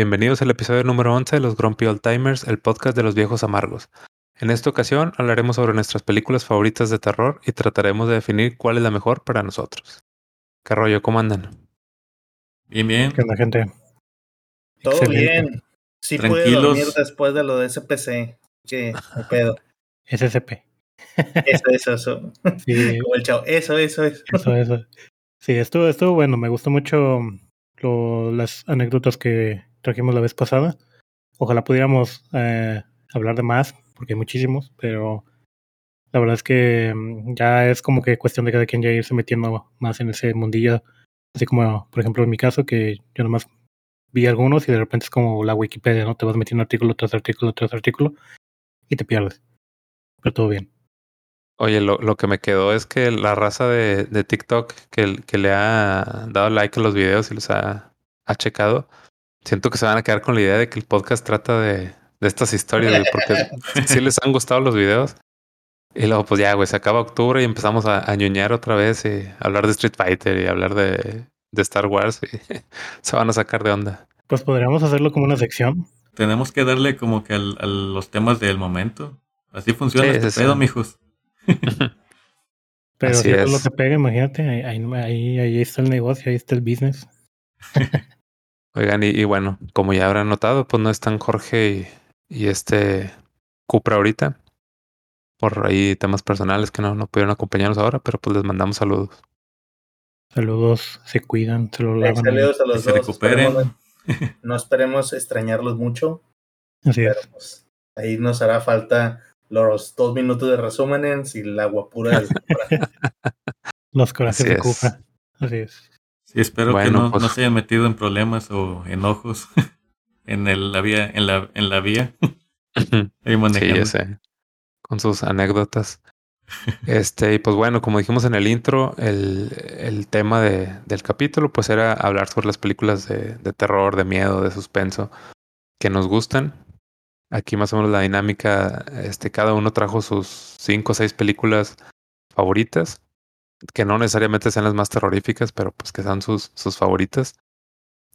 Bienvenidos al episodio número 11 de los Grumpy Old Timers, el podcast de los viejos amargos. En esta ocasión hablaremos sobre nuestras películas favoritas de terror y trataremos de definir cuál es la mejor para nosotros. ¿Qué rollo? ¿Cómo andan? Bien, bien. ¿Qué onda, gente? Todo Excelente. bien. Sí pude Tranquilos. dormir después de lo de SPC. Que pedo. SCP. Eso, eso, eso. Sí, Como el chavo. Eso, eso, eso. eso, eso. Sí, estuvo, estuvo bueno. Me gustó mucho lo- las anécdotas que trajimos la vez pasada. Ojalá pudiéramos eh, hablar de más, porque hay muchísimos, pero la verdad es que mm, ya es como que cuestión de cada quien ya irse metiendo más en ese mundillo. Así como, por ejemplo, en mi caso, que yo nomás vi algunos y de repente es como la Wikipedia, ¿no? Te vas metiendo artículo tras artículo tras artículo y te pierdes. Pero todo bien. Oye, lo, lo que me quedó es que la raza de, de TikTok que, que le ha dado like a los videos y los ha, ha checado, siento que se van a quedar con la idea de que el podcast trata de, de estas historias, güey, porque sí les han gustado los videos. Y luego, pues ya, güey, se acaba octubre y empezamos a, a ñoñar otra vez y hablar de Street Fighter y hablar de, de Star Wars y se van a sacar de onda. Pues podríamos hacerlo como una sección. Tenemos que darle como que al- a los temas del momento. Así funciona Sí, este sí, pedo, sí. mijos. Pero Así si eso es lo que pega, imagínate, ahí, ahí, ahí, ahí está el negocio, ahí está el business. Oigan, y, y bueno, como ya habrán notado, pues no están Jorge y, y este Cupra ahorita. Por ahí temas personales que no, no pudieron acompañarnos ahora, pero pues les mandamos saludos. Saludos, se cuidan, se lo lavan. Saludos a Que los se dos. recuperen. Esperemos- no esperemos extrañarlos mucho. Así es. pues, ahí nos hará falta los dos minutos de resúmenes y la guapura del Cupra. Los corajes Así de. Cupra. Así es. Sí, espero que no, pues- no se hayan metido en problemas o enojos en el, la vía, en la, en la vía. Ahí Sí, ya sé. Con sus anécdotas. Este, y pues bueno, como dijimos en el intro, el, el tema de, del capítulo, pues era hablar sobre las películas de, de terror, de miedo, de suspenso que nos gustan. Aquí más o menos la dinámica, este, cada uno trajo sus cinco o seis películas favoritas, que no necesariamente sean las más terroríficas, pero pues que sean sus, sus favoritas.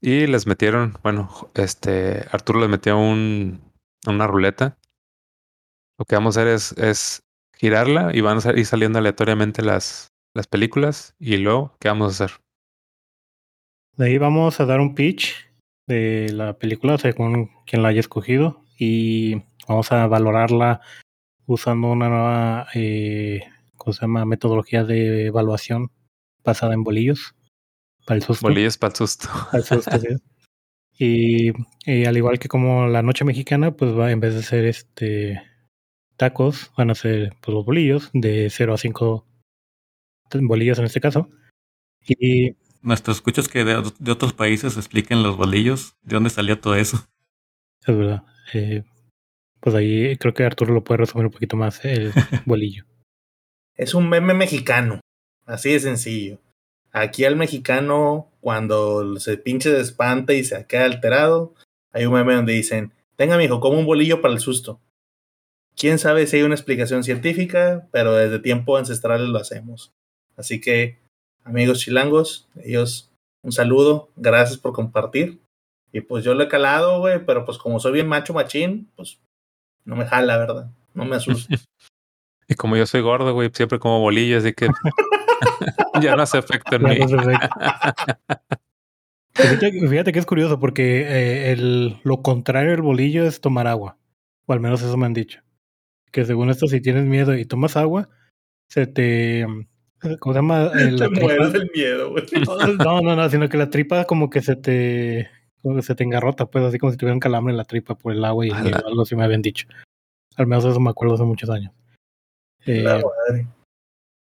Y les metieron, bueno, este, Arturo les metió un, una ruleta. Lo que vamos a hacer es, girarla y van a ir saliendo aleatoriamente las, las películas. Y luego, ¿qué vamos a hacer? De ahí vamos a dar un pitch de la película según quien la haya escogido y vamos a valorarla usando una nueva eh, ¿cómo se llama? metodología de evaluación basada en bolillos para el susto. Bolillos para el susto. Al susto, sí. Y, y al igual que como la noche mexicana, pues va en vez de ser este tacos, van a ser pues, los bolillos de 0 a 5 bolillos en este caso. Y Nuestros escuchos que de, de otros países expliquen los bolillos, de dónde salió todo eso. es verdad. eh, pues ahí creo que Arturo lo puede resumir un poquito más el bolillo. Es un meme mexicano. Así de sencillo. Aquí al mexicano, cuando se pinche de espanta y se queda alterado, hay un meme donde dicen, tenga mijo, como un bolillo para el susto. Quién sabe si hay una explicación científica, pero desde tiempo ancestrales lo hacemos. Así que, amigos chilangos, ellos, un saludo, gracias por compartir. Y pues yo lo he calado, güey, pero pues como soy bien macho machín, pues no me jala, ¿verdad? No me asusta. Y como yo soy gordo, güey, siempre como bolillo, así que ya no hace efecto en Ya mí. Fíjate, fíjate que es curioso porque eh, el, lo contrario del bolillo es tomar agua. O al menos eso me han dicho. Que según esto, si tienes miedo y tomas agua, se te... ¿Cómo se llama? Eh, la Te mueres del miedo, güey. No, no, no, sino que la tripa como que se te... Como que se te engarrota, pues así como si tuviera un calambre en la tripa por el agua y el algo así me habían dicho. Al menos eso me acuerdo hace muchos años. Eh, La madre.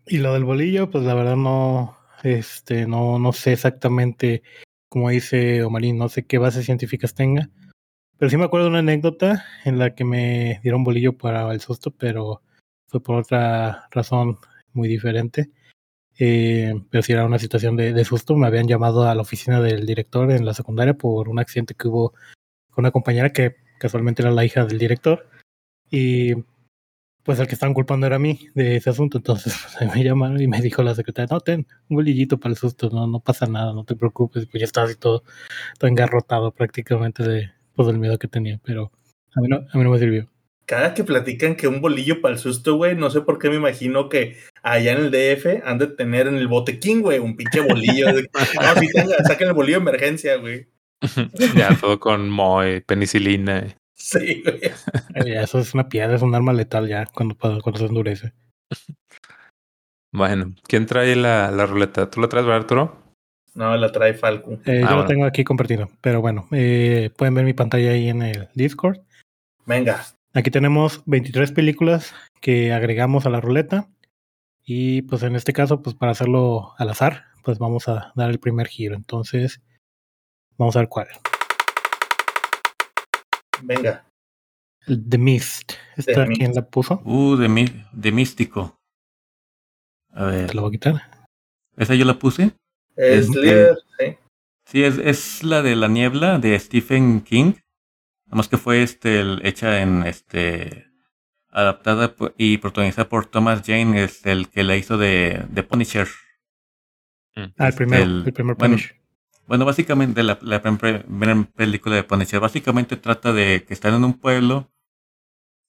y lo del bolillo, pues la verdad no, este, no, no sé exactamente, como dice Omarín, no sé qué bases científicas tenga. Pero sí me acuerdo de una anécdota en la que me dieron bolillo para el susto, pero fue por otra razón muy diferente. Eh, pero sí era una situación de, de susto. Me habían llamado a la oficina del director en la secundaria por un accidente que hubo con una compañera que casualmente era la hija del director. Y pues el que estaban culpando era a mí de ese asunto. Entonces pues, me llamaron y me dijo la secretaria, no, ten un bolillito para el susto, no, no pasa nada, no te preocupes. Pues ya estaba así todo, todo engarrotado prácticamente de, pues del miedo que tenía, pero a mí no, a mí no me sirvió. Cada que platican que un bolillo para el susto, güey, no sé por qué me imagino que allá en el DF han de tener en el botequín, güey, un pinche bolillo. de- no, si tenga, saquen el bolillo de emergencia, güey. ya todo con moe, penicilina. Sí, güey. Eso es una piedra, es un arma letal ya cuando, cuando se endurece. Bueno, ¿quién trae la, la ruleta? ¿Tú la traes, verdad, Arturo? No, la trae Falco. Eh, Ah, yo lo bueno. tengo aquí compartido, pero bueno, eh, pueden ver mi pantalla ahí en el Discord. Venga. Aquí tenemos 23 películas que agregamos a la ruleta. Y pues en este caso, pues para hacerlo al azar, pues vamos a dar el primer giro. Entonces, vamos a ver cuál. Venga. The Mist. ¿Esta The quién Mist. la puso? Uh, de, mi- de místico. A ver, Te lo voy a quitar. ¿esa yo la puse? Es Este- líder, sí. Sí, es, es la de la niebla de Stephen King. Nada más que fue este el- hecha en este adaptada y protagonizada por Thomas Jane, es el que la hizo de, de Punisher. Ah, el primero, el- el primer bueno, Punish. Bueno, básicamente la, la prim- primera película de Punisher básicamente trata de que están en un pueblo,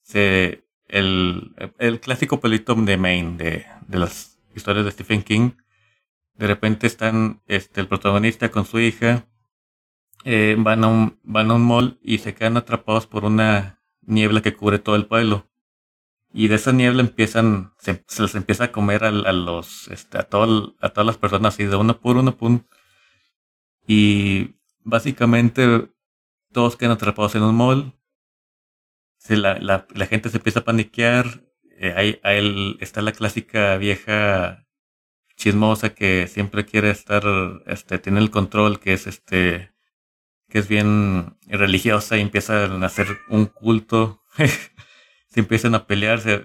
se, el, clásico pueblito de Maine de, de las historias de Stephen King. De repente están este, el protagonista con su hija, eh, van, a un, van a un mall y se quedan atrapados por una niebla que cubre todo el pueblo. Y de esa niebla empiezan, se, se les empieza a comer a, a los, este, a, todo, a todas las personas así de uno por uno, pum. Y básicamente todos quedan atrapados en un mall. Se la, la, gente se empieza a paniquear. Eh, ahí, está la clásica vieja chismosa que siempre quiere estar, este, tiene el control, que es este, que es bien religiosa y empiezan a hacer un culto. se empiezan a pelearse.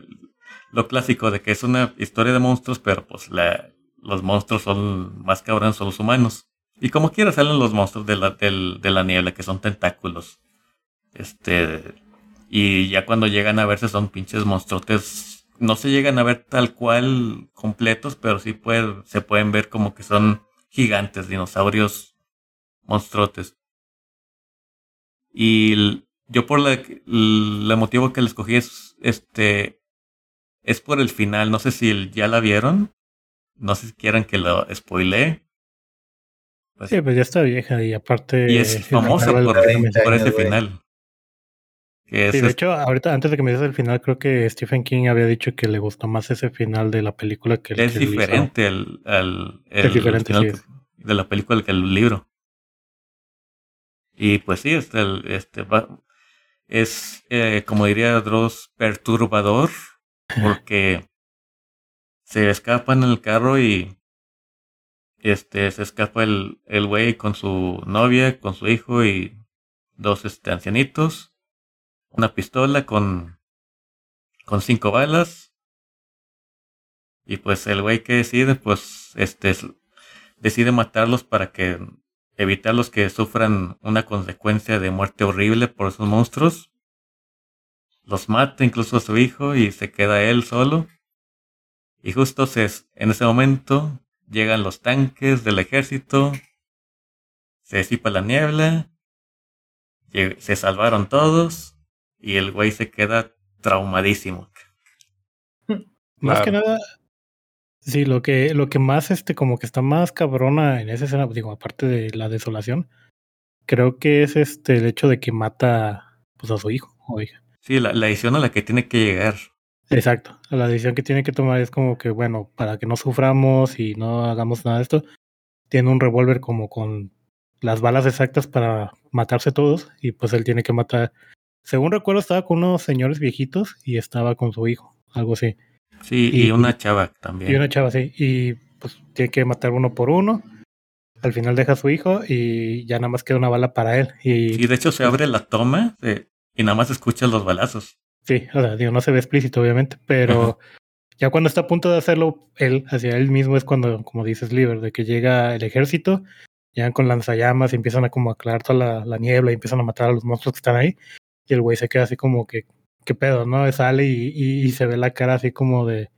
Lo clásico de que es una historia de monstruos, pero pues la, los monstruos son más cabrones, son los humanos. Y como quiera salen los monstruos de la, de la niebla, que son tentáculos. Este. Y ya cuando llegan a verse son pinches monstruotes. No se llegan a ver tal cual completos, pero sí se pueden ver como que son gigantes, dinosaurios monstruotes. Y yo por la, el motivo que le escogí es este. Es por el final. No sé si ya la vieron. No sé si quieran que lo spoilee. Sí, pues ya está vieja y aparte. y es el final por, vale la 30 pena. por años, ese final. Que es Sí, de hecho, ahorita, antes de que me digas el final, creo que Stephen King había dicho que le gustó más ese final de la película que el es que él hizo. diferente al, al Es el diferente, final sí que- es. de la película que el libro. Y pues sí, este, el- este es, eh, como diría Dross, perturbador, porque se escapan en el carro y este se escapa el, el güey con su novia, con su hijo y dos este, ancianitos, una pistola con, con cinco balas. Y pues el güey que decide, pues, este, es- decide matarlos para que evitarlos que sufran una consecuencia de muerte horrible por esos monstruos. Los mata incluso a su hijo y se queda él solo. Y justo se, en ese momento llegan los tanques del ejército, se disipa la niebla, se salvaron todos y el güey se queda traumadísimo. Más Claro. que nada, sí, lo que, lo que más, este, como que está más cabrona en esa escena, digo, aparte de la desolación, creo que es este el hecho de que mata pues a su hijo o hija. Sí, la, la edición a la que tiene que llegar. Exacto. La decisión que tiene que tomar es como que, bueno, para que no suframos y no hagamos nada de esto, tiene un revólver como con las balas exactas para matarse todos y pues él tiene que matar. Según recuerdo estaba con unos señores viejitos y estaba con su hijo, algo así. Sí, y, Y- una chava también. Y una chava así. Y pues tiene que matar uno por uno. Al final deja a su hijo y ya nada más queda una bala para él. Y Sí, de hecho se abre la toma de- y nada más escuchas los balazos. Sí, o sea, digo, no se ve explícito, obviamente, pero ya cuando está a punto de hacerlo él, hacia él mismo, es cuando, como dices, Liber, de que llega el ejército, llegan con lanzallamas y empiezan a como aclarar toda la, la niebla y empiezan a matar a los monstruos que están ahí. Y el güey se queda así como que, ¿qué pedo, no? Sale y, y, y se ve la cara así como de,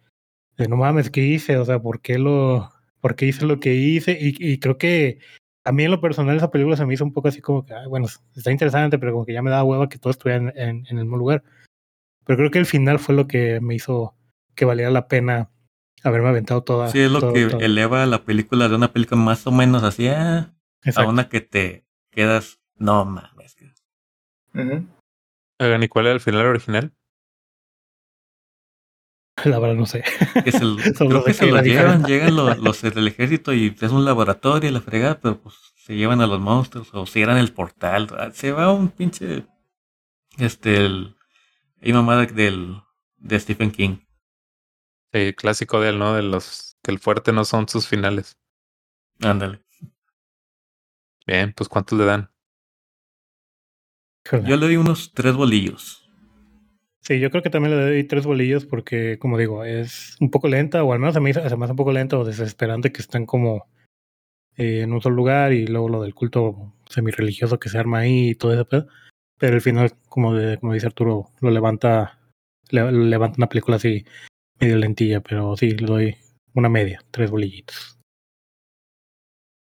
de no mames, ¿qué hice? O sea, ¿por qué lo, por qué hice lo que hice? Y, y creo que a mí en lo personal esa película se me hizo un poco así como que, bueno, está interesante, pero como que ya me daba hueva que todo estuviera en, el mismo lugar. Pero creo que el final fue lo que me hizo que valiera la pena haberme aventado toda. Sí, es lo que eleva la película de una película más o menos así ah, a una que te quedas, no mames. Hagan, ¿y cuál era el final original? La verdad no sé. creo que se lo llevan, llegan los, del ejército y es un laboratorio y la fregada, pero pues se llevan a los monstruos o cierran el portal. Ah, se va un pinche. Este, el. Y mamá del, de Stephen King. Sí, clásico de él, ¿no? De los que el fuerte no son sus finales. Ándale. Bien, pues ¿cuántos le dan? Yo le doy unos tres bolillos. Sí, yo creo que también le doy tres bolillos porque, como digo, es un poco lenta, o al menos se me, hace, se me hace un poco lento o desesperante que estén como eh, en un solo lugar y luego lo del culto semi-religioso que se arma ahí y todo eso. Pero al final, como, de, como dice Arturo, lo levanta, levanta una película así medio lentilla, pero sí, le doy una media, tres bolillitos.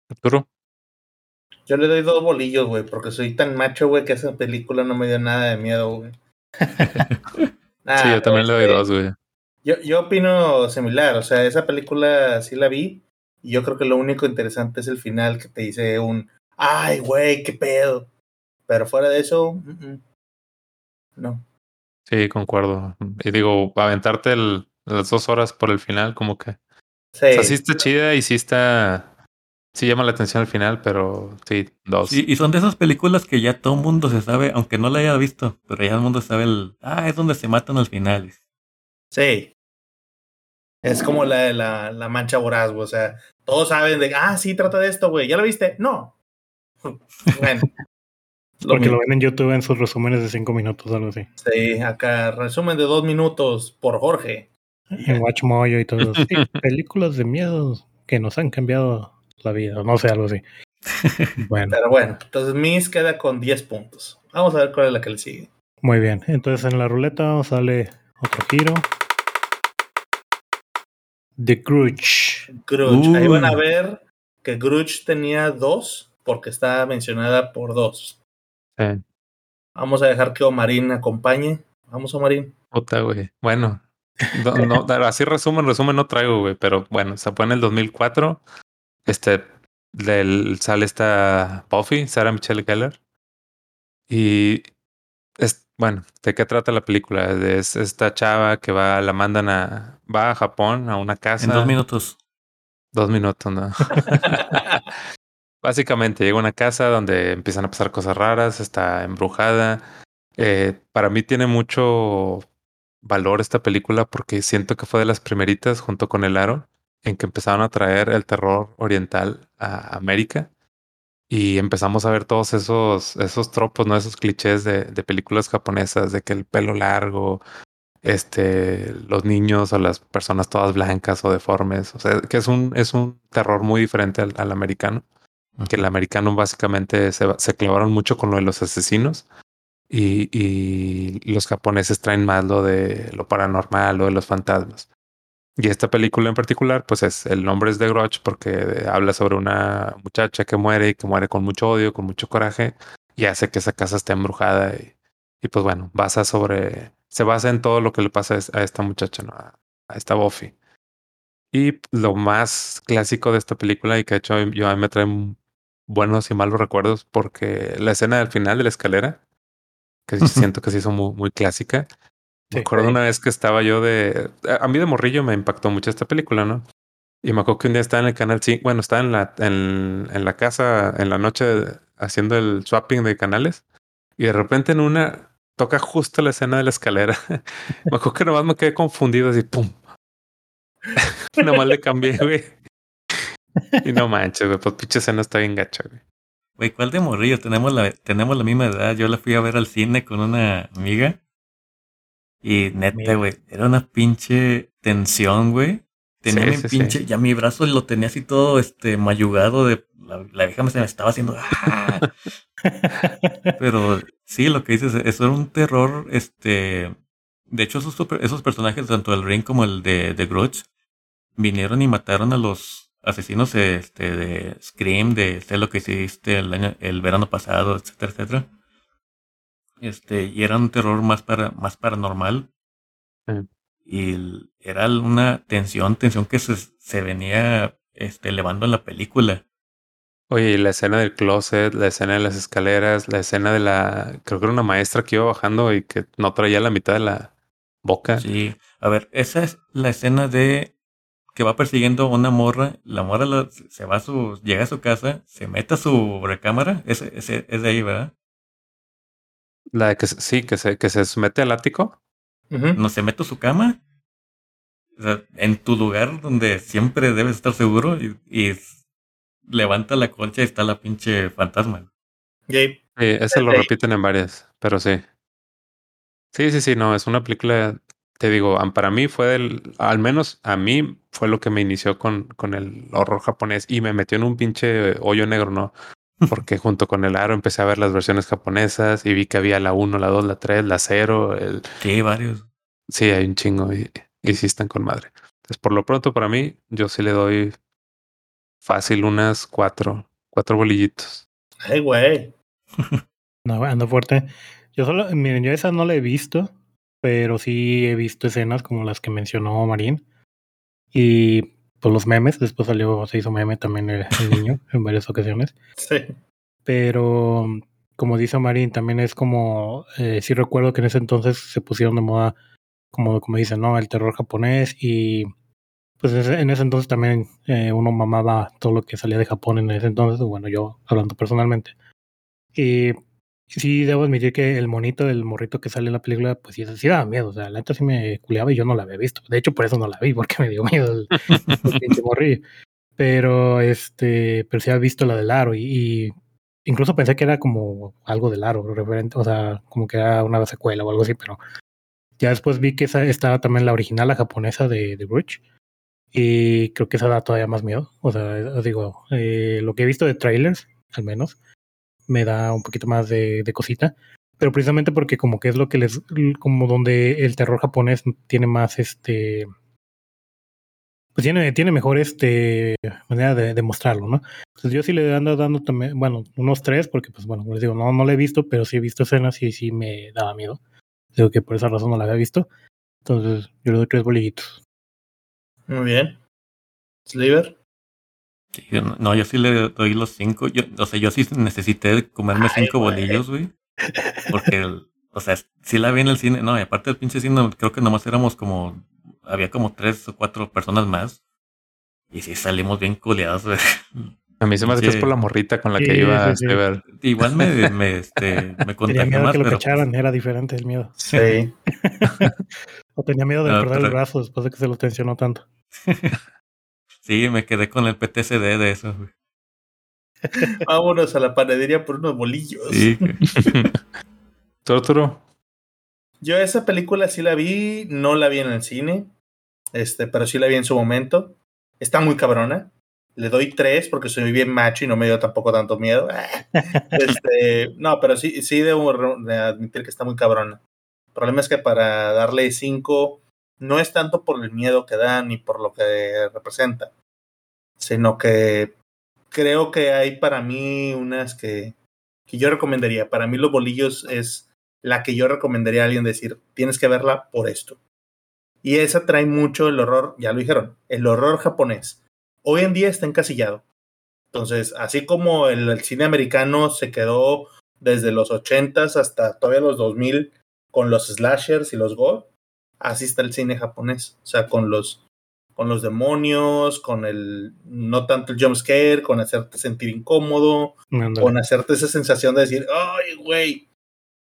Arturo. Yo le doy dos bolillos, güey, porque soy tan macho, güey, que esa película no me dio nada de miedo, güey sí, yo también le doy dos, güey. Yo, yo opino similar, o sea, esa película sí la vi y yo creo que lo único interesante es el final que te dice un, ay, güey, qué pedo. Pero fuera de eso, no. Sí, concuerdo. Y digo, aventarte las dos horas por el final, como que... Sí. O sea, sí está chida y sí está sí llama la atención al final, pero sí, dos. y son de esas películas que ya todo el mundo se sabe, aunque no la haya visto, pero ya todo el mundo sabe el. Ah, es donde se matan al final. Sí. Es como la de la, la, mancha voraz, güey. O sea, todos saben de. Ah, sí, trata de esto, güey. ¿Ya lo viste? No. bueno. Porque lo ven en YouTube en sus resúmenes de cinco minutos, algo así. Sí, acá, resumen de dos minutos por Jorge. En Watchmojo y todo. Sí, películas de miedo que nos han cambiado la vida, no sé, algo así. Bueno. Pero bueno, entonces Miss queda con 10 puntos. Vamos a ver cuál es la que le sigue. Muy bien, entonces en la ruleta sale otro giro. The Grudge. Grudge. Ahí van a ver que Grudge tenía dos porque estaba mencionada por dos. Vamos a dejar que Omarín acompañe. Vamos, Omarín. Puta, güey. Bueno, no, así resumen, resumen no traigo, güey, pero bueno, se fue en el 2004 este, del, sale esta Buffy, Sarah Michelle Gellar. Y es, bueno, ¿de qué trata la película? Es esta chava que va, la mandan a, va a Japón, a una casa. En dos minutos. Dos minutos, ¿no? Básicamente llega a una casa donde empiezan a pasar cosas raras, está embrujada. Eh, para mí tiene mucho valor esta película porque siento que fue de las primeritas junto con El Aro en que empezaron a traer el terror oriental a América y empezamos a ver todos esos, esos tropos, ¿no? Esos clichés de, películas japonesas, de que el pelo largo, este, los niños o las personas todas blancas o deformes. O sea, que es un, es un terror muy diferente al, americano. Que el americano básicamente se, se, clavaron mucho con lo de los asesinos y, y los japoneses traen más lo de lo paranormal, lo de los fantasmas. Y esta película en particular, pues es el nombre es de Grudge porque habla sobre una muchacha que muere y que muere con mucho odio, con mucho coraje y hace que esa casa esté embrujada y, y pues bueno, basa sobre, se basa en todo lo que le pasa a esta muchacha, ¿no? a, esta Buffy. Y lo más clásico de esta película y que de hecho yo a mí me trae buenos y malos recuerdos porque la escena del final de la escalera, que siento que se hizo muy, muy clásica, me acuerdo una vez que estaba yo de. A mí de morrillo me impactó mucho esta película, ¿no? Y me acuerdo que un día estaba en el canal 5. Bueno, estaba en la, en, en la casa en la noche haciendo el swapping de canales. Y de repente en una toca justo la escena de la escalera. me acuerdo que nomás me quedé confundido así, ¡pum! nomás le cambié, güey. Y no manches, güey, pues pinche escena está bien gacha, güey. Güey, ¿cuál de morrillo? Tenemos la, tenemos la misma edad. Yo la fui a ver al cine con una amiga. Y neta, güey, era una pinche tensión, güey. Tenía mi pinche, ya mi brazo lo tenía así todo este mayugado de la, vieja me se me estaba haciendo. ¡ah! Pero sí, lo que dices, eso era un terror, este. De hecho, esos, esos personajes, tanto el Ring como el de, de Grudge, vinieron y mataron a los asesinos este, de Scream, de sé lo que hiciste el año, el verano pasado, etcétera, etcétera. Este, y era un terror más para, más paranormal. Y era una tensión, tensión que se, se venía este, elevando en la película. Oye, y la escena del closet, la escena de las escaleras, la escena de la, creo que era una maestra que iba bajando y que no traía la mitad de la boca. Sí, a ver, esa es la escena de que va persiguiendo una morra, la morra se va a su, llega a su casa, se mete a su recámara, ese, ese, es de ahí, ¿verdad? La de que sí, que se, que se mete al ático. No se mete a su cama. O sea, en tu lugar donde siempre debes estar seguro y, y levanta la concha y está la pinche fantasma. Sí, ese lo repiten en varias, pero sí. Sí, sí, sí, no, es una película, te digo, para mí fue del, al menos a mí fue lo que me inició con, con el horror japonés y me metió en un pinche hoyo negro, ¿no? Porque junto con el aro empecé a ver las versiones japonesas y vi que había la 1, la 2, la 3, la 0. El... Sí, varios. Sí, hay un chingo y, y sí están con madre. Entonces, por lo pronto, para mí, yo sí le doy Fácil, unas cuatro, cuatro bolillitos. Ay, güey. no, ando fuerte. Yo solo, miren, yo esa no la he visto, pero sí he visto escenas como las que mencionó Marín. Y pues los memes, después salió, se hizo meme también el, niño en varias ocasiones. Sí. Pero como dice Marín, también es como, eh, sí recuerdo que en ese entonces se pusieron de moda, como, como dicen, ¿no? El terror japonés y pues en ese entonces también eh, uno mamaba todo lo que salía de Japón en ese entonces, bueno, yo hablando personalmente. Y sí debo admitir que el monito del morrito que sale en la película, pues sí, sí daba miedo, o sea, la neta sí me culeaba y yo no la había visto. De hecho, por eso no la vi, porque me dio miedo el, pinche morrillo. Pero este, pero sí había visto la del aro y, incluso pensé que era como algo del aro, referente, o sea, como que era una secuela o algo así, pero ya después vi que esa estaba también la original, la japonesa de, de Bridge y creo que eso da todavía más miedo. O sea, digo, eh, lo que he visto de trailers, al menos, me da un poquito más de, de, cosita. Pero precisamente porque como que es lo que les, como donde el terror japonés tiene más este, pues tiene, tiene mejor este manera de, mostrarlo, ¿no? Entonces yo sí le ando dando también, bueno, unos tres, porque pues bueno, les digo, no, no lo he visto, pero sí he visto escenas y sí me daba miedo. Digo que por esa razón no la había visto. Entonces yo le doy tres bolillitos. Muy bien. ¿Sliver? No, yo sí le doy los cinco. Yo, o sea, yo sí necesité comerme cinco bolillos, güey. Porque, o sea, sí la vi en el cine. No, y aparte del pinche cine, creo que nomás éramos como. Había como tres o cuatro personas más. Y sí salimos bien culeados, güey. A mí se me hace que es por la morrita con la que iba a Sliver. Igual me, me, este, me contagió miedo más, que lo pero... cacharan, era diferente el miedo. Sí. o tenía miedo de no, perder pero... el brazo después de que se lo tensionó tanto. sí, me quedé con el PTSD de eso. Güey. Vámonos a la panadería por unos bolillos. Sí. Torturo. Yo esa película sí la vi, no la vi en el cine, este, pero sí la vi en su momento. Está muy cabrona. Le doy tres porque soy bien macho y no me dio tampoco tanto miedo. Este, no, pero sí, sí debo admitir que está muy cabrona. El problema es que para darle cinco no es tanto por el miedo que da ni por lo que representa, sino que creo que hay para mí unas que, que yo recomendaría. Para mí los bolillos es la que yo recomendaría a alguien decir, tienes que verla por esto. Y esa trae mucho el horror, ya lo dijeron, el horror japonés. Hoy en día está encasillado. Entonces, así como el, cine americano se quedó desde los 80s hasta todavía los 2000 con los slashers y los gore, así está el cine japonés. O sea, con los, con los demonios, con el, no tanto el jump scare, con hacerte sentir incómodo, con hacerte esa sensación de decir, ay, güey.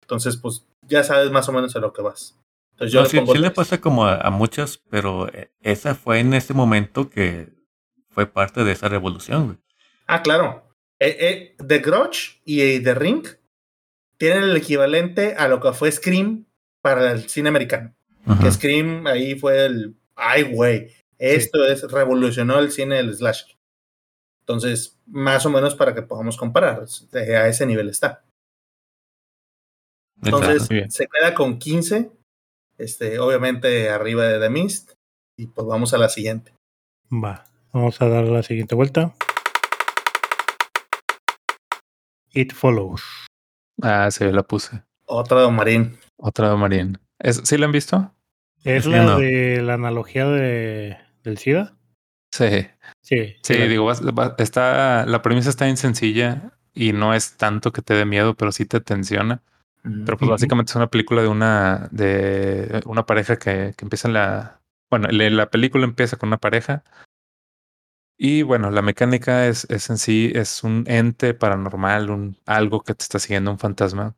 Entonces, pues ya sabes más o menos a lo que vas. Entonces, yo No, le sí, pongo sí le pasa como a, a muchas, pero eh, esa fue en ese momento que fue parte de esa revolución, güey. Ah, claro. Eh, eh, The Grudge y The Ring tienen el equivalente a lo que fue Scream para el cine americano. Ajá. Que Scream ahí fue el. Ay, güey. Esto es revolucionó el cine del slasher. Entonces, más o menos para que podamos comparar. eh, A ese nivel está. Entonces, muy bien. se queda con 15. Este, obviamente arriba de The Mist. Y pues vamos a la siguiente. Va. Vamos a dar la siguiente vuelta. It Follows. Ah, sí, la puse. Otra de Marín. Otra de Marín. ¿Es, ¿Sí la han visto? ¿Es la no. de la analogía de, del SIDA? Sí. Sí. Sí, la- digo, vas- va- está, la premisa está bien sencilla y no es tanto que te dé miedo, pero sí te tensiona. Pero pues básicamente es una película de una, de una pareja que, que empieza en la, bueno, le- la película empieza con una pareja y bueno, la mecánica es, es en sí, es un ente paranormal, un algo que te está siguiendo, un fantasma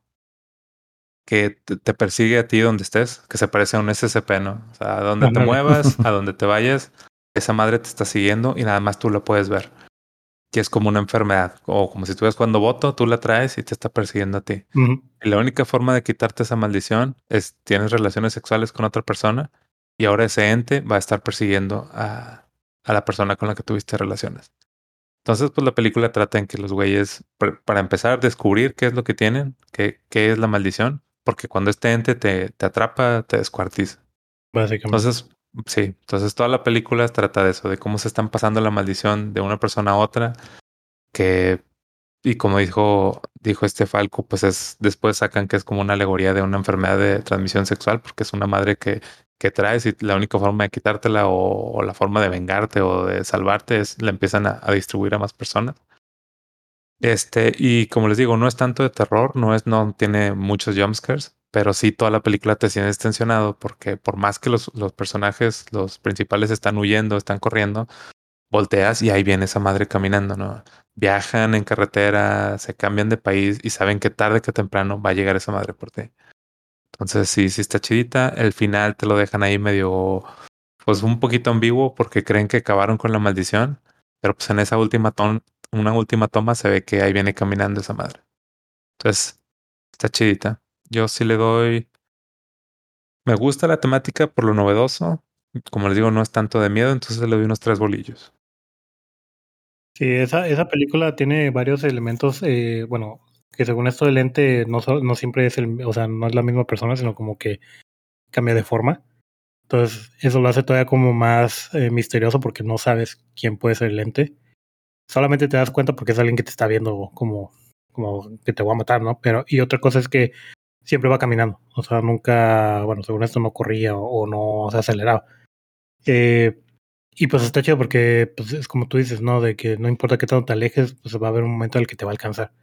que te, persigue a ti donde estés, que se parece a un SCP, ¿no? O sea, a donde te muevas, a donde te vayas, esa madre te está siguiendo y nada más tú la puedes ver. Que es como una enfermedad, o como si estuvieras jugando voto, tú la traes y te está persiguiendo a ti. Y la única forma de quitarte esa maldición es tienes relaciones sexuales con otra persona y ahora ese ente va a estar persiguiendo a, a la persona con la que tuviste relaciones. Entonces, pues la película trata en que los güeyes, para empezar, descubrir qué es lo que tienen, qué, qué es la maldición, porque cuando este ente te, te atrapa, te descuartiza. Básicamente. Entonces, sí, entonces toda la película trata de eso, de cómo se están pasando la maldición de una persona a otra, que, y como dijo, dijo este Falco, pues es, después sacan que es como una alegoría de una enfermedad de transmisión sexual, porque es una madre que, que traes y la única forma de quitártela o, o la forma de vengarte o de salvarte es la empiezan a, a distribuir a más personas. Este, y como les digo, no es tanto de terror, no es, no tiene muchos jumpscares, pero sí toda la película te tienes tensionado porque por más que los, los personajes, los principales están huyendo, están corriendo, volteas y ahí viene esa madre caminando, ¿no? Viajan en carretera, se cambian de país y saben que tarde que temprano va a llegar esa madre por ti. Entonces sí, sí está chidita. El final te lo dejan ahí medio, pues un poquito ambiguo porque creen que acabaron con la maldición, pero pues en esa última ton, una última toma se ve que ahí viene caminando esa madre. Entonces está chidita. Yo sí le doy. Me gusta la temática por lo novedoso. Como les digo, no es tanto de miedo, entonces le doy unos tres bolillos. Sí, esa, esa película tiene varios elementos, eh, bueno, que según esto el ente no, no siempre es el, o sea, no es la misma persona, sino como que cambia de forma. Entonces, eso lo hace todavía como más eh, misterioso porque no sabes quién puede ser el ente. Solamente te das cuenta porque es alguien que te está viendo como, como que te va a matar, ¿no? Pero, y otra cosa es que siempre va caminando. O sea, nunca, bueno, según esto no corría o, o no se aceleraba. Eh, y pues está chido porque pues, es como tú dices, ¿no? De que no importa qué tanto te alejes, pues va a haber un momento en el que te va a alcanzar.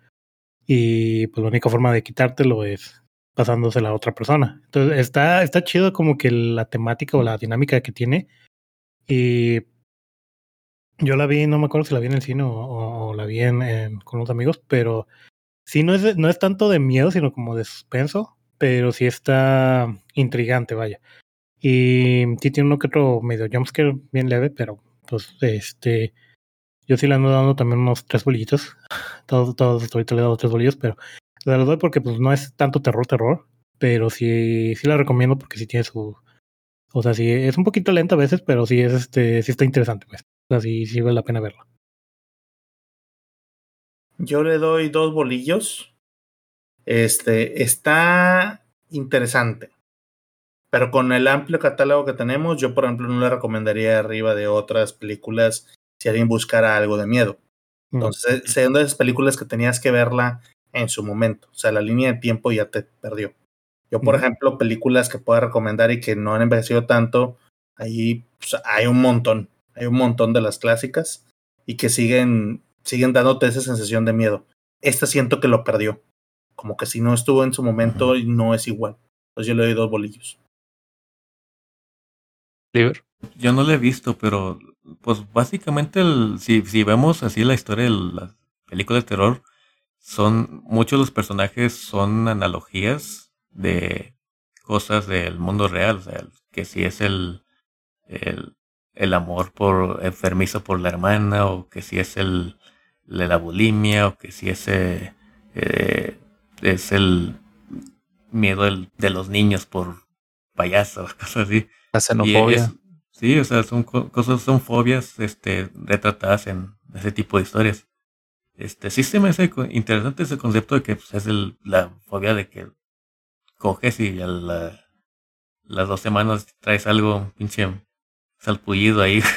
Y pues la única forma de quitártelo es pasándosela a otra persona. Entonces está, está chido como que la temática o la dinámica que tiene. Y yo la vi, no me acuerdo si la vi en el cine o, la vi en, con unos amigos, pero sí no es, no es tanto de miedo, sino como de suspenso, pero sí está intrigante, vaya. Y sí tiene uno que otro medio jumpscare bien leve, pero pues este yo sí le ando dando también unos tres bolillitos. Todos, todos ahorita le he dado tres bolillos, pero los doy porque pues no es tanto terror, terror, pero sí, sí la recomiendo porque sí tiene su, o sea, sí es un poquito lenta a veces, pero sí es este, sí está interesante, pues. O sea, sí, vale la pena verla. Yo le doy dos bolillos. Este está interesante. Pero con el amplio catálogo que tenemos, yo por ejemplo no le recomendaría arriba de otras películas si alguien buscara algo de miedo. No. Entonces, son de esas películas que tenías que verla en su momento. O sea, la línea de tiempo ya te perdió. Yo, por ejemplo, películas que pueda recomendar y que no han envejecido tanto, ahí pues, hay un montón. Hay un montón de las clásicas y que siguen, siguen dándote esa sensación de miedo. Esta siento que lo perdió. Como que si no estuvo en su momento, no es igual. Entonces yo le doy dos bolillos. Liber. Yo no lo he visto, pero pues básicamente el, si, si vemos así la historia de las películas de terror, son muchos de los personajes son analogías de cosas del mundo real, o sea, que si es el, el, el amor por enfermizo por la hermana, o que si es el, de la bulimia, o que si es, eh, es el miedo del- de los niños por payasos, cosas así. La xenofobia. es- sí, o sea, son co- cosas, son fobias este, retratadas en ese tipo de historias. Este, sí se me hace interesante ese concepto de que pues, es el, la fobia de que coges y a la- las dos semanas traes algo, pinche salpullido ahí.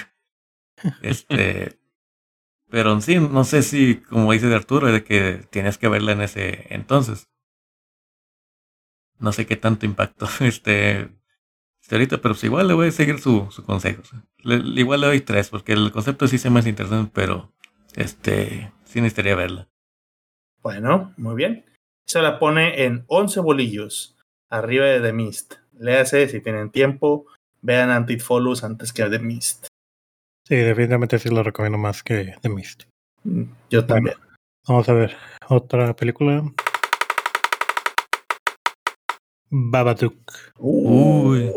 Este. pero sí, no sé si, como dice de Arturo, de que tienes que verla en ese entonces. No sé qué tanto impacto este, este ahorita, pero pues igual le voy a seguir su, su consejo. igual le doy tres, porque el concepto sí se me hace interesante, pero este sí necesitaría verla. Bueno, muy bien. Se la pone en 11 bolillos, arriba de The Mist. Léase si tienen tiempo, vean Antitfolus antes que The Mist. Sí, definitivamente sí lo recomiendo más que The Mist. Mm, yo también. vamos a ver, otra película. Babadook. Uy.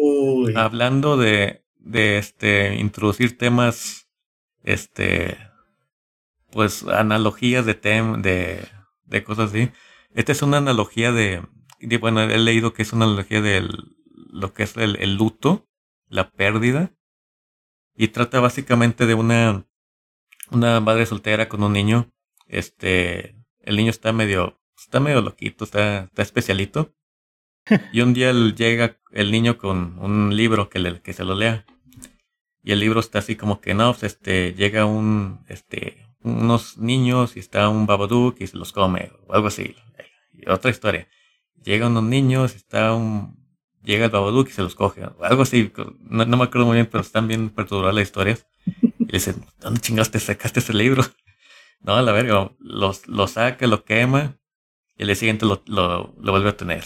Hablando de, de este introducir temas, este, pues analogías de tem, de, de cosas así. Esta es una analogía de, bueno, he leído que es una analogía de lo que es el, el luto, la pérdida, y trata básicamente de una, una madre soltera con un niño. Este, el niño está medio, está medio loquito, está, está especialito. Y un día llega el niño con un libro que, le, que se lo lea. Y el libro está así como que no, pues, este, llega un, este, unos niños y está un babadook y se los come, o algo así. Y otra historia. Llegan unos niños, está un, llega el Babadook y se los coge. Algo así, no, me acuerdo muy bien, pero están bien perturbadas las historias. Y le dicen, ¿dónde chingados te sacaste ese libro? No, a la verga, lo, lo saca, lo quema, y el día siguiente lo, lo, vuelve a tener.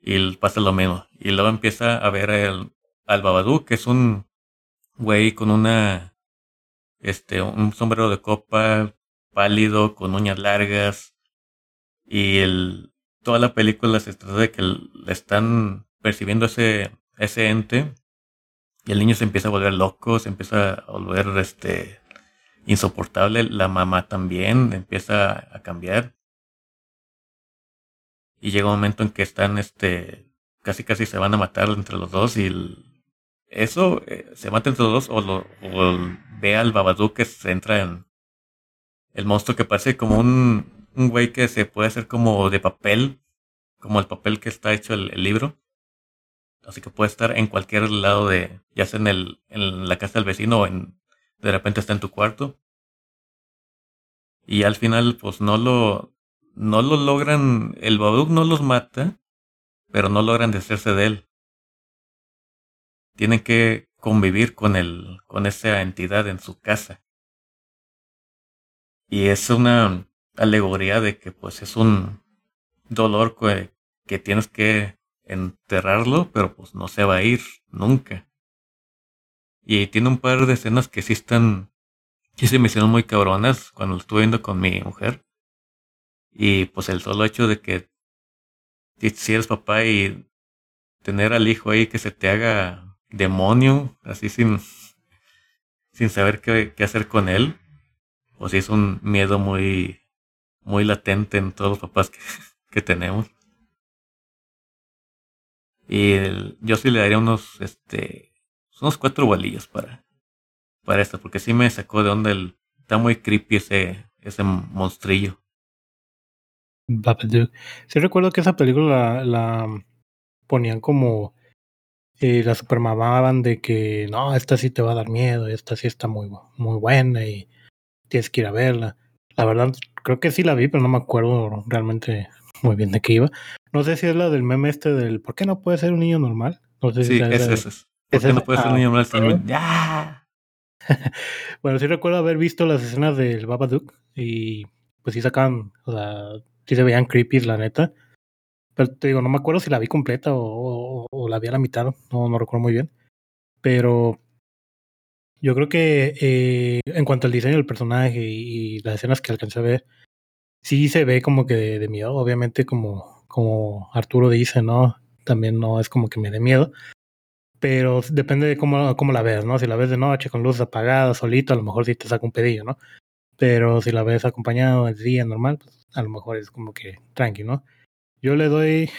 Y pasa lo mismo. Y luego empieza a ver al Babadook, que es un güey con una, este, un sombrero de copa, pálido, con uñas largas. Y el, toda la película se trata de que le están percibiendo ese, ese ente y el niño se empieza a volver loco, se empieza a volver este insoportable, la mamá también empieza a cambiar. Y llega un momento en que están este casi casi se van a matar entre los dos y eso eh, se mata entre los dos o, lo, o ve al Babadook que se entra en el monstruo que parece como un, un güey que se puede hacer como de papel, como el papel que está hecho el libro. Así que puede estar en cualquier lado de, ya sea en, el, en la casa del vecino o en, de repente está en tu cuarto. Y al final, pues no lo, no lo logran, el Babadook no los mata, pero no logran deshacerse de él. Tienen que convivir con el, con esa entidad en su casa. Y es una alegoría de que pues es un dolor que, que tienes que enterrarlo, pero pues no se va a ir nunca. Y tiene un par de escenas que sí están, sí se me hicieron muy cabronas cuando estuve viendo con mi mujer. Y pues el solo hecho de que si eres papá y tener al hijo ahí que se te haga demonio, así sin, sin saber qué, qué hacer con él, pues si es un miedo muy, muy latente en todos los papás que, que tenemos. Y yo sí le daría unos, este, unos cuatro bolillos para, para esto, porque sí me sacó de onda el, está muy creepy ese, ese monstrillo. Sí recuerdo que esa película la, ponían como, eh, la supermamaban de que, no, esta sí te va a dar miedo, esta sí está muy, muy buena y tienes que ir a verla. La verdad, creo que sí la vi, pero no me acuerdo realmente muy bien de qué iba. No sé si es la del meme este del ¿por qué no puede ser un niño normal? No sé si sí, es ese. ¿Por qué no puede ser un niño normal? Bueno, sí recuerdo haber visto las escenas del Babadook y pues sí sacaban, o sea, sí se veían creepy, la neta. Pero te digo, no me acuerdo si la vi completa o, o, la vi a la mitad, no, no recuerdo muy bien. Pero yo creo que eh, en cuanto al diseño del personaje y, y, las escenas que alcancé a ver, sí se ve como que de, miedo, obviamente como, como Arturo dice, ¿no? También no es como que me dé miedo, pero depende de cómo, cómo la ves, ¿no? Si la ves de noche con luces apagadas, solito, a lo mejor sí te saca un pedillo, ¿no? Pero si la ves acompañado de día normal, pues a lo mejor es como que tranqui, ¿no? Yo le doy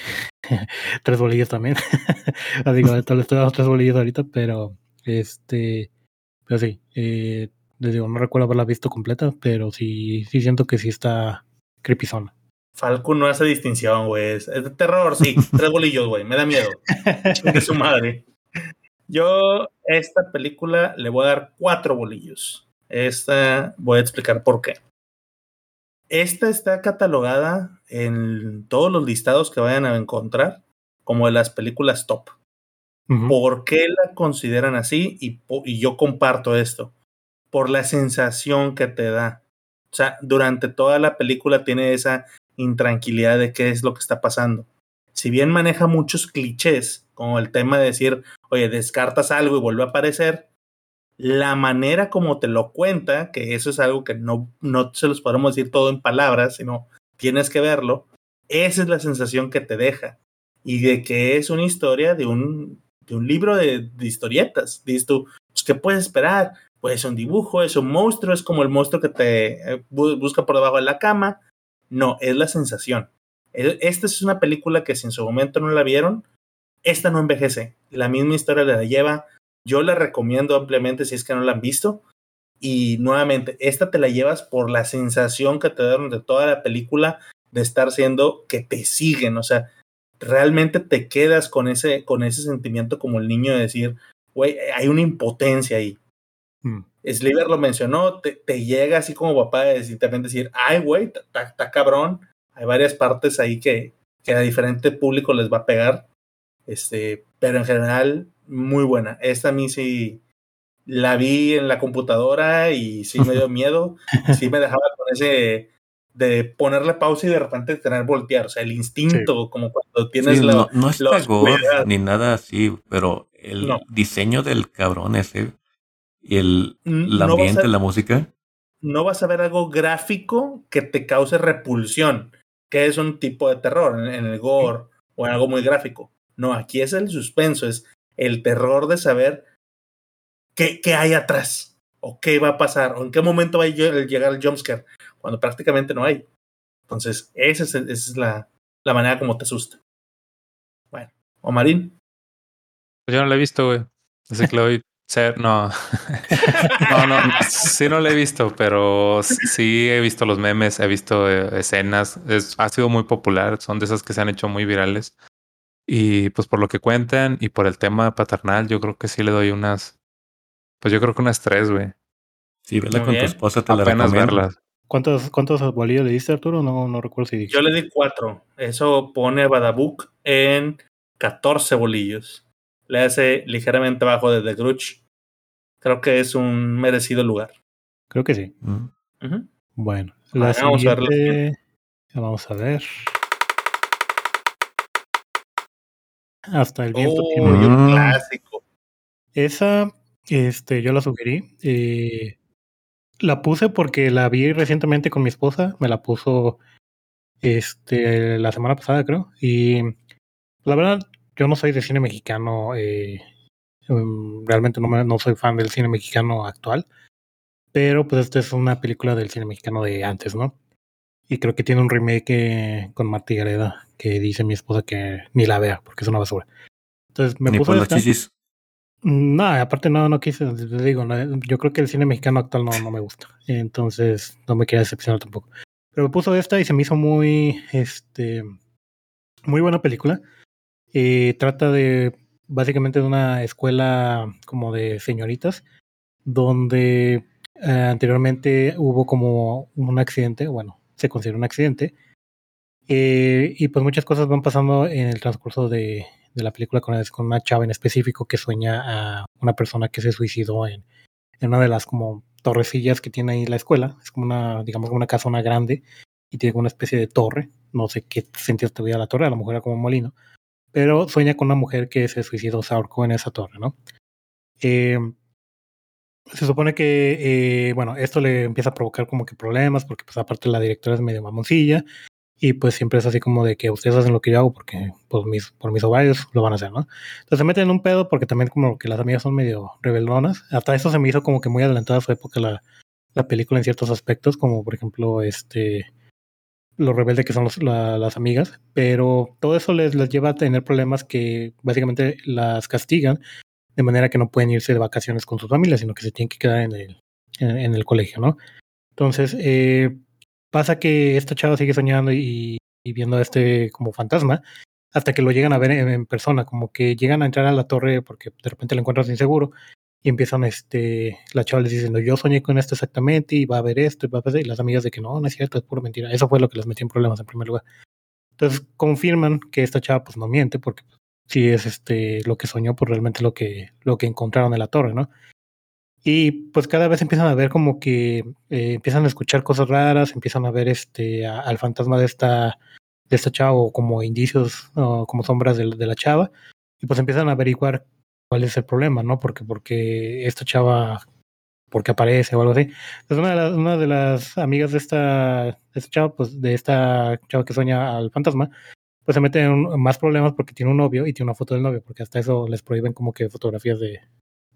tres bolillos también. Así que le estoy dando tres bolillos ahorita, pero este, pero sí, eh, les digo, no recuerdo haberla visto completa, pero sí, sí siento que sí está creepy zona. Falco no hace distinción, güey. Es de terror, sí. Tres bolillos, güey. Me da miedo. Es su madre. Yo, esta película le voy a dar cuatro bolillos. Esta voy a explicar por qué. Esta está catalogada en todos los listados que vayan a encontrar como de las películas top. ¿Por qué la consideran así? Y, y, yo comparto esto. Por la sensación que te da. O sea, durante toda la película tiene esa intranquilidad de qué es lo que está pasando. Si bien maneja muchos clichés, como el tema de decir, oye, descartas algo y vuelve a aparecer, la manera como te lo cuenta, que eso es algo que no, no se los podemos decir todo en palabras, sino tienes que verlo, esa es la sensación que te deja. Y de que es una historia de un, de un libro de, historietas. Dices tú, pues, ¿qué puedes esperar? Pues un dibujo, es un monstruo, es como el monstruo que te eh, busca por debajo de la cama. No, es la sensación. E, esta es una película que si en su momento no la vieron, esta no envejece. La misma historia la lleva yo la recomiendo ampliamente si es que no la han visto. Y nuevamente, esta te la llevas por la sensación que te dan de toda la película de estar siendo que te siguen. O sea, realmente te quedas con ese, con ese sentimiento como el niño de decir, güey, hay una impotencia ahí. Mm. Sliver lo mencionó, te, llega así como papá de decir, también decir, ay, güey, está cabrón. Hay varias partes ahí que, que a diferente público les va a pegar. Este, pero en general, muy buena. Esta a mí sí la vi en la computadora y sí me dio miedo. Sí me dejaba con ese de ponerle pausa y de repente tener voltear. O sea, el instinto, como cuando tienes la. No, no está ni nada así, pero el diseño del cabrón ese y el, ambiente, la música. No vas a ver algo gráfico que te cause repulsión, que es un tipo de terror en el gore o en algo muy gráfico. No, aquí es el suspenso, es el terror de saber qué, qué hay atrás, o qué va a pasar, o en qué momento va a llegar el jumpscare, cuando prácticamente no hay. Entonces, esa es, esa es la, la, manera como te asusta. Bueno, Omarín. Pues yo no la he visto, güey. Así que voy ser, no. no, no, sí no la he visto, pero sí he visto los memes, he visto eh, escenas. Es, ha sido muy popular, son de esas que se han hecho muy virales. Y pues por lo que cuentan y por el tema paternal, yo creo que sí le doy unas. Pues yo creo que unas tres, güey. Sí, vela con tu esposa, te Apenas la verlas. ¿Cuántos, ¿Cuántos bolillos le diste, Arturo? No, no recuerdo si dije. Yo le di cuatro. Eso pone a Badabook en 14 bolillos. Le hace ligeramente abajo de The Grudge. Creo que es un merecido lugar. Creo que sí. Mm. Bueno, la vamos, a ver vamos a ver. Hasta el viento tiene un clásico. Esa, este, yo la sugerí. Eh, la puse porque la vi recientemente con mi esposa. Me la puso este la semana pasada, creo. Y la verdad, yo no soy de cine mexicano. Eh, em, realmente no, no soy fan del cine mexicano actual. Pero pues esta es una película del cine mexicano de antes, ¿no? Y creo que tiene un remake eh, con Martí Gareda que dice mi esposa que ni la vea porque es una basura. Entonces me puso. No, aparte no, no quise, te digo, yo creo que el cine mexicano actual no, no me gusta. Entonces no me quería decepcionar tampoco. Pero me puso esta y se me hizo muy, este, muy buena película. Y trata de, básicamente de una escuela como de señoritas, donde eh, anteriormente hubo como un accidente, bueno, se considera un accidente, eh, y pues muchas cosas van pasando en el transcurso de, de la película con, con, una chava en específico que sueña a una persona que se suicidó en, en, una de las como torrecillas que tiene ahí la escuela. Es como una, digamos, una casona grande y tiene como una especie de torre. No sé qué sentido tuviera la torre, a lo mejor era como un molino. Pero sueña con una mujer que se suicidó, se ahorcó en esa torre, ¿no? Eh, se supone que, eh, bueno, esto le empieza a provocar como que problemas, porque pues aparte la directora es medio mamoncilla, y pues siempre es así como de que ustedes hacen lo que yo hago porque por mis, por mis ovarios lo van a hacer, ¿no? Entonces se meten en un pedo porque también como que las amigas son medio rebeldonas. Hasta eso se me hizo como que muy adelantada a su época la, la película en ciertos aspectos, como por ejemplo este lo rebelde que son las amigas, pero todo eso les, lleva a tener problemas que básicamente las castigan de manera que no pueden irse de vacaciones con sus familias, sino que se tienen que quedar en el, en el colegio, ¿no? Entonces, eh, pasa que esta chava sigue soñando y, viendo a este como fantasma hasta que lo llegan a ver en, en persona, como que llegan a entrar a la torre porque de repente lo encuentran inseguro y empiezan, este, la chava les diciendo, yo soñé con esto exactamente y va a haber esto y va a haber, y las amigas de que no, no es cierto, es pura mentira. Eso fue lo que les metió en problemas en primer lugar. Entonces confirman que esta chava pues no miente porque si es este lo que soñó, pues realmente lo que, lo que encontraron en la torre, ¿no? Y pues cada vez empiezan a ver como que eh, empiezan a escuchar cosas raras, empiezan a ver este a, al fantasma de esta, de esta chava o como indicios o como sombras de, de la chava, y pues empiezan a averiguar cuál es el problema, ¿no? Porque, porque esta chava, porque aparece o algo así. Entonces una de las, una de las amigas de esta, chava, pues de esta chava que sueña al fantasma, pues se mete en más problemas porque tiene un novio y tiene una foto del novio, porque hasta eso les prohíben como que fotografías de,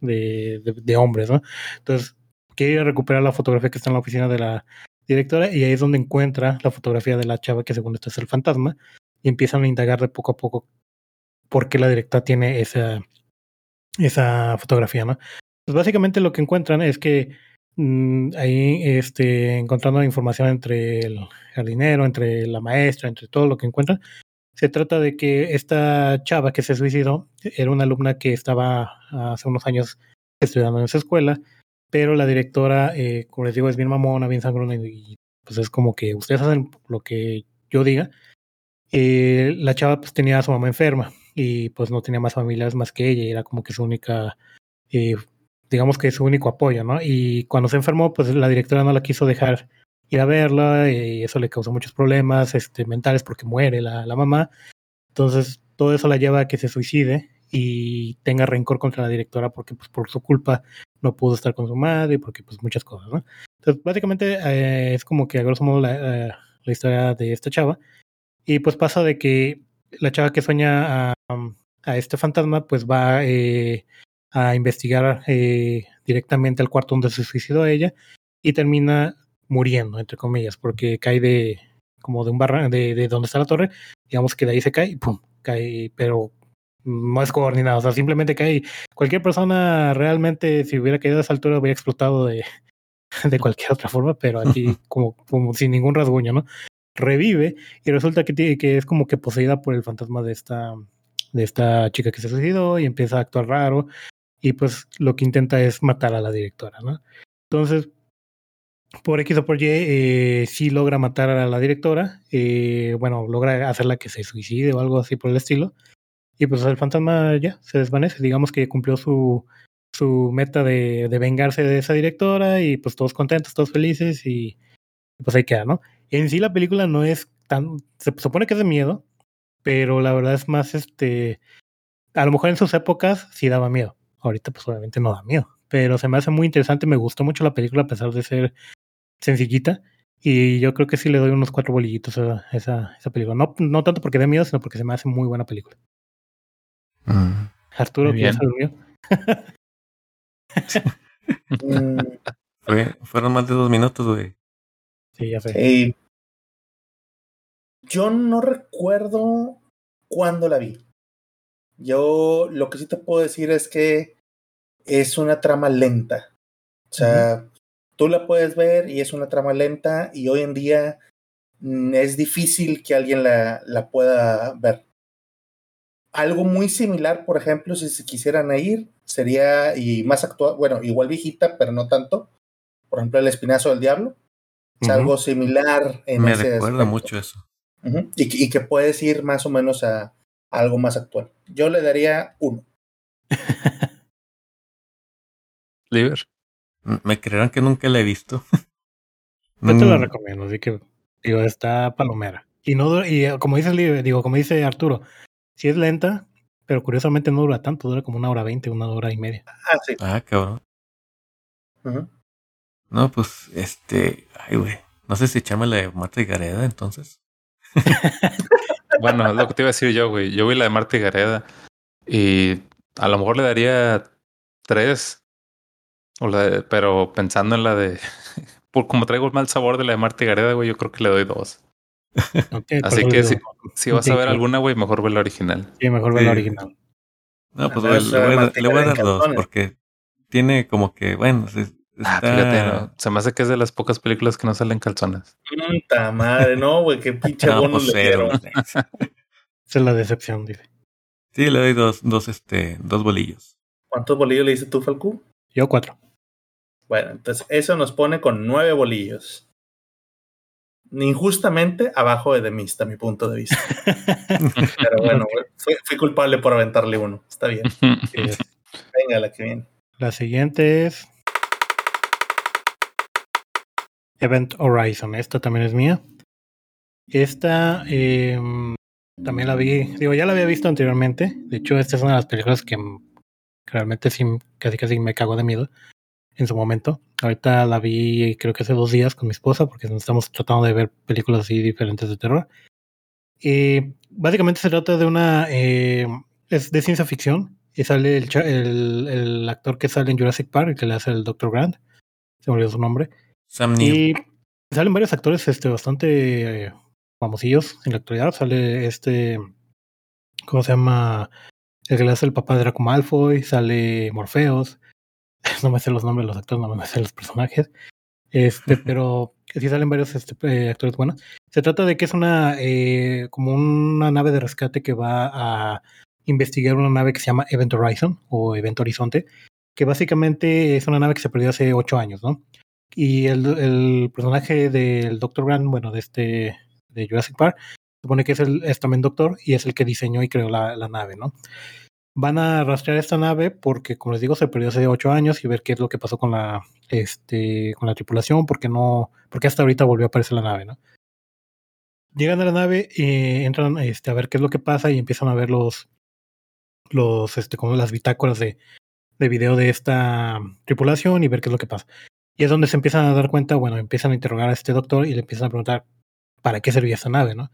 de, de, de hombres, ¿no? Entonces quiere recuperar la fotografía que está en la oficina de la directora y ahí es donde encuentra la fotografía de la chava que según esto es el fantasma y empiezan a indagar de poco a poco por qué la directora tiene esa, esa fotografía, ¿no? Pues básicamente lo que encuentran es que mmm, ahí este, encontrando información entre el jardinero, entre la maestra, entre todo lo que encuentran, se trata de que esta chava que se suicidó era una alumna que estaba hace unos años estudiando en esa escuela, pero la directora, eh, como les digo, es bien mamona, bien sangrona y pues es como que ustedes hacen lo que yo diga. Eh, la chava pues tenía a su mamá enferma y pues no tenía más familias más que ella, y era como que su única, eh, digamos que su único apoyo, ¿no? Y cuando se enfermó, pues la directora no la quiso dejar ir a verla y eso le causó muchos problemas este, mentales porque muere la, la mamá. Entonces, todo eso la lleva a que se suicide y tenga rencor contra la directora porque pues por su culpa no pudo estar con su madre, porque pues muchas cosas, ¿no? Entonces, básicamente eh, es como que a grosso modo la, eh, la, historia de esta chava. Y pues pasa de que la chava que sueña a, a este fantasma pues va eh, a investigar eh, directamente al cuarto donde se suicidó ella y termina muriendo, entre comillas, porque cae de como de un barra de, de donde está la torre, digamos que de ahí se cae y pum, cae, pero no es coordinado, o sea, simplemente cae. Cualquier persona realmente, si hubiera caído a esa altura, hubiera explotado de, de cualquier otra forma, pero aquí como, como sin ningún rasguño, ¿no? Revive y resulta que, es como que poseída por el fantasma de esta, de esta chica que se suicidó y empieza a actuar raro y pues lo que intenta es matar a la directora, ¿no? Entonces, por X o por Y, eh, sí logra matar a la directora, eh, bueno, logra hacerla que se suicide o algo así por el estilo, y pues el fantasma ya se desvanece, digamos que cumplió su, su meta de, de, vengarse de esa directora y pues todos contentos, todos felices y pues ahí queda, ¿no? En sí la película no es tan, se supone que es de miedo, pero la verdad es más, este, a lo mejor en sus épocas sí daba miedo, ahorita pues obviamente no da miedo, pero se me hace muy interesante, me gustó mucho la película a pesar de ser sencillita. Y yo creo que sí le doy unos cuatro bolillitos a esa, esa película. No, no tanto porque dé miedo, sino porque se me hace muy buena película. Mm. Arturo, ¿quieres el mío? Fue, fueron más de dos minutos, güey. Sí, ya sé. Sí. Yo no recuerdo cuándo la vi. Yo lo que sí te puedo decir es que es una trama lenta. O sea, uh -huh. tú la puedes ver y es una trama lenta y hoy en día mm, es difícil que alguien la, la pueda ver. Algo muy similar, por ejemplo, si se quisieran ir, sería, y más actual, bueno, igual viejita, pero no tanto. Por ejemplo, El Espinazo del Diablo. Es uh -huh. algo similar en Me ese recuerda aspecto. mucho eso. Uh -huh. y, y, que puedes ir más o menos a, a, algo más actual. Yo le daría uno. Liber. Me creerán que nunca la he visto. Yo te la recomiendo, así que digo, está palomera. Y no y eh, como dice digo, como dice Arturo, sí es lenta, pero curiosamente no dura tanto, dura como una hora veinte, una hora y media. Ah, sí. Ah, cabrón. Uh -huh. No, pues, este, ay, güey. No sé si echarme la de Marta y Gareda, entonces. bueno, es lo que te iba a decir yo, güey. Yo vi la de Marta y Gareda y a lo mejor le daría tres. O la de, pero pensando en la de. Por como traigo el mal sabor de la de Marta y Gareda, güey, yo creo que le doy dos. Okay, Así que si, si, vas a ver alguna, güey, mejor ve la original. Sí, mejor ve sí. la original. No, pues güey, le, voy a, le voy a dar dos, porque tiene como que, bueno, está... Ah, fíjate, no. Se me hace que es de las pocas películas que no salen calzonas. Puta madre, no, güey, qué pinche no, bono pues le dieron. Esa es la decepción, dice. Sí, le doy dos, dos, este, dos bolillos. ¿Cuántos bolillos le dices tú, Falcú? Yo cuatro. Bueno, entonces eso nos pone con nueve bolillos. Injustamente abajo de Demista, a mi punto de vista. Pero bueno, fui, fui, culpable por aventarle uno. Está bien. Venga, la que viene. La siguiente es Event Horizon. Esta también es mía. Esta eh, también la vi, digo, ya la había visto anteriormente. De hecho, esta es una de las películas que realmente sí, casi casi me cago de miedo en su momento. Ahorita la vi creo que hace dos días con mi esposa porque estamos tratando de ver películas así diferentes de terror. Y básicamente se trata de una... Eh, es de ciencia ficción y sale el, el, el, actor que sale en Jurassic Park, que le hace el Dr. Grant. Se me olvidó su nombre. Sam Neill. Y salen varios actores este, bastante eh, famosillos en la actualidad. Sale este... ¿Cómo se llama? El que le hace el papá de Draco Malfoy. Sale Morpheus no me sé los nombres de los actores, no me sé los personajes. Este, pero sí salen varios este, eh, actores buenos. Se trata de que es una eh, como una nave de rescate que va a investigar una nave que se llama Event Horizon o Event Horizonte, que básicamente es una nave que se perdió hace ocho años, ¿no? Y el, el personaje del Dr. Grant, bueno, de este de Jurassic Park, supone que es, el, es también doctor y es el que diseñó y creó la, la nave, ¿no? van a rastrear esta nave porque, como les digo, se perdió hace ocho años y ver qué es lo que pasó con la, este, con la tripulación, porque no, porque hasta ahorita volvió a aparecer la nave, ¿no? Llegan a la nave y entran este, a ver qué es lo que pasa y empiezan a ver los, los, este, como las bitácoras de, de video de esta tripulación y ver qué es lo que pasa. Y es donde se empiezan a dar cuenta, bueno, empiezan a interrogar a este doctor y le empiezan a preguntar para qué servía esta nave, ¿no?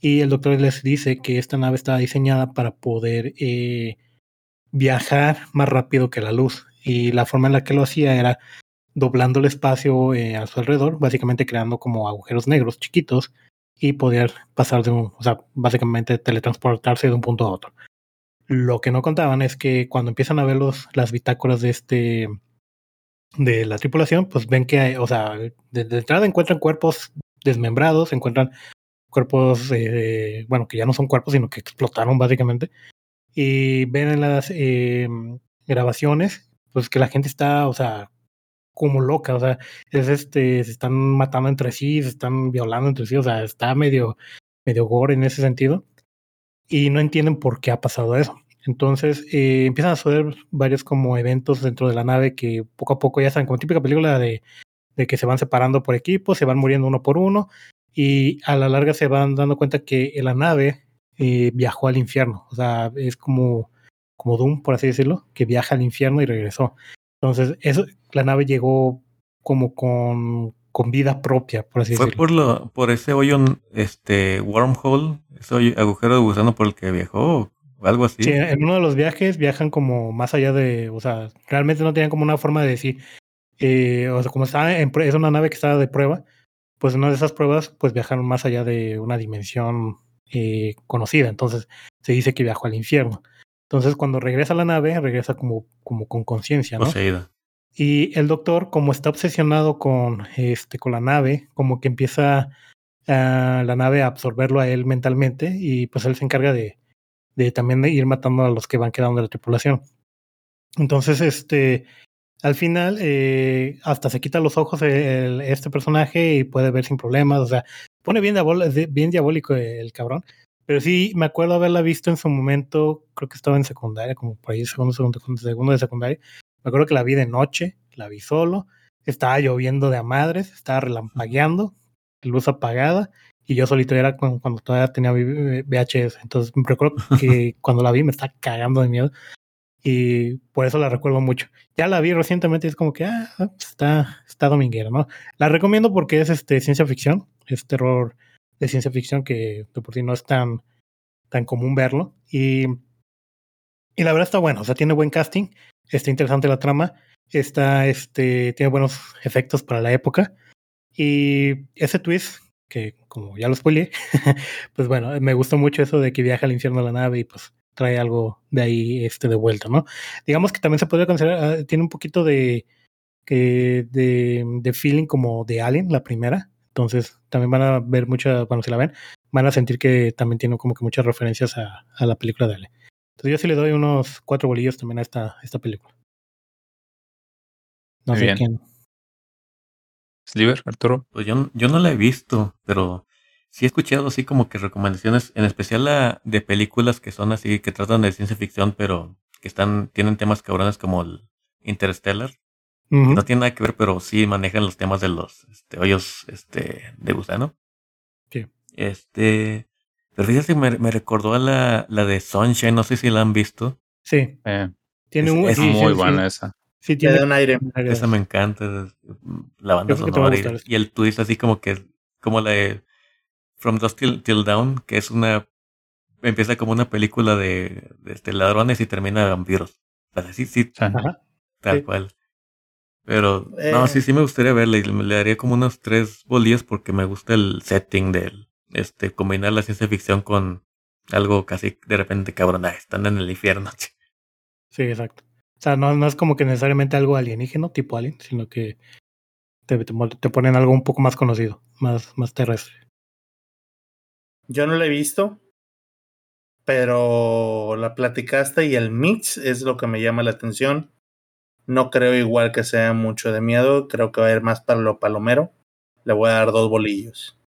Y el doctor les dice que esta nave estaba diseñada para poder eh, viajar más rápido que la luz. Y la forma en la que lo hacía era doblando el espacio eh, a su alrededor, básicamente creando como agujeros negros chiquitos y poder pasar de un, o sea, básicamente teletransportarse de un punto a otro. Lo que no contaban es que cuando empiezan a ver los, las bitácoras de este de la tripulación, pues ven que, hay, o sea, de, de entrada encuentran cuerpos desmembrados, encuentran cuerpos, eh, bueno, que ya no son cuerpos, sino que explotaron básicamente. Y ven en las eh, grabaciones, pues que la gente está, o sea, como loca, o sea, es este, se están matando entre sí, se están violando entre sí, o sea, está medio, medio gore en ese sentido. Y no entienden por qué ha pasado eso. Entonces eh, empiezan a suceder varios como eventos dentro de la nave que poco a poco ya saben, como típica película de, de que se van separando por equipos, se van muriendo uno por uno, y a la larga se van dando cuenta que la nave eh, viajó al infierno. O sea, es como, como Doom, por así decirlo, que viaja al infierno y regresó. Entonces, eso, la nave llegó como con, con vida propia, por así Fue decirlo. por, lo, por ese hoyo, este, wormhole, ese agujero de gusano por el que viajó, algo así. Sí, en uno de los viajes viajan como más allá de, o sea, realmente no tenían como una forma de decir, eh, o sea, como estaba en, es una nave que estaba de prueba, pues en una de esas pruebas pues viajaron más allá de una dimensión eh, conocida. Entonces se dice que viajó al infierno. Entonces cuando regresa a la nave, regresa como, como con conciencia, ¿no? Poseída. Y el doctor, como está obsesionado con, este, con la nave, como que empieza a la nave a absorberlo a él mentalmente y pues él se encarga de, de también de ir matando a los que van quedando de la tripulación. Entonces, este, al final, eh, hasta se quita los ojos el, este personaje y puede ver sin problemas. O sea, pone bien, bien diabólico el cabrón. Pero sí, me acuerdo haberla visto en su momento, creo que estaba en secundaria, como por ahí, segundo, segundo, segundo de secundaria. Me acuerdo que la vi de noche, la vi solo, estaba lloviendo de a madres, estaba relampagueando, luz apagada, y yo solito era cuando, cuando todavía tenía VHS. Entonces me recuerdo que cuando la vi me estaba cagando de miedo y por eso la recuerdo mucho. Ya la vi recientemente y es como que ah, está, está dominguera, ¿no? La recomiendo porque es este ciencia ficción, es terror de ciencia ficción que de por sí no es tan, tan común verlo. Y, y la verdad está bueno, o sea, tiene buen casting, está interesante la trama, está, este, tiene buenos efectos para la época. Y ese twist, que como ya lo spoileé, pues bueno, me gustó mucho eso de que viaja al infierno la nave y pues trae algo de ahí este de vuelta, ¿no? Digamos que también se podría considerar, uh, tiene un poquito de, que de, de, feeling como de Alien, la primera, Entonces también van a ver mucha, cuando se la ven, van a sentir que también tiene como que muchas referencias a, a la película de Alien. Entonces yo sí le doy unos cuatro bolillos también a esta, esta película. No Muy sé bien. quién. Sliver, Arturo. Pues yo, yo no la he visto, pero sí he escuchado así como que recomendaciones, en especial la de películas que son así, que tratan de ciencia ficción, pero que están, tienen temas cabrones como el Interstellar. Ujú. No tiene nada que ver, pero sí manejan los temas de los este, hoyos este, de gusano. Sí. Este. Pero fíjate, me, me recordó a la, la de Sunshine, no sé si la han visto. Sí, Eh, tiene Es- un... es sí, muy sí, buena sí, esa. Sí, tiene da un aire. Esa me encanta. La banda sonora y, y el twist así como que como la de From Dusk Till, Till Dawn, que es una empieza como una película de, de, este, ladrones y termina vampiros. O sea, sí, sí, Ajá. tal sí. cual. Pero Eh. no, sí, sí me gustaría verla y le daría como unos tres bolillas porque me gusta el setting del este combinar la ciencia ficción con algo casi de repente cabrón, ah, están en el infierno. Sí, exacto. O sea, no, no es como que necesariamente algo alienígeno, tipo alien, sino que te, te, ponen algo un poco más conocido, más, más terrestre. Yo no la he visto, pero la platicaste y el mix es lo que me llama la atención. No creo igual que sea mucho de miedo, creo que va a ir más para lo palomero. Le voy a dar dos bolillos.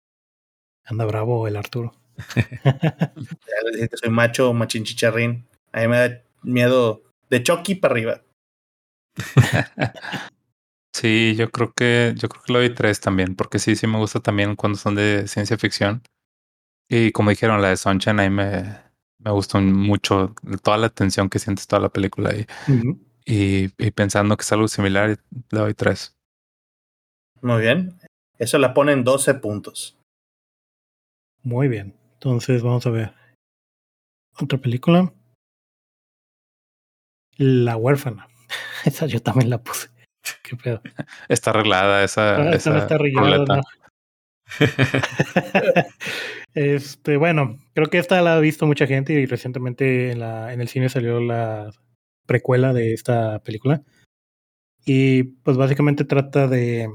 Anda bravo el Arturo. Ya les dije que soy macho, machín chicharrín. A mí me da miedo de Chucky para arriba. Sí, yo creo que yo creo que le doy tres también, porque sí, sí me gusta también cuando son de ciencia ficción. Y como dijeron, la de Sunshine ahí me, me gustó mucho toda la tensión que sientes toda la película y, Ujú. y, y pensando que es algo similar, le doy tres. Muy bien. Eso la pone en 12 puntos. Muy bien. Entonces vamos a ver. Otra película. La huérfana. Esa yo también la puse. Qué pedo. Está arreglada esa, Ah, esta esa no está arreglada, este, bueno, creo que esta la ha visto mucha gente y recientemente en, la, en el cine salió la precuela de esta película. Y pues básicamente trata de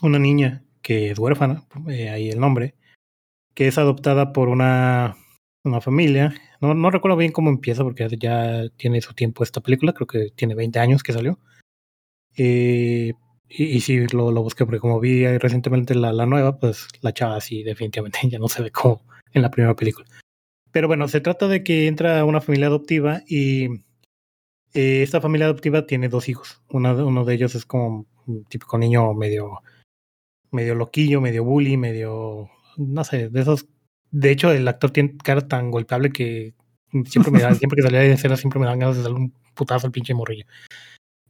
una niña que es huérfana, eh, ahí el nombre, que es adoptada por una, una familia. No, no recuerdo bien cómo empieza porque ya tiene su tiempo esta película, creo que tiene 20 años que salió. Eh, y, y sí, lo, lo busqué porque como vi recientemente la, la nueva, pues la chava sí definitivamente ya no se ve como en la primera película. Pero bueno, se trata de que entra una familia adoptiva y eh, esta familia adoptiva tiene dos hijos. Uno de ellos es como un típico niño medio, medio loquillo, medio bully, medio, no sé, de esos. De hecho, el actor tiene cara tan golpeable que siempre me da, siempre que salía de escena siempre me dan ganas de darle un putazo al pinche morrillo.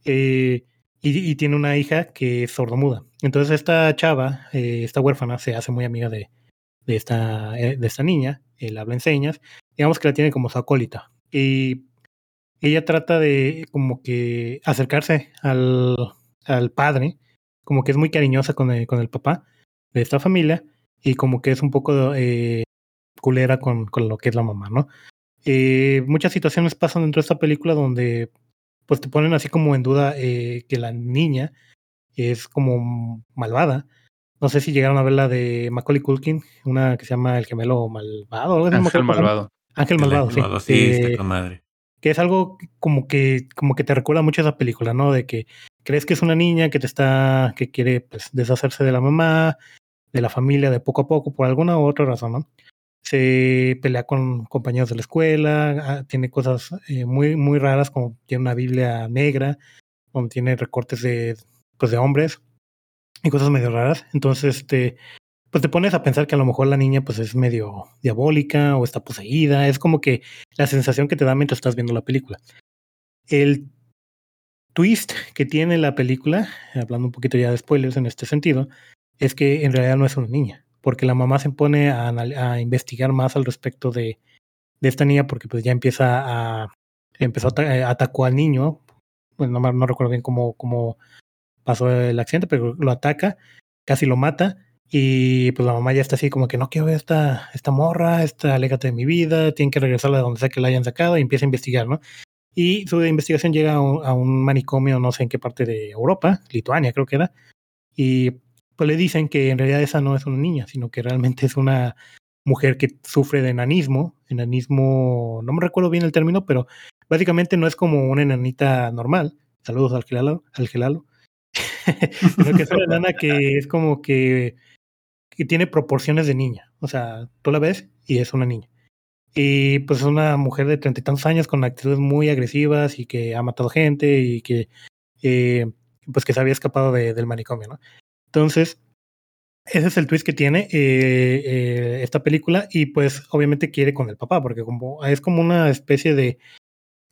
Eh, y, y, tiene una hija que es sordomuda. Entonces esta chava, eh, esta huérfana, se hace muy amiga de, de, esta, eh, de esta niña, él habla en señas, digamos que la tiene como su acólita. Y ella trata de como que acercarse al, al padre, como que es muy cariñosa con el, con el papá de esta familia y como que es un poco eh, culera con, con, lo que es la mamá, ¿no? Eh, muchas situaciones pasan dentro de esta película donde pues te ponen así como en duda eh, que la niña es como malvada. No sé si llegaron a ver la de Macaulay Culkin, una que se llama El gemelo malvado. Algo Ángel no malvado. Ángel malvado, sí. Malvado, sí, está con madre. Que es algo como que, como que te recuerda mucho a esa película, ¿no? De que crees que es una niña que te está, que quiere pues, deshacerse de la mamá, de la familia de poco a poco, por alguna u otra razón, ¿no? Se pelea con compañeros de la escuela, tiene cosas eh, muy, muy raras, como tiene una Biblia negra, donde tiene recortes de, pues, de hombres y cosas medio raras. Entonces, este, pues te pones a pensar que a lo mejor la niña pues es medio diabólica o está poseída. Es como que la sensación que te da mientras estás viendo la película. El twist que tiene la película, hablando un poquito ya de spoilers en este sentido, es que en realidad no es una niña porque la mamá se pone a, investigar más al respecto de, esta niña, porque pues ya empieza a empezó a atacó al niño, pues no, recuerdo bien cómo, pasó el accidente, pero lo ataca, casi lo mata, y pues la mamá ya está así como que no quiero ver esta, esta morra, esta aléjate de mi vida, tienen que regresarla de donde sea que la hayan sacado, y empieza a investigar, ¿no? Y su investigación llega a un, a un manicomio, no sé en qué parte de Europa, Lituania creo que era, y pues le dicen que en realidad esa no es una niña, sino que realmente es una mujer que sufre de enanismo. Enanismo, no me recuerdo bien el término, pero básicamente no es como una enanita normal. Saludos al gelalo, al gelalo. sino que es una enana que es como que, que tiene proporciones de niña. O sea, tú la ves y es una niña. Y pues es una mujer de treinta y tantos años con actitudes muy agresivas y que ha matado gente y que eh, pues que se había escapado de, del manicomio, ¿no? Entonces, ese es el twist que tiene eh, eh, esta película y pues obviamente quiere con el papá, porque como es como una especie de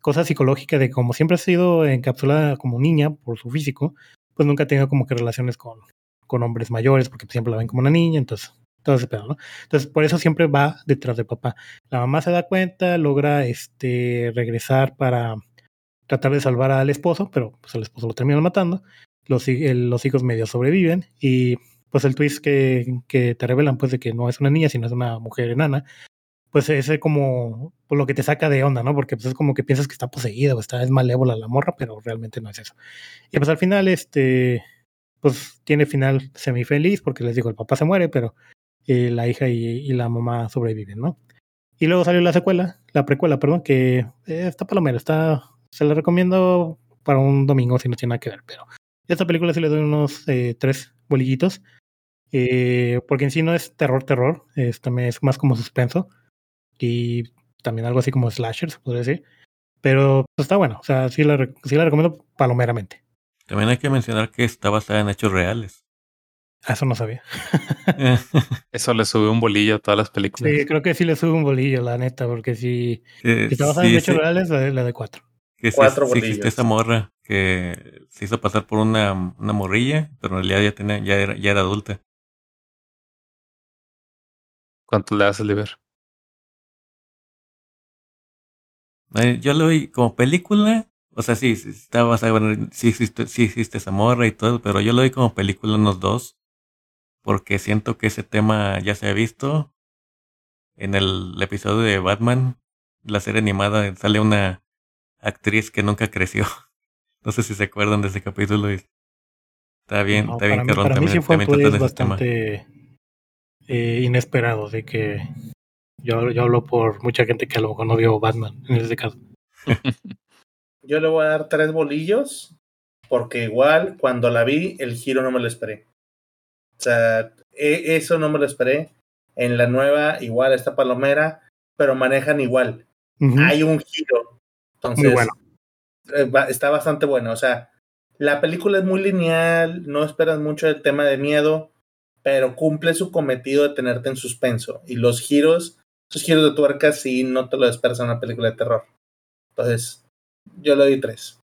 cosa psicológica de como siempre ha sido encapsulada como niña por su físico, pues nunca ha tenido como que relaciones con, con hombres mayores, porque siempre la ven como una niña, entonces todo ese pedo, ¿no? Entonces, por eso siempre va detrás de papá. La mamá se da cuenta, logra este regresar para tratar de salvar al esposo, pero pues el esposo lo termina matando. Los, hijos medio sobreviven y pues el twist que, te revelan pues de que no es una niña, sino es una mujer enana, pues es como pues, lo que te saca de onda, ¿no? Porque pues es como que piensas que está poseída o está, es malévola la morra, pero realmente no es eso. Y pues al final, este, pues tiene final semifeliz, porque les digo, el papá se muere, pero eh, la hija y, la mamá sobreviven, ¿no? Y luego salió la secuela, la precuela, perdón, que eh, está palomera, está, se la recomiendo para un domingo si no tiene nada que ver, pero esta película sí le doy unos eh, tres bolillitos, eh, porque en sí no es terror, terror, es, también es más como suspenso y también algo así como slasher, se podría decir, pero pues, está bueno, o sea, sí la, sí la recomiendo palomeramente. También hay que mencionar que está basada en hechos reales. Ah, eso no sabía. eso le sube un bolillo a todas las películas. Sí, creo que sí le sube un bolillo, la neta, porque si, eh, si está basada sí, en hechos sí. reales, la de, la de cuatro. Que Cuatro sí, sí existe esa morra que se hizo pasar por una, una morrilla, pero en realidad ya, tenía, ya, era, ya era adulta. ¿Cuánto le das deber? Eh, yo lo vi como película, o sea, sí, sí está bueno, sí existe, sí existe esa morra y todo, pero yo lo vi como película unos dos, porque siento que ese tema ya se ha visto. En el episodio de Batman, la serie animada, sale una actriz que nunca creció. No sé si se acuerdan de ese capítulo. Y está bien, No, está bien para, que para mí sí fue un también bastante eh, inesperado de que yo, yo hablo por mucha gente que a lo mejor no vio Batman en este caso. Yo le voy a dar tres bolillos, porque igual cuando la vi, el giro no me lo esperé. O sea, e- eso no me lo esperé. En la nueva, igual está Palomera, pero manejan igual. Hay un giro. Entonces, Muy bueno. eh, va- está bastante bueno. O sea, la película es muy lineal, no esperas mucho del tema de miedo, pero cumple su cometido de tenerte en suspenso. Y los giros, esos giros de tuerca, sí no te lo esperas en una película de terror. Entonces, yo le doy tres.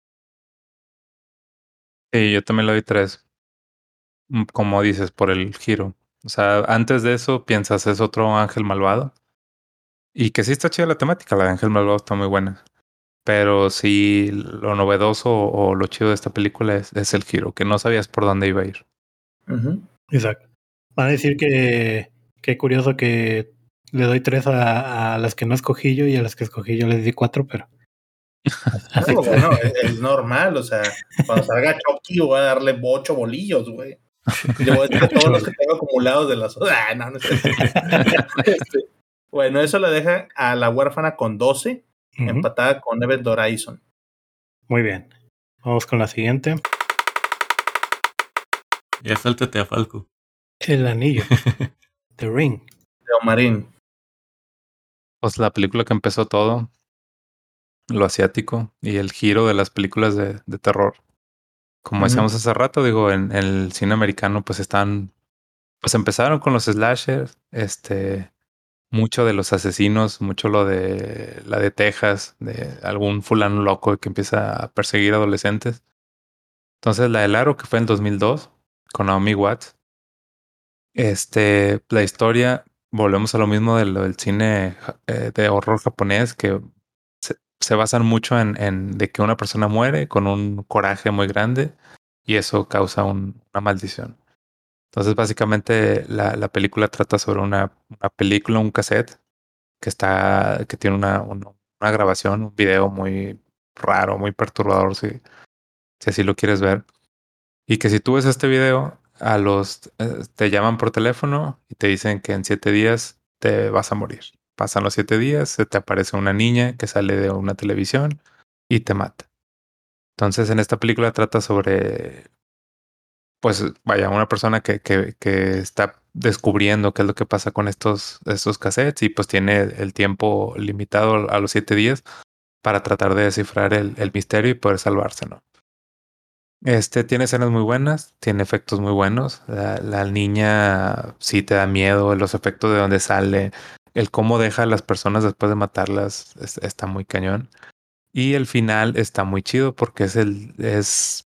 Sí, yo también le doy tres. Mm, Como dices, por el giro. O sea, antes de eso piensas es otro ángel malvado. Y que sí está chida la temática, la de ángel malvado está muy buena. Pero sí, lo novedoso o lo chido de esta película es, es el giro, que no sabías por dónde iba a ir. Exacto. Van a decir que qué curioso que le doy tres a, a las que no escogí yo y a las que escogí yo les di cuatro, pero No, bueno, es, es normal, o sea, cuando salga Chucky voy a darle ocho bolillos, güey. Le voy a decir todos los que tengo acumulados de las... Ah, no, no. Este, bueno, eso le deja a la huérfana con 12, Empatada con Event Horizon. Muy bien. Vamos con la siguiente. Ya sáltate a Falco. El anillo. The Ring. De Omarín. Pues la película que empezó todo, lo asiático y el giro de las películas de, de terror. Como decíamos hace rato, digo, en, en el cine americano, pues están, pues empezaron con los slashers, este, mucho de los asesinos, mucho lo de la de Texas, de algún fulano loco que empieza a perseguir adolescentes. Entonces la del Aro, que fue en 2002, con Naomi Watts. Este, la historia, volvemos a lo mismo de lo del cine eh, de horror japonés, que se, basan mucho en, en de que una persona muere con un coraje muy grande y eso causa un- una maldición. Entonces, básicamente, la, la película trata sobre una, una película, un cassette que está, que tiene una, una, grabación, un video muy raro, muy perturbador, si, si así lo quieres ver. Y que si tú ves este video, a los eh, te llaman por teléfono y te dicen que en siete días te vas a morir. Pasan los siete días, te aparece una niña que sale de una televisión y te mata. Entonces, en esta película trata sobre, pues, vaya, una persona que, que, que está descubriendo qué es lo que pasa con estos, estos cassettes y pues tiene el tiempo limitado a los siete días para tratar de descifrar el, el misterio y poder salvarse, ¿no? Este tiene escenas muy buenas, tiene efectos muy buenos. La, la, niña sí te da miedo, los efectos de donde sale, el cómo deja a las personas después de matarlas es, está muy cañón. Y el final está muy chido porque es el es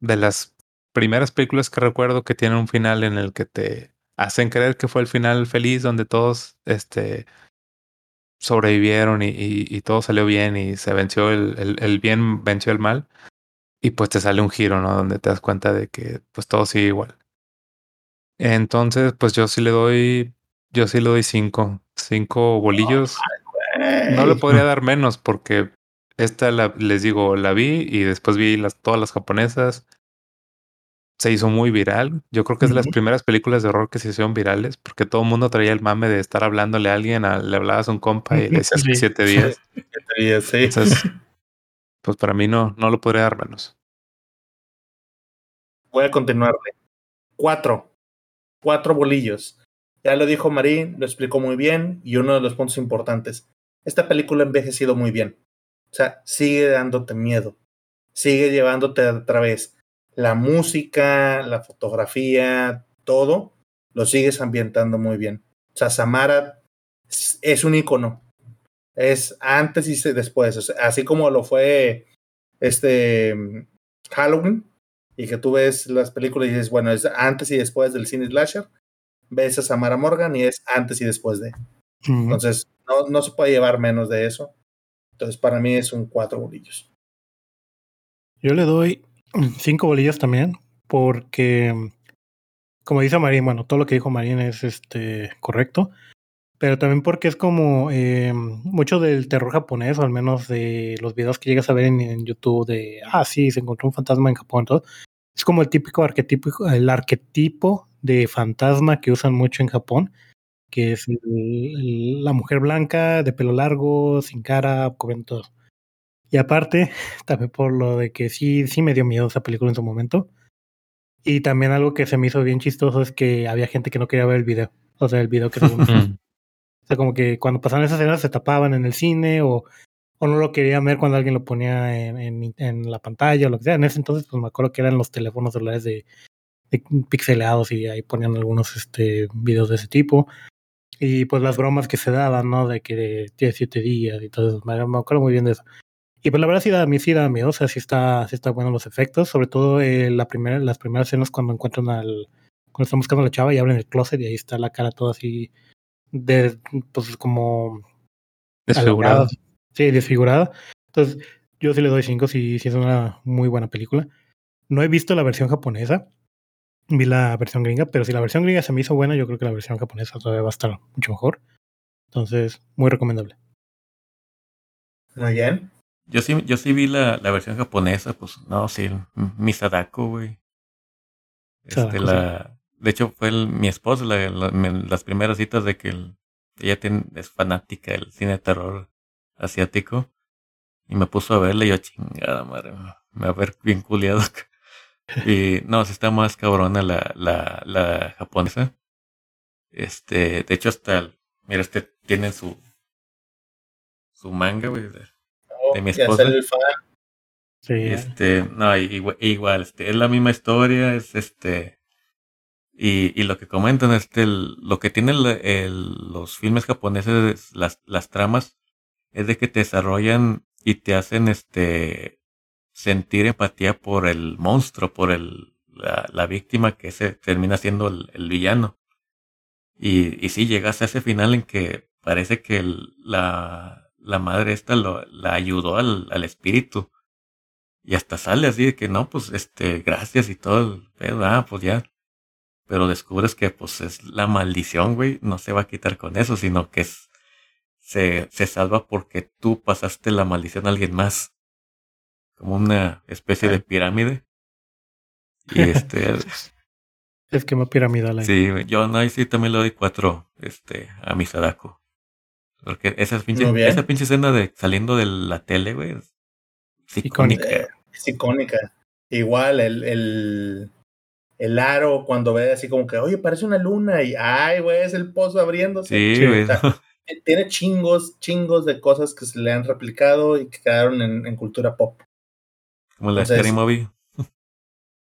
de las primeras películas que recuerdo que tienen un final en el que te hacen creer que fue el final feliz donde todos este sobrevivieron y, y, y todo salió bien y se venció el, el, el bien venció el mal y pues te sale un giro, ¿no? Donde te das cuenta de que pues todo sigue igual. Entonces, pues yo sí le doy, yo sí le doy cinco, cinco bolillos. No le podría dar menos porque esta la, les digo, la vi y después vi las, todas las japonesas. Se hizo muy viral. Yo creo que es de las primeras películas de horror que se hicieron virales porque todo el mundo traía el mame de estar hablándole a alguien, a, le hablabas a un compa y le decías siete días. siete días, sí. Entonces, pues para mí no, no lo podría dar menos. Voy a continuarle. Cuatro. Cuatro bolillos. Ya lo dijo Marín, lo explicó muy bien y uno de los puntos importantes. Esta película ha envejecido muy bien. O sea, sigue dándote miedo. Sigue llevándote a través. La música, la fotografía, todo, lo sigues ambientando muy bien. O sea, Samara es, es un icono es antes y después. O sea, así como lo fue este Halloween, y que tú ves las películas y dices, bueno, es antes y después del cine slasher, ves a Samara Morgan y es antes y después de. Uh -huh. Entonces, no, no se puede llevar menos de eso. Entonces, para mí es un cuatro bolillos. Yo le doy cinco bolillos también, porque, como dice Marín, bueno, todo lo que dijo Marín es este correcto pero también porque es como eh, mucho del terror japonés, o al menos de los videos que llegas a ver en, YouTube de, ah, sí, se encontró un fantasma en Japón, todo. Es como el típico arquetipo, el arquetipo de fantasma que usan mucho en Japón, que es la mujer blanca, de pelo largo, sin cara, cubriendo todo. Y aparte, también por lo de que sí, sí me dio miedo esa película en su momento. Y también algo que se me hizo bien chistoso es que había gente que no quería ver el video. O sea, el video que O sea, como que cuando pasaban esas escenas se tapaban en el cine o, o no lo querían ver cuando alguien lo ponía en, en, en, la pantalla o lo que sea. En ese entonces, pues me acuerdo que eran los teléfonos celulares de, de pixeleados y ahí ponían algunos este, videos de ese tipo. Y pues las bromas que se daban, ¿no? De que tiene siete días y todo eso. Me acuerdo muy bien de eso. Y pues la verdad sí da, a mí sí da miedo, o sea, sí está, sí está bueno los efectos, sobre todo eh, la primera, las primeras escenas cuando encuentran al, cuando están buscando a la chava y abren el closet y ahí está la cara toda así de pues como desfigurada. Sí, desfigurada. Entonces, yo sí le doy cinco si, si es una muy buena película. No he visto la versión japonesa. Vi la versión gringa, pero si la versión gringa se me hizo buena, yo creo que la versión japonesa todavía va a estar mucho mejor. Entonces, muy recomendable. Muy bien. Yo sí, yo sí vi la, la versión japonesa, pues no, sí, mi Sadako, güey. Este, la, sí. De hecho, fue el, mi esposa la, la, las primeras citas de que el, ella tiene, es fanática del cine de terror asiático. Y me puso a verla y yo, chingada madre, me va a ver bien culiado. y no, si está más cabrona la, la, la japonesa. Este, de hecho, hasta, mira, este tiene su, su manga, güey, de, oh, de mi esposa. El fan. Sí. Este, no, igual, igual, este, es la misma historia, es este, y, y lo que comentan es que el, lo que tienen el, el, los filmes japoneses, las, las tramas, es de que te desarrollan y te hacen este sentir empatía por el monstruo, por el, la, la víctima que se termina siendo el, el villano. Y, y sí, llegas a ese final en que parece que el, la, la madre esta lo, la ayudó al, al espíritu. Y hasta sale así de que no, pues este, gracias y todo el pedo, ah, pues ya pero descubres que pues es la maldición, güey, no se va a quitar con eso, sino que es, se, se salva porque tú pasaste la maldición a alguien más, como una especie de pirámide. Y este, Esquema piramidal ahí. Sí, yo no, ahí sí también le doy cuatro este, a mi Sadako. Porque esa pinche, Muy bien. esa pinche escena de saliendo de la tele, güey, es icónica. Eh, es icónica. Igual el, el, el aro cuando ve así como que, oye, parece una luna y, ay, güey, es el pozo abriéndose. Sí, güey. o sea, Tiene chingos, chingos de cosas que se le han replicado y que quedaron en, en cultura pop. Como la entonces- Scary Movie.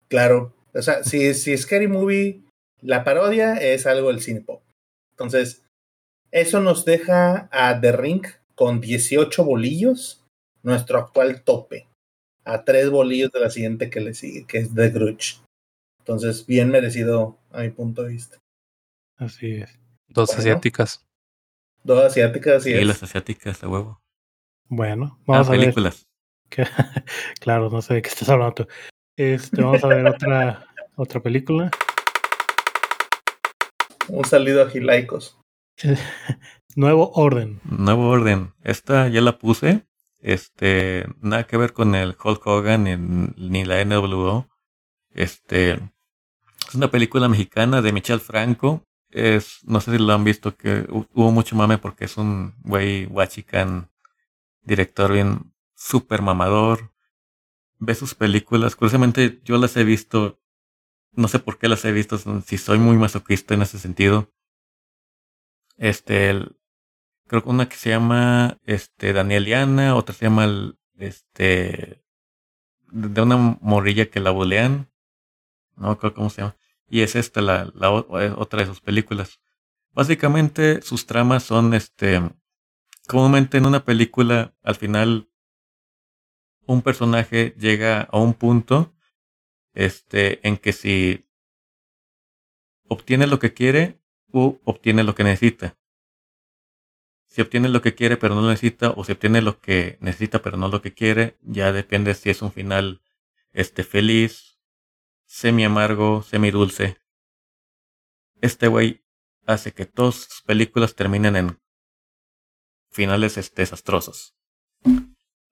Claro. O sea, si, si Scary Movie, la parodia es algo del cine pop. Entonces, eso nos deja a The Ring con 18 bolillos, nuestro actual tope. A tres bolillos de la siguiente que le sigue, que es The Grudge. Entonces, bien merecido a mi punto de vista. Así es. Dos Bueno. asiáticas. Dos asiáticas, así Y es. las asiáticas, a huevo. Bueno, Ah, vamos a ver. películas. claro, no sé de qué estás hablando tú. Este, vamos a ver otra, otra película. Un saludo a Gilaicos. Nuevo Orden. Nuevo orden. Esta ya la puse. Este, nada que ver con el Hulk Hogan ni, ni la NWO. Este, es una película mexicana de Michel Franco. Es, no sé si lo han visto, que hu- hubo mucho mame porque es un güey huachican, director bien super mamador. Ve sus películas. Curiosamente, yo las he visto. No sé por qué las he visto, si soy muy masoquista en ese sentido. Este, el- creo que una que se llama este Danieliana, otra se llama el- este de una morrilla que la bulean, no acuerdo cómo se llama, y es esta la, la otra de sus películas. Básicamente sus tramas son este comúnmente en una película al final un personaje llega a un punto este en que si obtiene lo que quiere u obtiene lo que necesita si obtiene lo que quiere pero no lo necesita o si obtiene lo que necesita pero no lo que quiere, ya depende si es un final este feliz, semi amargo, semi dulce. Este güey hace que todas sus películas terminen en finales este, desastrosos.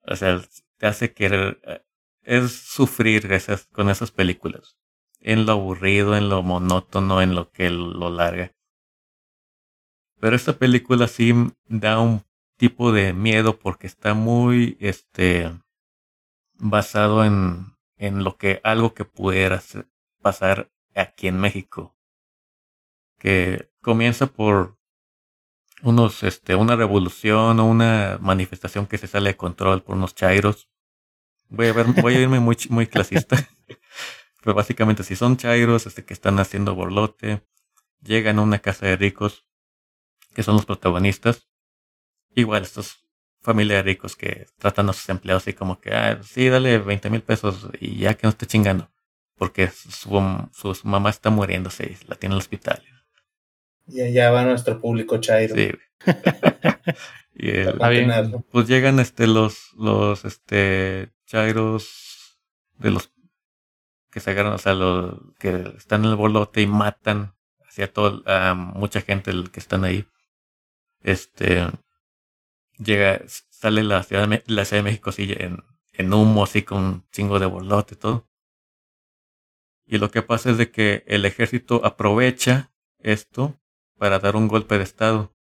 O sea, te hace querer eh, es sufrir con esas películas. En lo aburrido, en lo monótono, en lo que lo larga. Pero esta película sí da un tipo de miedo porque está muy este basado en, en lo que algo que pudiera pasar aquí en México. Que comienza por unos este una revolución o una manifestación que se sale de control por unos chairos. Voy a ver, voy a irme muy muy clasista. Pero básicamente si son chairos este que están haciendo borlote, llegan a una casa de ricos que son los protagonistas. Igual, estos familia de ricos que tratan a sus empleados así como que, ah, sí, dale 20 mil pesos y ya que no esté chingando. Porque su, su, su mamá está muriéndose y la tiene en el hospital. Y allá va nuestro público chairo. Sí. y el- bien. Pues llegan este los los este chairos de los que se agarran, o sea, los que están en el bolote y matan hacia todo a mucha gente el que están ahí. Este llega sale la ciudad de, la ciudad de México así en, en humo así con un chingo de bolote y todo. Y lo que pasa es de que el ejército aprovecha esto para dar un golpe de estado.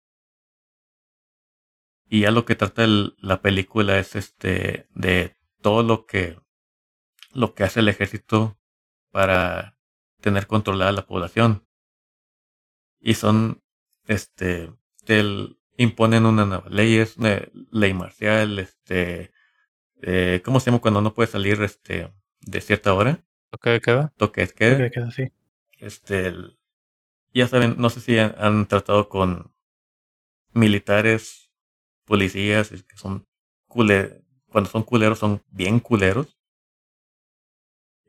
Y ya lo que trata la película es este de todo lo que lo que hace el ejército para tener controlada la población. Y son este del imponen una nueva ley, es una ley marcial, este eh, ¿cómo se llama cuando no puede salir este de cierta hora? ¿Toque de queda? Toque de queda. que queda así. Este, el- ya saben, no sé si han, han tratado con militares, policías, que son cule, cuando son culeros son bien culeros.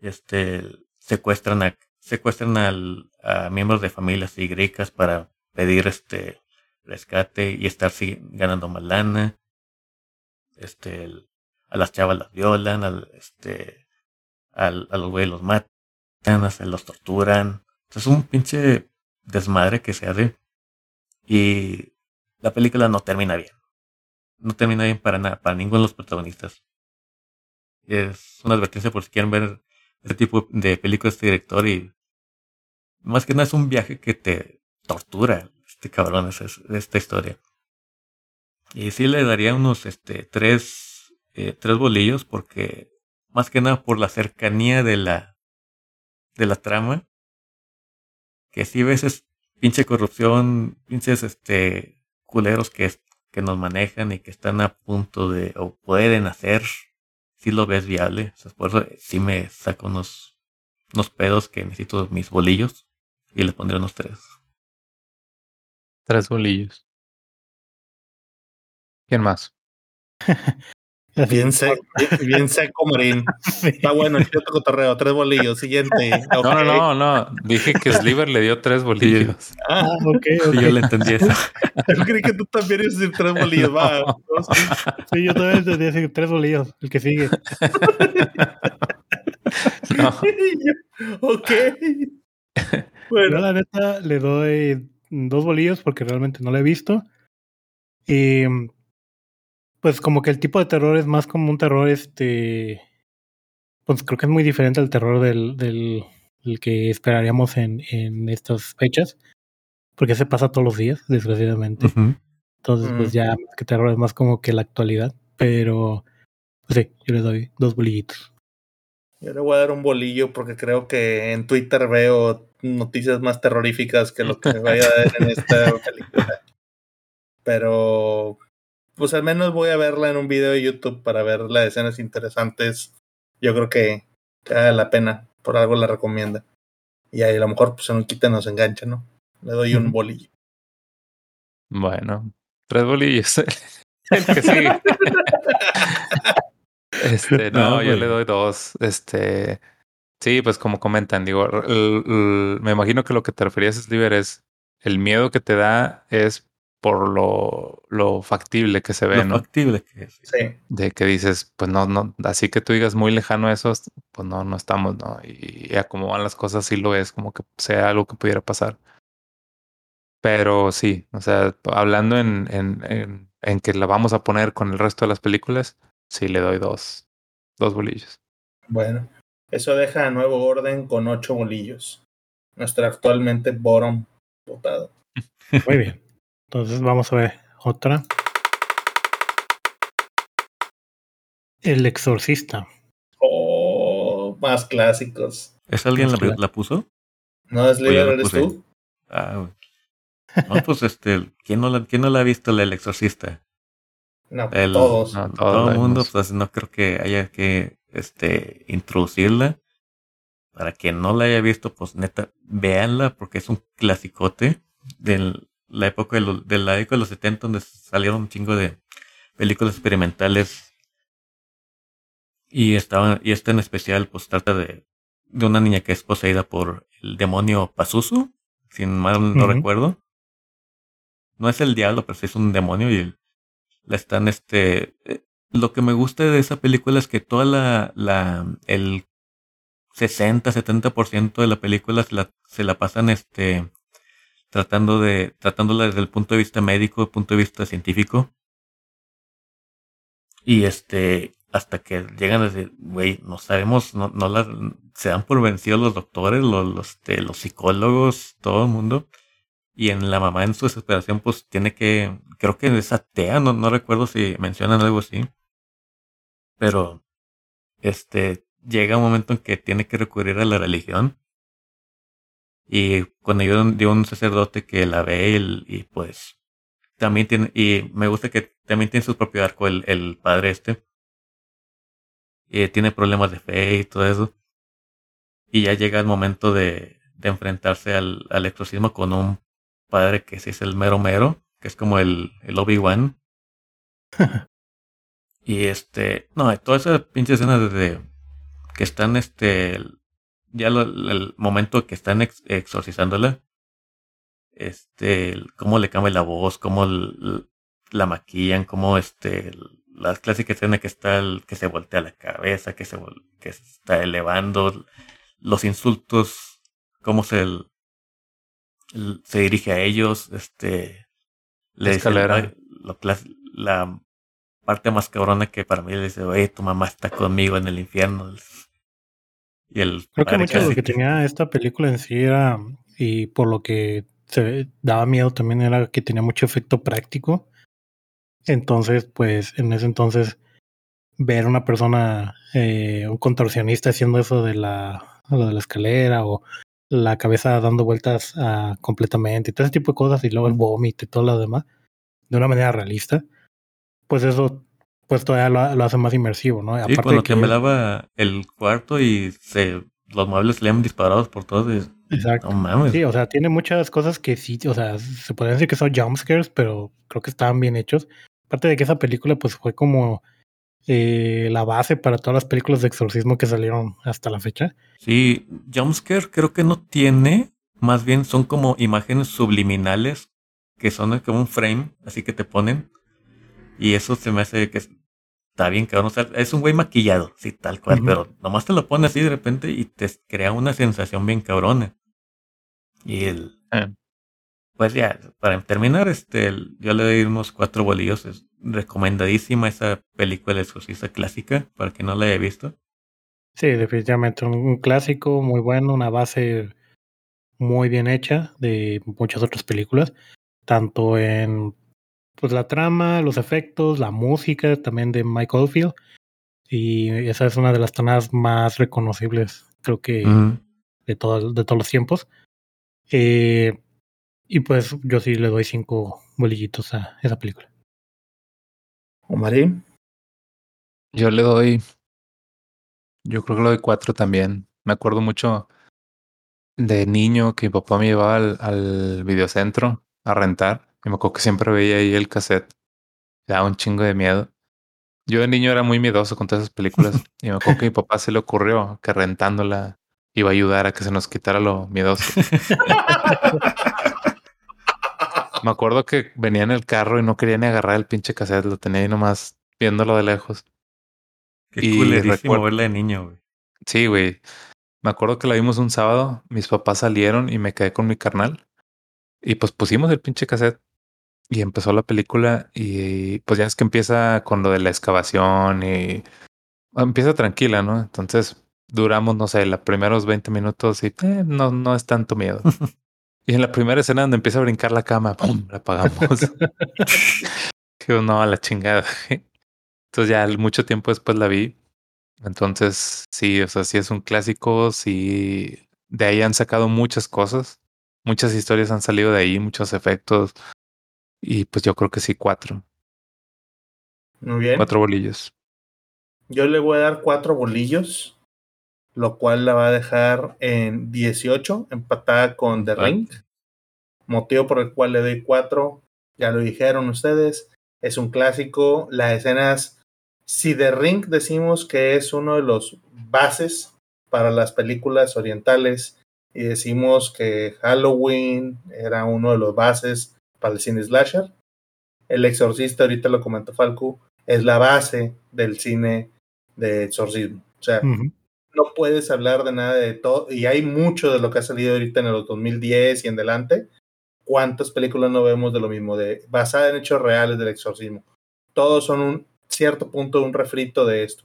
Este, secuestran a, secuestran al, a miembros de familias y ricas para pedir este rescate y estar sí, ganando más lana. Este, a las chavas las violan, al, este, al, a los güeyes los matan, se los torturan. Es un pinche desmadre que se hace. Y la película no termina bien. No termina bien para nada, para ninguno de los protagonistas. Es una advertencia por si quieren ver este tipo de películas de este director y más que nada es un viaje que te tortura este cabrón, es, esta historia. Y sí le daría unos este, tres, eh, tres bolillos porque más que nada por la cercanía de la, de la trama. Que si ves es pinche corrupción, pinches este, culeros que, que nos manejan y que están a punto de, o pueden hacer, si lo ves viable. O sea, sí me saco unos, unos pedos que necesito mis bolillos y le pondré unos tres. Tres bolillos. ¿Quién más? Bien, seco, bien seco, Marín. Está bueno, yo tengo torreo, tres bolillos. Siguiente. No, no, no, no. Dije que Sliver le dio tres bolillos. Ah, ok, ok. yo le entendí eso. Yo creí que tú también ibas a decir tres bolillos. Va. No, sí. Sí, yo también entendí decir tres bolillos, el que sigue. No. ok. Yo Bueno, la neta le doy dos bolillos porque realmente no lo he visto. Y pues como que el tipo de terror es más como un terror este pues creo que es muy diferente al terror del, del, del que esperaríamos en, en estas fechas. Porque se pasa todos los días, desgraciadamente. Ujú. Entonces, pues Mm. ya que terror es más como que la actualidad. Pero pues sí, yo le doy dos bolillitos. yo le voy a dar un bolillo porque creo que en Twitter veo noticias más terroríficas que lo que me vaya a dar en esta película. Pero, pues al menos voy a verla en un video de YouTube para ver las escenas interesantes. Yo creo que, que vale la pena. Por algo la recomienda. Y ahí a lo mejor pues se nos quita, nos engancha, ¿no? Le doy un bolillo. Bueno, tres bolillos. El que sigue. Este, no, No, yo le doy dos. Este, sí, pues como comentan, digo, el- el- me imagino que lo que te referías, Sliver, es el miedo que te da es por lo, lo factible que se ve, Lo ¿no? factible que es. Sí. De que dices, pues no, no, así que tú digas muy lejano eso, pues no, no estamos, ¿no? Y, y a cómo van las cosas, sí lo es, como que sea algo que pudiera pasar. Pero sí, o sea, hablando en, en, en, en que la vamos a poner con el resto de las películas, sí le doy dos, dos bolillos. Bueno, eso deja a nuevo orden con ocho bolillos. Nuestro actualmente bottom votado. Muy bien. Entonces vamos a ver otra. El exorcista. Oh, más clásicos. ¿Es alguien la, la puso? ¿No es Oye, líder, lo eres tú? Ah, güey. No, pues este, ¿quién no la, quién no la ha visto el exorcista? No, El- todos. No, todos Todo el mundo, pues no creo que haya que este introducirla. Para quien no la haya visto, pues neta, véanla porque es un clasicote de la época de, lo- de la década de los 70 donde salieron un chingo de películas experimentales. Y estaban, y esta en especial, pues trata de, de una niña que es poseída por el demonio Pazuzu, si mal no recuerdo. No es el diablo, pero sí es un demonio y la están este eh, lo que me gusta de esa película es que toda la la el 60 70% de la película se la, se la pasan este tratando de tratándola desde el punto de vista médico, punto de vista científico. Y este hasta que llegan a decir, güey, no sabemos, no, no la, se dan por vencidos los doctores, los, los, este, los psicólogos, todo el mundo. Y en la mamá, en su desesperación, pues tiene que, creo que es atea, no, no recuerdo si mencionan algo así. Pero, este, llega un momento en que tiene que recurrir a la religión. Y cuando yo de un sacerdote que la ve y, y pues también tiene, y me gusta que también tiene su propio arco el, el padre este. Y tiene problemas de fe y todo eso. Y ya llega el momento de, de enfrentarse al, al exorcismo con un padre que sí es el mero mero, que es como el, el Obi-Wan. y este, no, toda esa pinche escena desde que están este, ya lo, el momento que están ex, exorcizándola, este, cómo le cambia la voz, cómo el, la maquillan, cómo este, la clásica escena que está, el, que se voltea la cabeza, que se, que se está elevando, los insultos, cómo se, el, se dirige a ellos, este, le dice, la, la parte más cabrona que para mí le dice, oye, tu mamá está conmigo en el infierno. Y el Creo que mucho de lo que tenía esta película en sí era, y por lo que se daba miedo también era que tenía mucho efecto práctico. Entonces, pues en ese entonces, ver una persona, eh, un contorsionista haciendo eso de la, lo de la escalera o la cabeza dando vueltas ah, completamente y todo ese tipo de cosas y luego el vómito y todo lo demás de una manera realista, pues eso pues todavía lo, lo hace más inmersivo, ¿no? Sí, cuando que- temblaba el cuarto y se los muebles salían disparados por todos. es- Exacto. No mames. Sí, o sea, tiene muchas cosas que sí, o sea, se podría decir que son jumpscares, pero creo que estaban bien hechos. Aparte de que esa película, pues fue como eh, la base para todas las películas de exorcismo que salieron hasta la fecha. Sí, jumpscare creo que no tiene, más bien son como imágenes subliminales que son como un frame, así que te ponen. Y eso se me hace que está bien cabrón. O sea, es un güey maquillado, sí, tal cual, pero nomás te lo pone así de repente y te crea una sensación bien cabrona. Y el. Pues ya, para terminar, este, el- yo le doy unos cuatro bolillos. Es recomendadísima esa película de exorcista clásica, para quien no la haya visto. Sí, definitivamente un, un clásico muy bueno, una base muy bien hecha de muchas otras películas, tanto en pues la trama, los efectos, la música también de Mike Oldfield y esa es una de las tonadas más reconocibles, creo que de, todo- de todos los tiempos. Eh, y pues yo sí le doy cinco bolillitos a esa película. Omarín. Yo le doy. Yo creo que le doy cuatro también. Me acuerdo mucho de niño que mi papá me llevaba al, al videocentro a rentar. Y me acuerdo que siempre veía ahí el cassette. Me daba un chingo de miedo. Yo de niño era muy miedoso con todas esas películas. y me acuerdo que a mi papá se le ocurrió que rentándola iba a ayudar a que se nos quitara lo miedoso. Me acuerdo que venía en el carro y no quería ni agarrar el pinche cassette. Lo tenía ahí nomás viéndolo de lejos. Qué Y culerísimo recuerdo- verla de niño, güey. Sí, güey. Me acuerdo que la vimos un sábado, mis papás salieron y me quedé con mi carnal. Y pues pusimos el pinche cassette y empezó la película y pues ya es que empieza con lo de la excavación y empieza tranquila, ¿no? Entonces duramos, no sé, los primeros 20 minutos y eh, no, no es tanto miedo. y en la primera escena donde empieza a brincar la cama, ¡pum! La apagamos. que no, a la chingada. Entonces ya mucho tiempo después la vi entonces, sí, o sea, sí es un clásico, sí, de ahí han sacado muchas cosas, muchas historias han salido de ahí, muchos efectos, y pues yo creo que sí, cuatro, Muy bien. cuatro bolillos. Yo le voy a dar cuatro bolillos, lo cual la va a dejar en 18, empatada con The. Ring. Motivo por el cual le doy cuatro, ya lo dijeron ustedes, es un clásico. Las escenas, si The Ring decimos que es uno de los bases para las películas orientales y decimos que Halloween era uno de los bases para el cine slasher, El Exorcista, ahorita lo comentó Falco, es la base del cine de exorcismo. O sea, no puedes hablar de nada de todo, y hay mucho de lo que ha salido ahorita en los 2010 y en adelante. ¿Cuántas películas no vemos de lo mismo, de basada en hechos reales del exorcismo? Todos son un cierto punto un refrito de esto.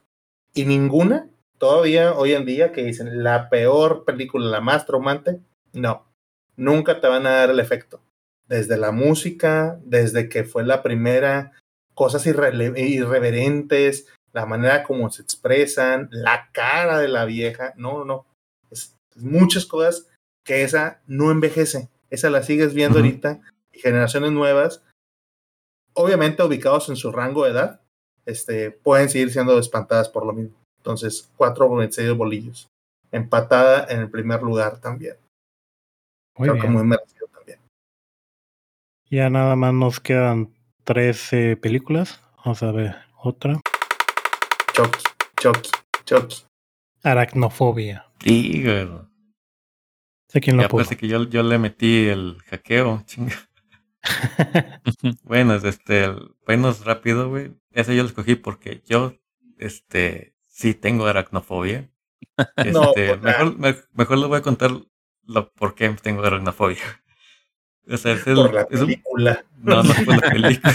Y ninguna, todavía hoy en día, que dicen la peor película, la más traumante, no. Nunca te van a dar el efecto. Desde la música, desde que fue la primera, cosas irreverentes, la manera como se expresan, la cara de la vieja, no, no, es, es muchas cosas que esa no envejece, esa la sigues viendo Ujú. ahorita y generaciones nuevas, obviamente ubicados en su rango de edad, este, pueden seguir siendo espantadas por lo mismo. Entonces, cuatro seis bolillos, empatada en el primer lugar también, Muy creo que bien. muy merecido también. Ya nada más nos quedan 13 películas. Vamos a ver otra. Chucky, Chucky, Chucky. Aracnofobia. Sí, güey. Sé quién lo Ya puso. parece que yo, yo le metí el hackeo, chinga. Bueno, este, el- buenos rápido, güey. Ese yo lo escogí porque yo, este, sí tengo aracnofobia. Este, No, pues, mejor, me- mejor les voy a contar lo por qué tengo aracnofobia. O sea, es el, por la es un- película. no, no por la película.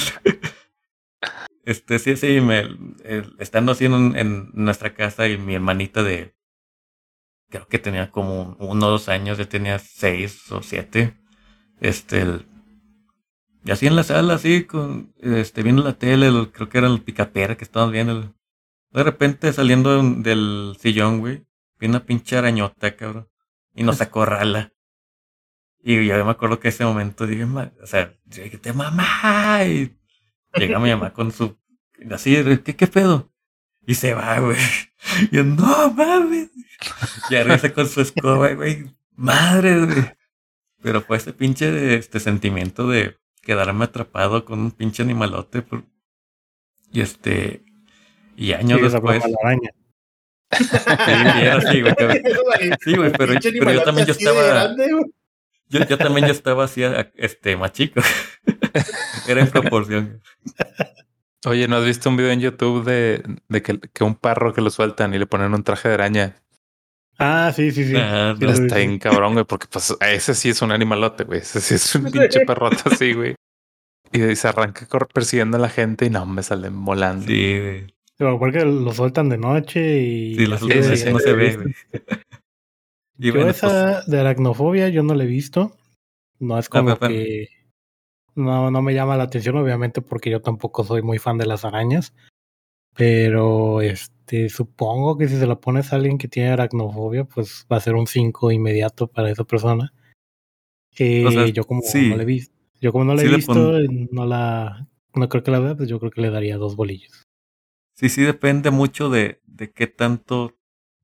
Este, sí, sí, me, el- estando así en, en nuestra casa y mi hermanita de creo que tenía como uno o dos años, ya tenía seis o siete. Este, y así en la sala, así, con, este, viendo la tele, creo que era el picapera que estábamos viendo. De repente saliendo del sillón, güey, vi una pinche arañota, cabrón, y nos acorrala. Y ya me acuerdo que ese momento dije, o sea, dije, te mamá. Y llega mi mamá con su, así, ¿qué, qué pedo? Y se va, güey. Y yo, no mames. Y regresa con su escoba, güey. Madre, güey. Pero fue ese pinche este sentimiento de quedarme atrapado con un pinche animalote. Y este. Y años después. La araña. Sí, güey. Sí, güey, pero, pero yo también yo estaba. Yo, yo, también yo estaba así, este, más chico. Era en proporción. Oye, ¿no has visto un video en YouTube de, de que, que, un perro que lo sueltan y le ponen un traje de araña? Ah, sí, sí, sí. Ah, está bien cabrón, güey, porque pues ese sí es un animalote, güey. Ese sí es un pinche perrote así, güey. Y se arranca persiguiendo a la gente y no, me salen volando. Sí, güey. Pero porque lo sueltan de noche y... Sí, lo sueltan de no se ve, güey. Yo esa pues de aracnofobia yo no la he visto. No es ah, como que no, no me llama la atención, obviamente, porque yo tampoco soy muy fan de las arañas. Pero este, supongo que si se la pones a alguien que tiene aracnofobia, pues va a ser un 5 inmediato para esa persona. Eh, yo como no la he visto, yo como no la he visto, no la no creo que la vea, pues yo creo que le daría dos bolillos. Sí, sí, depende mucho de, de qué tanto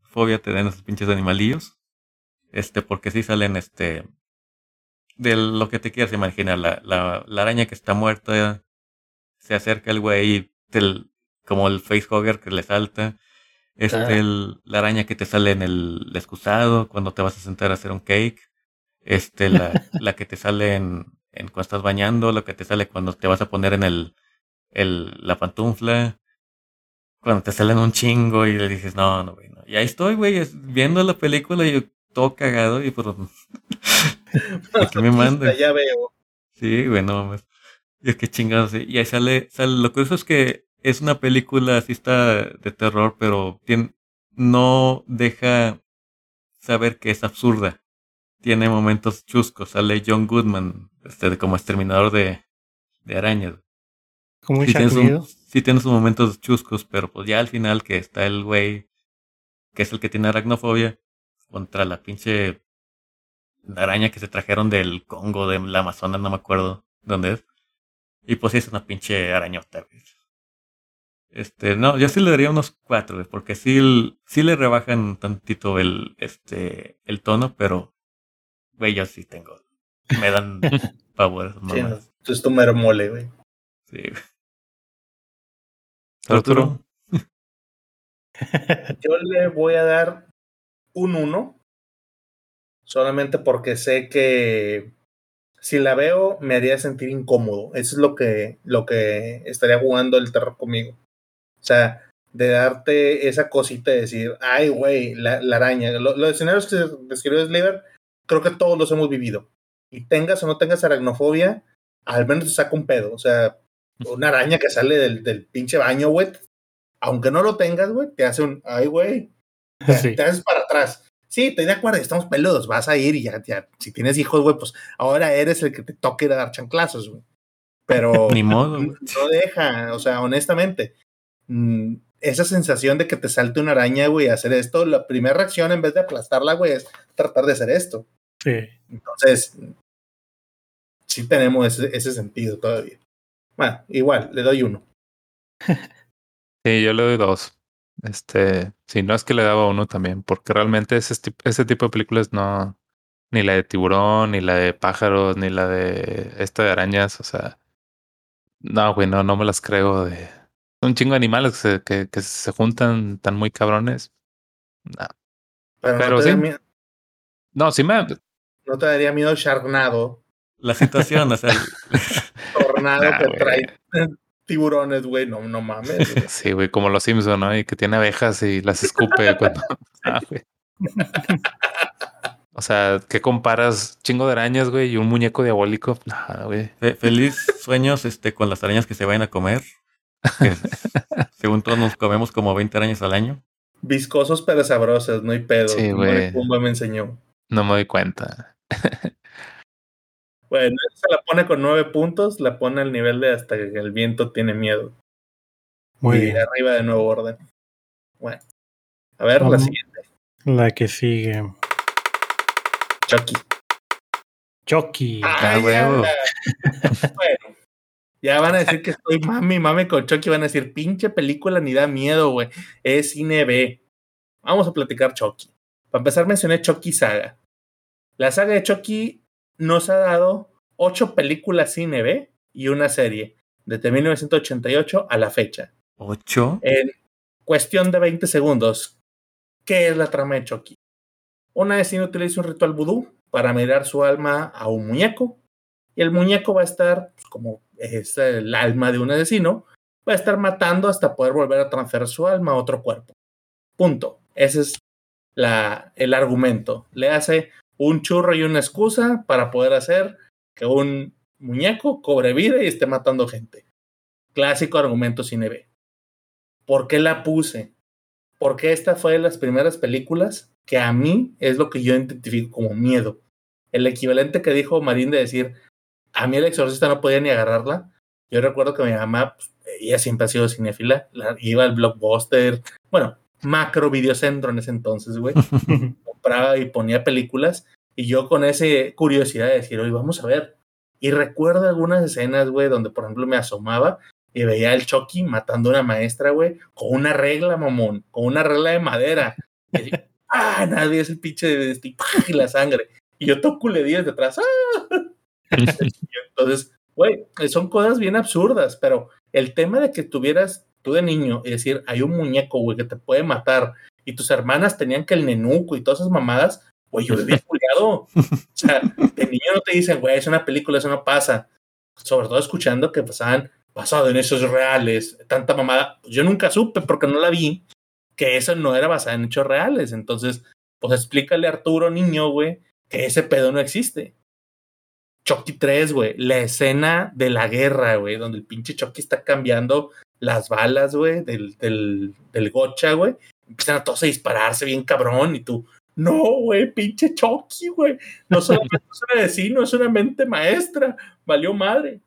fobia te den esos pinches animalillos. Este, porque sí salen este de lo que te quieras imaginar. La, la, la araña que está muerta se acerca el güey como el facehugger que le salta. Este, el, la araña que te sale en el, excusado cuando te vas a sentar a hacer un cake. Este, la, la que te sale en, en cuando estás bañando, lo que te sale cuando te vas a poner en el, el, la pantufla. Cuando te salen un chingo y le dices, no, no, güey, no. Y ahí estoy, güey, viendo la película y yo todo cagado y pues Aquí me manda. Ya veo. Sí, bueno, mames. Y es que chingados. Y ahí sale, sale. Lo curioso es que es una película así está de terror, pero tiene, no deja saber que es absurda. Tiene momentos chuscos. Sale John Goodman, este, como exterminador de, de arañas. Como un sí tiene, sí tiene sus momentos chuscos, pero pues ya al final que está el güey, que es el que tiene aracnofobia, contra la pinche araña que se trajeron del Congo, de la Amazonas, no me acuerdo dónde es. Y pues es una pinche arañota, Este, no, yo sí le daría unos cuatro, porque sí, sí le rebajan tantito el, este, el tono, pero, güey, yo sí tengo, me dan pavor. Sí, no, es tu mero mole, güey. Sí, Arturo. yo le voy a dar un uno solamente porque sé que si la veo me haría sentir incómodo. Eso es lo que, lo que estaría jugando el terror conmigo. O sea, de darte esa cosita de decir, ay, güey, la, araña. los escenarios que describió Sliver, creo que todos los hemos vivido. Y tengas o no tengas aracnofobia, al menos te saca un pedo. O sea, una araña que sale del, del pinche baño, güey. Aunque no lo tengas, güey, te hace un, ay, güey. Te haces para atrás. Sí, estoy de acuerdo, estamos peludos, vas a ir y ya, ya si tienes hijos, güey, pues ahora eres el que te toca ir a dar chanclazos, güey. Pero Ni modo, no deja, o sea, honestamente, mm, esa sensación de que te salte una araña, güey, hacer esto, la primera reacción en vez de aplastarla, güey, es tratar de hacer esto. Sí. Entonces, sí tenemos ese, ese sentido todavía. Bueno, igual, le doy uno. Sí, yo le doy dos. Este, si no es que le daba uno también, porque realmente ese, ese tipo de películas no, ni la de tiburón, ni la de pájaros, ni la de esta de arañas, o sea, no, güey, no, no me las creo de... Un chingo de animales que se, que, que se juntan tan muy cabrones. No. Pero, sí. No, sí me... ¿No te daría miedo Sharknado? La situación, o sea... Tornado que trae tiburones, güey, no, no mames. Sí, güey, como los Simpson, ¿no? Y que tiene abejas y las escupe cuando. Ah, o sea, ¿qué comparas? Chingo de arañas, güey, y un muñeco diabólico. Nada, güey. feliz sueños este, con las arañas que se vayan a comer. según todos nos comemos como 20 arañas al año. Viscosos pero sabrosos, no hay pedo. Sí, güey. me enseñó. No me doy cuenta. Bueno, se la pone con nueve puntos, la pone al nivel de hasta que el viento tiene miedo. Muy y bien. arriba de nuevo orden. Bueno. A ver, la siguiente. La que sigue. Chucky. Chucky. Ah, huevo. ala. bueno. Ya van a decir que estoy mami, mami con Chucky. Van a decir, pinche película ni da miedo, güey. Es cine B. Vamos a platicar Chucky. Para empezar, mencioné Chucky Saga. La saga de Chucky nos ha dado ocho películas cine B y una serie, desde 1988 a la fecha. ¿Ocho? En cuestión de 20 segundos, ¿qué es la trama de Chucky? Una vecina utiliza un ritual vudú para mirar su alma a un muñeco y el muñeco va a estar, pues, como es el alma de un asesino, va a estar matando hasta poder volver a transferir su alma a otro cuerpo. Punto. Ese es la, el argumento. Le hace un churro y una excusa para poder hacer que un muñeco cobre vida y esté matando gente. Clásico argumento cine B. ¿Por qué la puse? Porque esta fue de las primeras películas que a mí es lo que yo identifico como miedo. El equivalente que dijo Marín de decir, a mí el exorcista no podía ni agarrarla. Yo recuerdo que mi mamá, pues, ella siempre ha sido cinéfila, la- iba al blockbuster, bueno, macro videocentro en ese entonces, güey compraba y ponía películas y yo con esa curiosidad de decir, oye, vamos a ver. Y recuerdo algunas escenas, güey, donde por ejemplo me asomaba y veía al Chucky matando a una maestra, güey, con una regla, mamón, con una regla de madera. Y, ah, nadie es el pinche de este, y la sangre. Y yo toco le días detrás. ¡ah! Entonces, güey, son cosas bien absurdas, pero el tema de que tuvieras tú de niño y decir, hay un muñeco, güey, que te puede matar y tus hermanas tenían que el nenuco y todas esas mamadas, güey, yo vivía culiado. O sea, de niño no te dicen, güey, es una película, eso no pasa. Sobre todo escuchando que pasaban basado en hechos reales, tanta mamada. Yo nunca supe porque no la vi que eso no era basado en hechos reales. Entonces, pues explícale a Arturo, niño, güey, que ese pedo no existe. Chucky 3, güey, la escena de la guerra, güey, donde el pinche Chucky está cambiando las balas, güey, del, del, del gocha, güey. Empiezan a todos a dispararse bien cabrón y tú, no, güey, pinche Chucky, güey. No solamente es un vecino, es una mente maestra. Valió madre.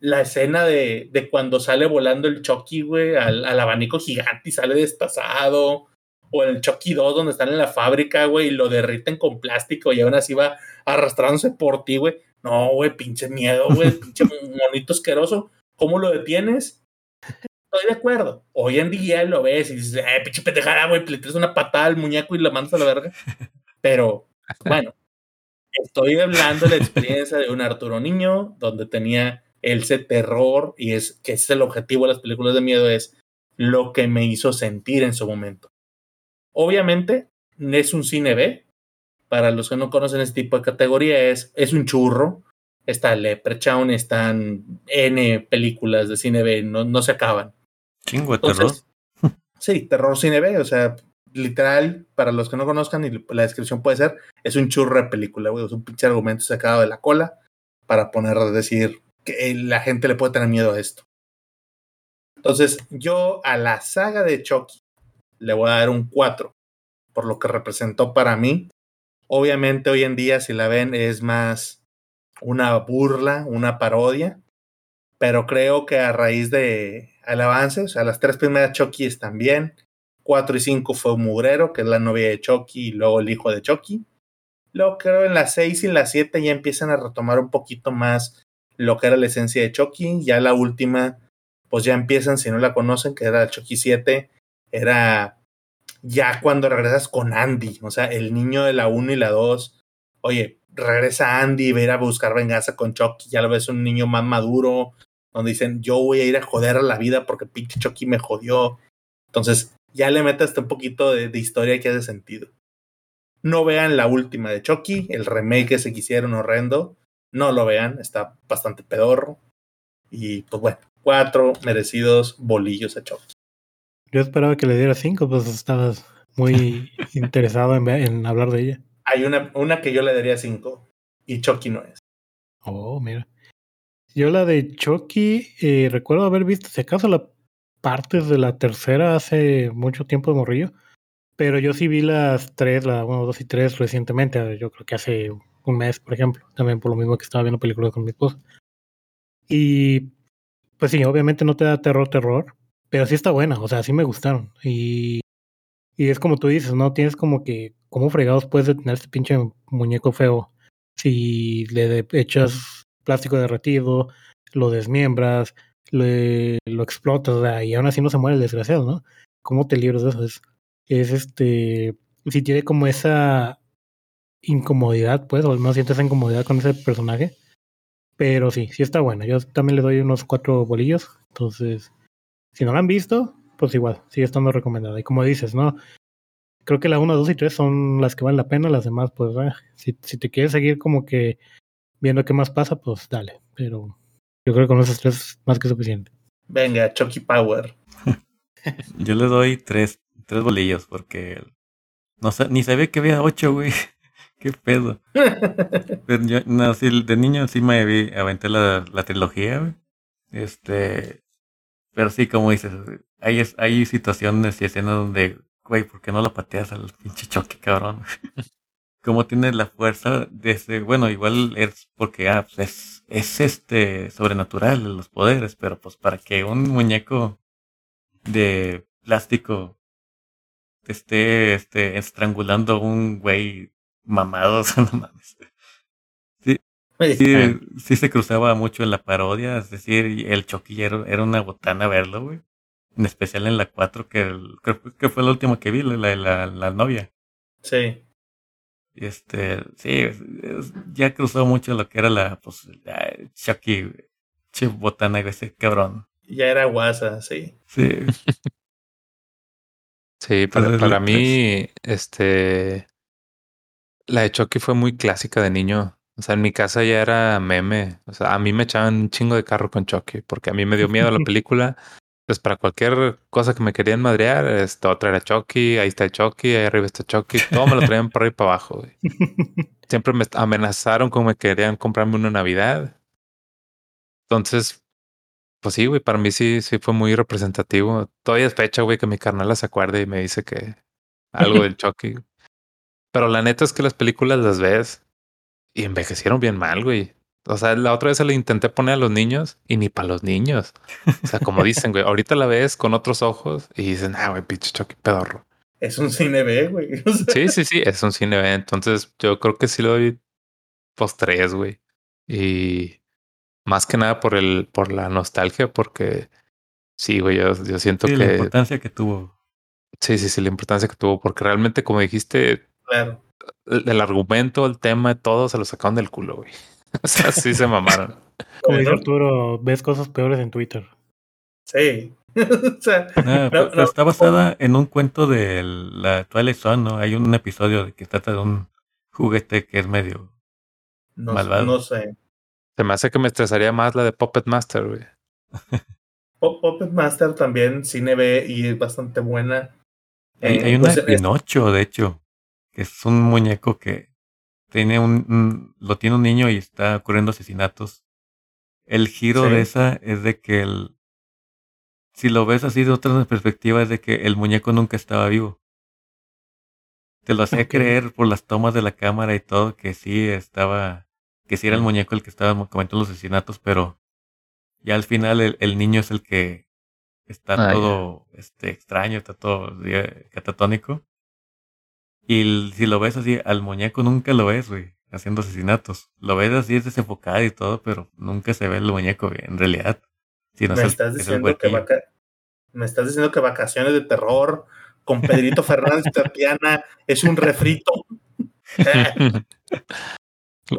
La escena de, de cuando sale volando el Chucky, güey, al, al abanico gigante y sale destazado. O el Chucky 2, donde están en la fábrica, güey, y lo derriten con plástico y aún así va arrastrándose por ti, güey. No, güey, pinche miedo, güey, pinche monito asqueroso. ¿Cómo lo detienes? Estoy de acuerdo. Hoy en día lo ves y dices, eh, pinche pendejada, güey, le traes una patada al muñeco y lo mandas a la verga. Pero, bueno, estoy hablando de la experiencia de un Arturo Niño, donde tenía ese terror, y es que ese es el objetivo de las películas de miedo, es lo que me hizo sentir en su momento. Obviamente, es un cine B. Para los que no conocen este tipo de categoría, es, es un churro. Está Leprechaun, están N películas de cine B, no, no se acaban. Terror. Sí, terror cine B, o sea, literal, para los que no conozcan, y la descripción puede ser, es un churro de película, es un pinche argumento sacado de la cola para poner a decir que la gente le puede tener miedo a esto. Entonces, yo a la saga de Chucky le voy a dar un 4, por lo que representó para mí. Obviamente hoy en día, si la ven, es más una burla, una parodia, pero creo que a raíz de al avance, o sea, las tres primeras Chucky están bien, 4 y 5 fue mugrero, que es la novia de Chucky y luego el hijo de Chucky. Luego creo en las 6 y las 7 ya empiezan a retomar un poquito más lo que era la esencia de Chucky, ya la última, pues ya empiezan, si no la conocen, que era Chucky 7, era ya cuando regresas con Andy, o sea, el niño de la 1 y la 2, oye, regresa Andy y va a ir a buscar venganza con Chucky, ya lo ves un niño más maduro, donde dicen, yo voy a ir a joder a la vida porque pinche Chucky me jodió. Entonces, ya le metes un poquito de, de, historia que hace sentido. No vean la última de Chucky, el remake que se quisieron horrendo. No lo vean, está bastante pedorro. Y pues bueno, cuatro merecidos bolillos a Chucky. Yo esperaba que le diera cinco, pues estabas muy interesado en, en, hablar de ella. Hay una, una que yo le daría cinco y Chucky no es. Oh, mira. Yo la de Chucky, eh, recuerdo haber visto, si acaso la partes de la tercera hace mucho tiempo de morrillo. Pero yo sí vi las tres, la 1, 2 y 3 recientemente. Yo creo que hace un mes, por ejemplo. También por lo mismo que estaba viendo películas con mi esposa. Y pues sí, obviamente no te da terror, terror. Pero sí está buena. O sea, sí me gustaron. Y, y es como tú dices, ¿no? Tienes como que, ¿cómo fregados puedes detener este pinche muñeco feo? Si le echas plástico derretido, lo desmiembras, le, lo explotas, y aún así no se muere el desgraciado, ¿no? ¿Cómo te libras de eso? Es, es este, si tiene como esa incomodidad, pues, o al menos sientes esa incomodidad con ese personaje. Pero sí, sí está buena. Yo también le doy unos cuatro bolillos. Entonces, si no la han visto, pues igual, sigue estando recomendada. Y como dices, ¿no? Creo que la 1, 2 y 3 son las que valen la pena, las demás, pues, si, si te quieres seguir como que viendo qué más pasa, pues dale. Pero yo creo que con esos tres es más que suficiente. Venga, Chucky Power. yo le doy tres, tres bolillos porque no sé, ni sabía que había ocho, güey. Qué pedo. Pero yo, no, sí, de niño sí me vi, aventé la, la trilogía, güey. Este, pero sí, como dices, hay, hay situaciones y escenas donde, güey, ¿por qué no lo pateas al pinche choque, cabrón? Como tiene la fuerza de ese, bueno, igual es porque ah, pues es, es este sobrenatural los poderes, pero pues para que un muñeco de plástico esté este, estrangulando a un güey mamado, no mames. Sí, sí, sí, se cruzaba mucho en la parodia, es decir, el choquillero era una botana verlo, güey. En especial en la 4, que creo que fue la última que vi, la, la, la novia. Sí. Este, sí, ya cruzó mucho lo que era la, pues, la Chucky, che botana, ese cabrón. Ya era guasa, sí. Sí. sí, para, para mí, este, la de Chucky fue muy clásica de niño. O sea, en mi casa ya era meme. O sea, a mí me echaban un chingo de carro con Chucky porque a mí me dio miedo la película pues para cualquier cosa que me querían madrear, este, otra era Chucky, ahí está Chucky, ahí arriba está Chucky, todo me lo traían por ahí para abajo. Güey. Siempre me amenazaron como me querían comprarme una Navidad. Entonces, pues sí, güey, para mí sí, sí fue muy representativo. Todavía es fecha, güey, que mi carnal se acuerde y me dice que algo del Chucky. Pero la neta es que las películas las ves y envejecieron bien mal, güey. O sea, la otra vez se le intenté poner a los niños y ni para los niños. O sea, como dicen, güey, ahorita la ves con otros ojos y dicen, ah, güey, pinche Chucky pedorro. Es un cine B, güey. Sí, sí, sí, es un cine B. Entonces, yo creo que sí lo doy post tres, güey. Y más que nada por el, por la nostalgia, porque sí, güey, yo, yo siento sí, que. La importancia que tuvo. Sí, sí, sí, la importancia que tuvo, porque realmente, como dijiste, claro. el, el argumento, el tema, todo se lo sacaron del culo, güey. O sea, sí se mamaron. Como dice Arturo, ves cosas peores en Twitter. Sí. o sea, ah, no, no, está basada en un cuento de la Twilight Zone, ¿no? Hay un episodio que trata de un juguete que es medio no, malvado. No sé. Se me hace que me estresaría más la de Puppet Master, güey. Puppet Master también, cine B y es bastante buena. Hay, hay una pues, Pinocho, de hecho, que es un muñeco que tiene un, un, lo tiene un niño y está ocurriendo asesinatos. El giro sí. de esa es de que el, si lo ves así de otra perspectiva, es de que el muñeco nunca estaba vivo. Te lo hacía okay. creer por las tomas de la cámara y todo que sí estaba, que sí era el muñeco el que estaba cometiendo los asesinatos, pero ya al final el, el niño es el que está ah, todo yeah. este, extraño, está todo catatónico. Y si lo ves así, al muñeco nunca lo ves, güey, haciendo asesinatos. Lo ves así, es desenfocado y todo, pero nunca se ve el muñeco, güey, en realidad. Si no me, estás el, diciendo que vaca me estás diciendo que Vacaciones de Terror con Pedrito Fernández y Tatiana es un refrito. bueno,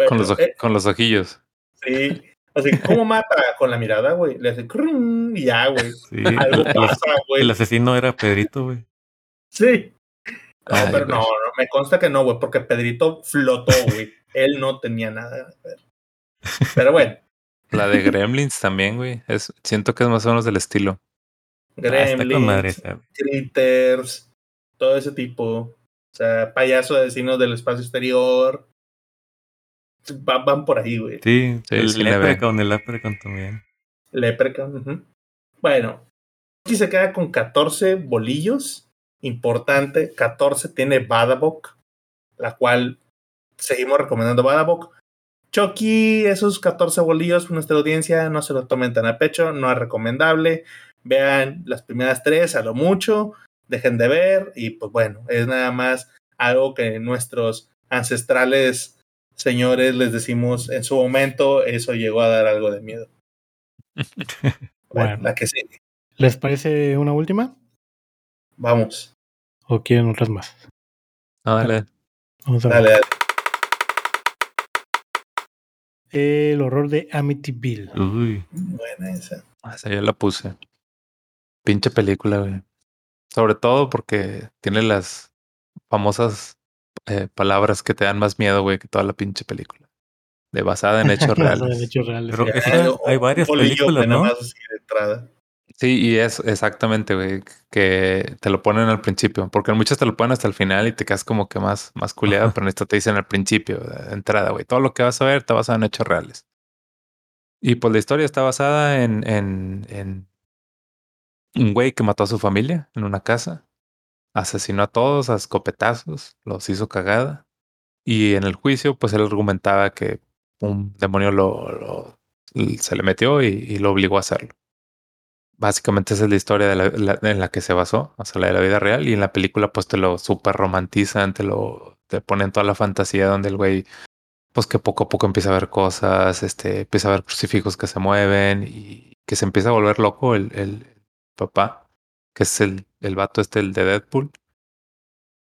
con, los eh, con los ojillos. Sí. Así, ¿cómo mata? Con la mirada, güey. Le hace y ya, güey. Sí. Algo pasa, güey. El asesino era Pedrito, güey. Sí. No, Ay, pero no, no, me consta que no, güey, porque Pedrito flotó, güey. Él no tenía nada. Pero bueno. La de Gremlins también, güey. Es, siento que es más o menos del estilo. Gremlins, ah, Critters, todo ese tipo. O sea, payaso de vecinos del espacio exterior. Van, van por ahí, güey. Sí, sí, el Leprechaun, el Leprechaun también. Leprechaun, uh -huh. Bueno, Chucky se queda con 14 bolillos. Importante, 14 tiene Badabok, la cual seguimos recomendando Badabok. Chucky, esos 14 bolillos, nuestra audiencia no se lo tomen tan a pecho, no es recomendable. Vean las primeras tres a lo mucho, dejen de ver y pues bueno, es nada más algo que nuestros ancestrales señores les decimos en su momento, eso llegó a dar algo de miedo. bueno, la que sigue. ¿Les parece una última? Vamos. ¿O quieren otras más? No, dale. Vamos a ver. dale. El horror de Amityville. Uy. Buena esa. Ah, Esa yo la puse. Pinche película, güey. Sobre todo porque tiene las famosas eh, palabras que te dan más miedo, güey, que toda la pinche película. De basada en hechos De reales. hechos reales. Pero hay varias películas, nada ¿no? más así de entrada. Sí, y es exactamente, güey, que te lo ponen al principio, porque en muchas te lo ponen hasta el final y te quedas como que más, más culiado, pero en esto te dicen al principio, de entrada, güey. Todo lo que vas a ver está basado en hechos reales. Y pues la historia está basada en, en, en un güey que mató a su familia en una casa, asesinó a todos a escopetazos, los hizo cagada. Y en el juicio, pues él argumentaba que un demonio lo, lo- se le metió y, y lo obligó a hacerlo. Básicamente esa es la historia en la que se basó, o sea, la de la vida real. Y en la película, pues te lo super romantizan, te lo te ponen toda la fantasía donde el güey, pues que poco a poco empieza a ver cosas, este, empieza a ver crucifijos que se mueven y que se empieza a volver loco el, el papá, que es el, el vato este, el de Deadpool.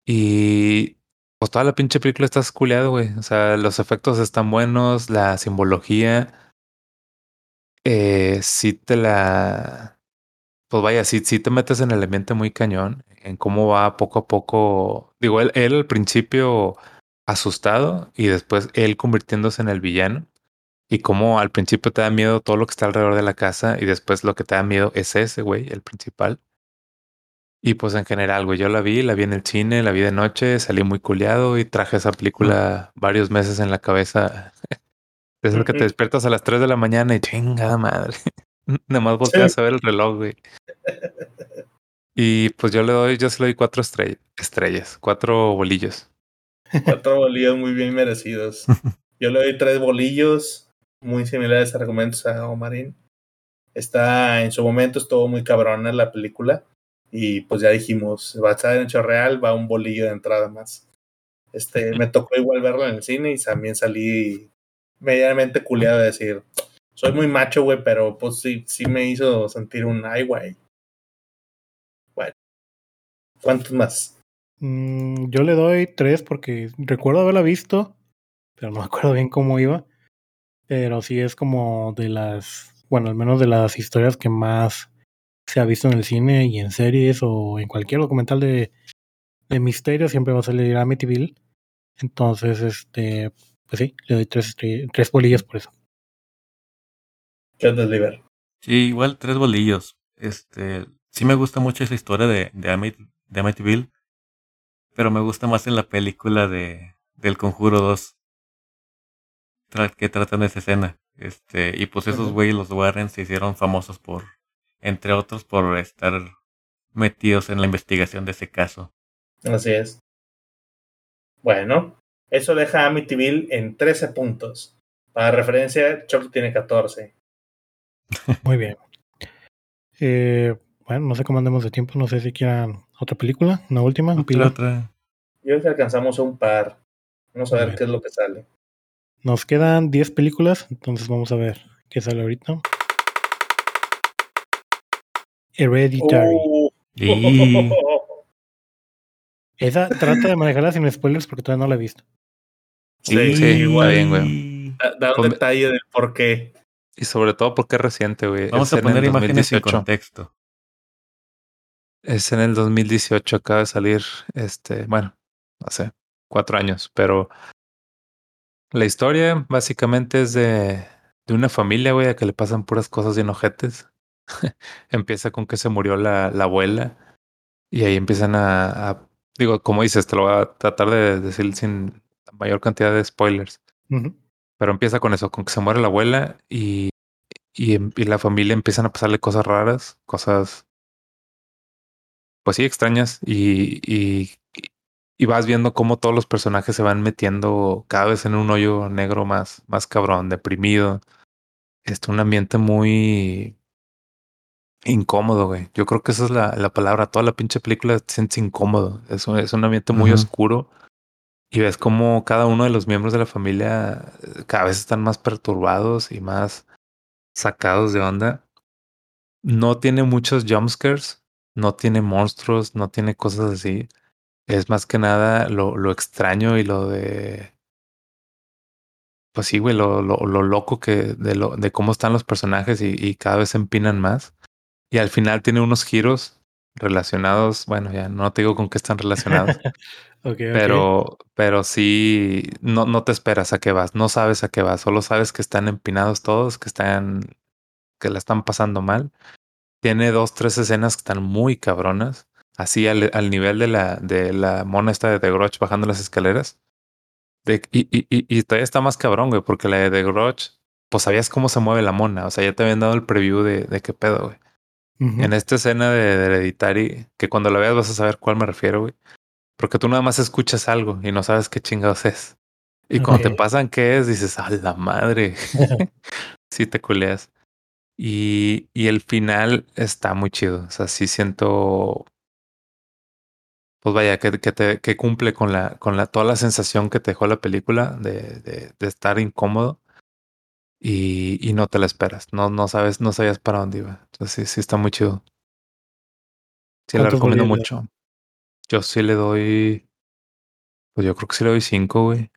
Y pues toda la pinche película está esculeado, güey. O sea, los efectos están buenos, la simbología. Eh, sí te la. Pues vaya, sí, sí te metes en el ambiente muy cañón, en cómo va poco a poco. Digo, él, él al principio asustado y después él convirtiéndose en el villano. Y cómo al principio te da miedo todo lo que está alrededor de la casa y después lo que te da miedo es ese, güey, el principal. Y pues en general, güey, yo la vi, la vi en el cine, la vi de noche, salí muy culiado y traje esa película varios meses en la cabeza. Es lo que te despiertas a las 3 de la mañana y chingada madre. Nada más volteas a ver el reloj, güey. Y pues yo le doy, yo se le doy cuatro estrell- estrellas, cuatro bolillos. Cuatro bolillos muy bien merecidos. Yo le doy tres bolillos muy similares a argumentos a Omarín. Está en su momento estuvo muy cabrona la película y pues ya dijimos, basada en hecho real, va un bolillo de entrada más. Este, me tocó igual verla en el cine y también salí medianamente culiado de decir, soy muy macho, güey, pero pues sí, sí me hizo sentir un ay, güey. ¿cuántos más? Mm, yo le doy tres porque recuerdo haberla visto, pero no me acuerdo bien cómo iba. Pero sí es como de las, bueno, al menos de las historias que más se ha visto en el cine y en series o en cualquier documental de, de misterio, siempre va a salir Amityville. Entonces, este, pues sí, le doy tres, tres bolillas por eso. ¿Qué onda, Liber? Sí, igual tres bolillos. Este, sí me gusta mucho esa historia de, de, de Amityville, pero me gusta más en la película de del Conjuro 2 tra- que tratan esa escena. Este, y pues esos güeyes, los Warren, se hicieron famosos por, entre otros, por estar metidos en la investigación de ese caso. Así es. Bueno, eso deja a Amityville en 13 puntos. Para referencia, Chuck tiene 14. Muy bien. Eh, bueno, no sé cómo andemos de tiempo, no sé si quieran otra película, una última, Otra, otra. Yo creo que alcanzamos a un par. Vamos a ver qué es lo que sale. Nos quedan 10 películas, entonces vamos a ver qué sale ahorita. Hereditary. Y Esa trata de manejarla sin spoilers porque todavía no la he visto. sí, sí, igual. está bien, güey. Da, da un detalle del por qué. Y sobre todo porque es reciente, güey. Vamos es a en poner el imágenes en 2018. contexto. Es en el 2018, acaba de salir, este, bueno, no sé, cuatro años, pero la historia básicamente es de, de una familia, güey, a que le pasan puras cosas bien ojetes. Empieza con que se murió la, la abuela y ahí empiezan a, a- digo, como dices, te lo voy a tratar de decir sin la mayor cantidad de spoilers, Ujú. Pero empieza con eso, con que se muere la abuela y, y, em- y la familia empiezan a pasarle cosas raras, cosas pues sí, extrañas y, y, y vas viendo cómo todos los personajes se van metiendo cada vez en un hoyo negro más, más cabrón, deprimido. Este, un ambiente muy incómodo, güey. Yo creo que esa es la, la palabra. Toda la pinche película te sientes incómodo. Es un, es un ambiente muy oscuro. Y ves cómo cada uno de los miembros de la familia eh, cada vez están más perturbados y más sacados de onda. No tiene muchos jumpscares, no tiene monstruos, no tiene cosas así. Es más que nada lo, lo extraño y lo de. Pues sí, güey, lo, lo, lo loco que de lo de cómo están los personajes y, y cada vez se empinan más. Y al final tiene unos giros relacionados. Bueno, ya no te digo con qué están relacionados, pero, pero sí no, no te esperas a qué vas, no sabes a qué vas, solo sabes que están empinados todos, que están, que la están pasando mal. Tiene dos, tres escenas que están muy cabronas, así al, al nivel de la, de la mona esta de The Grudge bajando las escaleras. De, y, y, y, y todavía está más cabrón, güey, porque la de The Grudge, pues sabías cómo se mueve la mona, o sea, ya te habían dado el preview de, de qué pedo, güey. En esta escena de, de Hereditary, que cuando la veas vas a saber cuál me refiero, güey. Porque tú nada más escuchas algo y no sabes qué chingados es. Y cuando te pasan qué es, dices, a la madre. sí te culeas. Y, y el final está muy chido. O sea, sí siento. Pues vaya, que, que te que cumple con la, con la, toda la sensación que te dejó la película de, de, de estar incómodo y, y no te la esperas. No, no sabes, no sabías para dónde iba. Entonces sí, sí está muy chido. Sí, la ¿Cuántos recomiendo mucho. Yo sí le doy. Pues yo creo que sí le doy cinco, güey.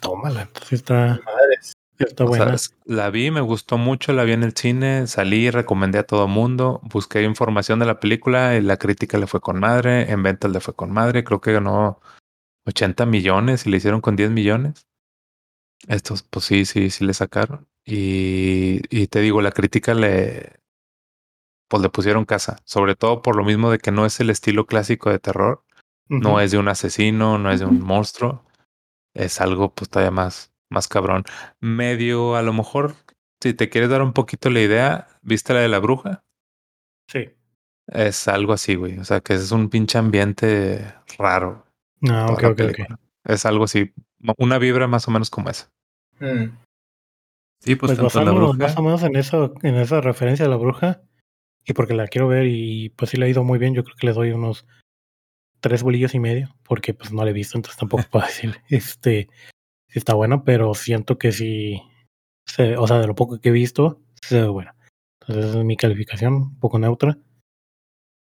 Tómala, entonces está, Madres. está O buena. la vi, me gustó mucho, la vi en el cine, salí, recomendé a todo mundo, busqué información de la película y la crítica le fue con madre, en ventas le fue con madre, creo que ganó 80 millones y le hicieron con 10 millones. Estos, pues sí, sí, sí le sacaron. Y, y te digo, la crítica le, pues le pusieron casa, sobre todo por lo mismo de que no es el estilo clásico de terror, no es de un asesino, no es de un monstruo, es algo pues todavía más, más cabrón. Medio, a lo mejor, si te quieres dar un poquito la idea, ¿viste la de la bruja? Sí. Es algo así, güey. O sea, que es un pinche ambiente raro. Ah, toda ok, ok, ok. Es algo así, una vibra más o menos como esa. Mm. Sí, pues, Pues tanto la basándonos bruja. más o menos en eso, en esa referencia a la bruja, y porque la quiero ver y pues sí le ha ido muy bien, yo creo que le doy unos tres bolillos y medio, porque pues no la he visto, entonces tampoco puedo decir este si está buena, pero siento que sí, se, o sea, de lo poco que he visto, se ve buena. Entonces esa es mi calificación, un poco neutra.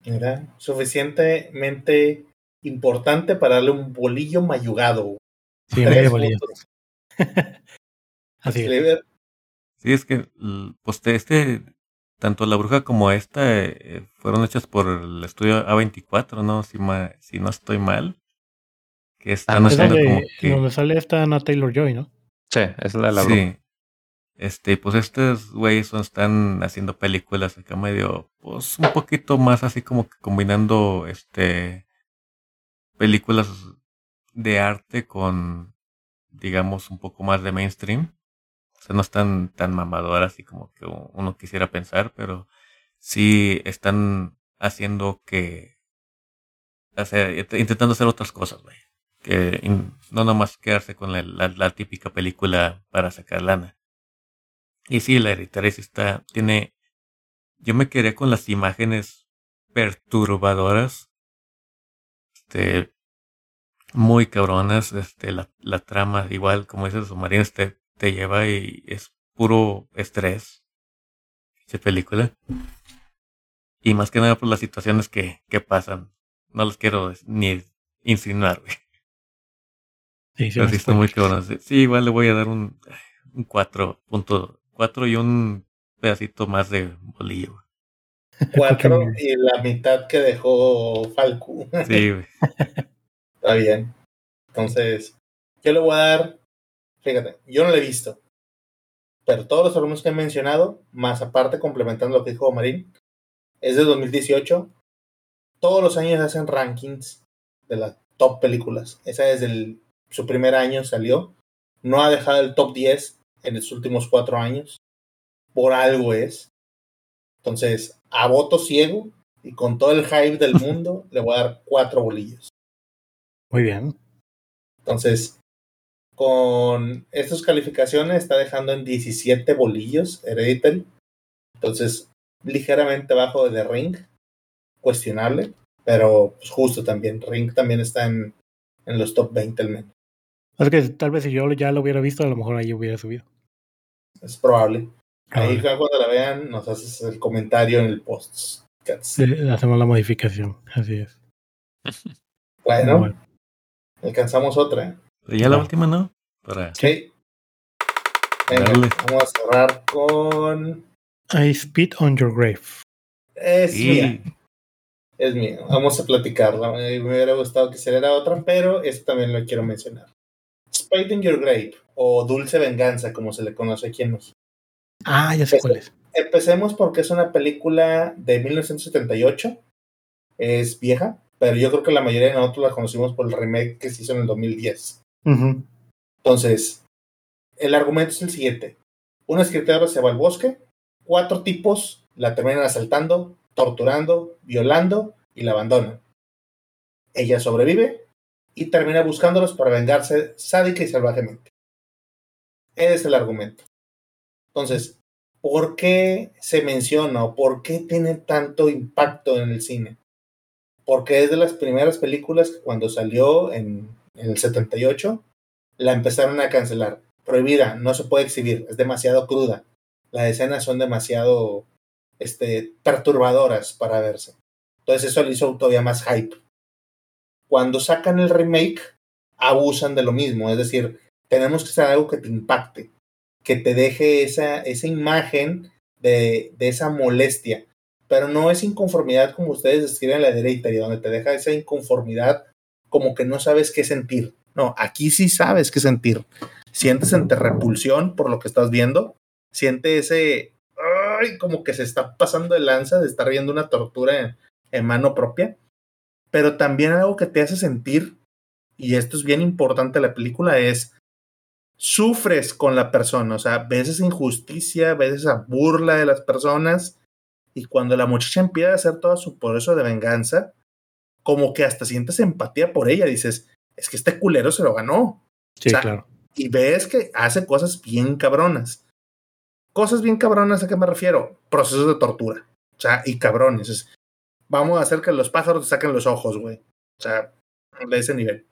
Mira, suficientemente importante para darle un bolillo mayugado. Sí, Tres medio bolillo. Así es. Sí, es que l- pues te- este, tanto la bruja como esta eh, fueron hechas por el estudio A24, ¿no? Si, ma- si no estoy mal. Que están no Es sé. haciendo como que... donde sale esta Ana Taylor Joy, ¿no? Sí, es la de la bruja. sí. Este, pues estos güeyes son- están haciendo películas acá medio, pues un poquito más así como que combinando, este, películas de arte con, digamos, un poco más de mainstream. O sea, no están tan mamadoras así como que uno quisiera pensar, pero sí están haciendo que, o sea, intentando hacer otras cosas, güey. Que no nomás quedarse con la, típica película para sacar lana. Y sí, la Hereditary sí está, tiene, yo me quedé con las imágenes perturbadoras, este, muy cabronas, este, la, la trama, igual, como dices, submarinos te, te lleva y es puro estrés, esa película. Y más que nada por las situaciones que, que pasan. No los quiero ni insinuar, güey. Sí, sí, está muy cabrón. Sí, igual le voy a dar un, un 4.4 y un pedacito más de bolillo. güey. cuatro y la mitad que dejó Falcu. Sí, güey. Está bien. Entonces, yo le voy a dar, fíjate, yo no lo he visto. Pero todos los alumnos que he mencionado, más aparte complementando lo que dijo Marín, es de 2018. Todos los años hacen rankings de las top películas. Esa desde el- su primer año salió. No ha dejado el top 10 en los últimos cuatro años. Por algo es. Entonces, a voto ciego, y con todo el hype del mundo, le voy a dar cuatro bolillos. Muy bien. Entonces, con estas calificaciones está dejando en 17 bolillos Hereditary. Entonces, ligeramente bajo de The Ring. Cuestionable, pero pues, justo también. Ring también está en, en los top 20 al menos. Es que tal vez si yo ya lo hubiera visto, a lo mejor ahí hubiera subido. Es probable. Ahí cuando la vean, nos haces el comentario en el post. Hacemos la modificación, así es. Bueno, Bueno. alcanzamos otra. Ya la última, ¿no? Para Sí. Venga, Dale. vamos a cerrar con. I spit on your grave. Es mía. y Es mía. Vamos a platicarla. Me hubiera gustado que se era otra, pero esta también lo quiero mencionar. Spade in Your Grave, o Dulce Venganza, como se le conoce aquí en México. Ah, ya sé cuál es. Empecemos porque es una película de 1978. Es vieja, pero yo creo que la mayoría de nosotros la conocimos por el remake que se hizo en el 2010. Entonces, el argumento es el siguiente. Una escritora se va al bosque, cuatro tipos la terminan asaltando, torturando, violando y la abandonan. Ella sobrevive y termina buscándolos para vengarse sádica y salvajemente. Ese es el argumento. Entonces, ¿por qué se menciona o por qué tiene tanto impacto en el cine? Porque es de las primeras películas que cuando salió en, en el 78 la empezaron a cancelar. Prohibida, no se puede exhibir, es demasiado cruda. Las escenas son demasiado este, perturbadoras para verse. Entonces eso le hizo todavía más hype. Cuando sacan el remake, abusan de lo mismo, es decir, tenemos que hacer algo que te impacte, que te deje esa, esa imagen de, de esa molestia, pero no es inconformidad como ustedes describen en la Hereditary, donde te deja esa inconformidad como que no sabes qué sentir. No, aquí sí sabes qué sentir. Sientes entre repulsión por lo que estás viendo, siente ese, ay, como que se está pasando de lanza de estar viendo una tortura en, en mano propia, pero también algo que te hace sentir, y esto es bien importante de la película, es sufres con la persona, o sea, ves esa injusticia, ves burla de las personas, y cuando la muchacha empieza a hacer todo su proceso de venganza, como que hasta sientes empatía por ella, dices, es que este culero se lo ganó, Sí, O sea, claro. y ves que hace cosas bien cabronas. Cosas bien cabronas, ¿a qué me refiero? Procesos de tortura. O sea, y cabrones. Es, vamos a hacer que los pájaros te saquen los ojos, güey. O sea, de ese nivel.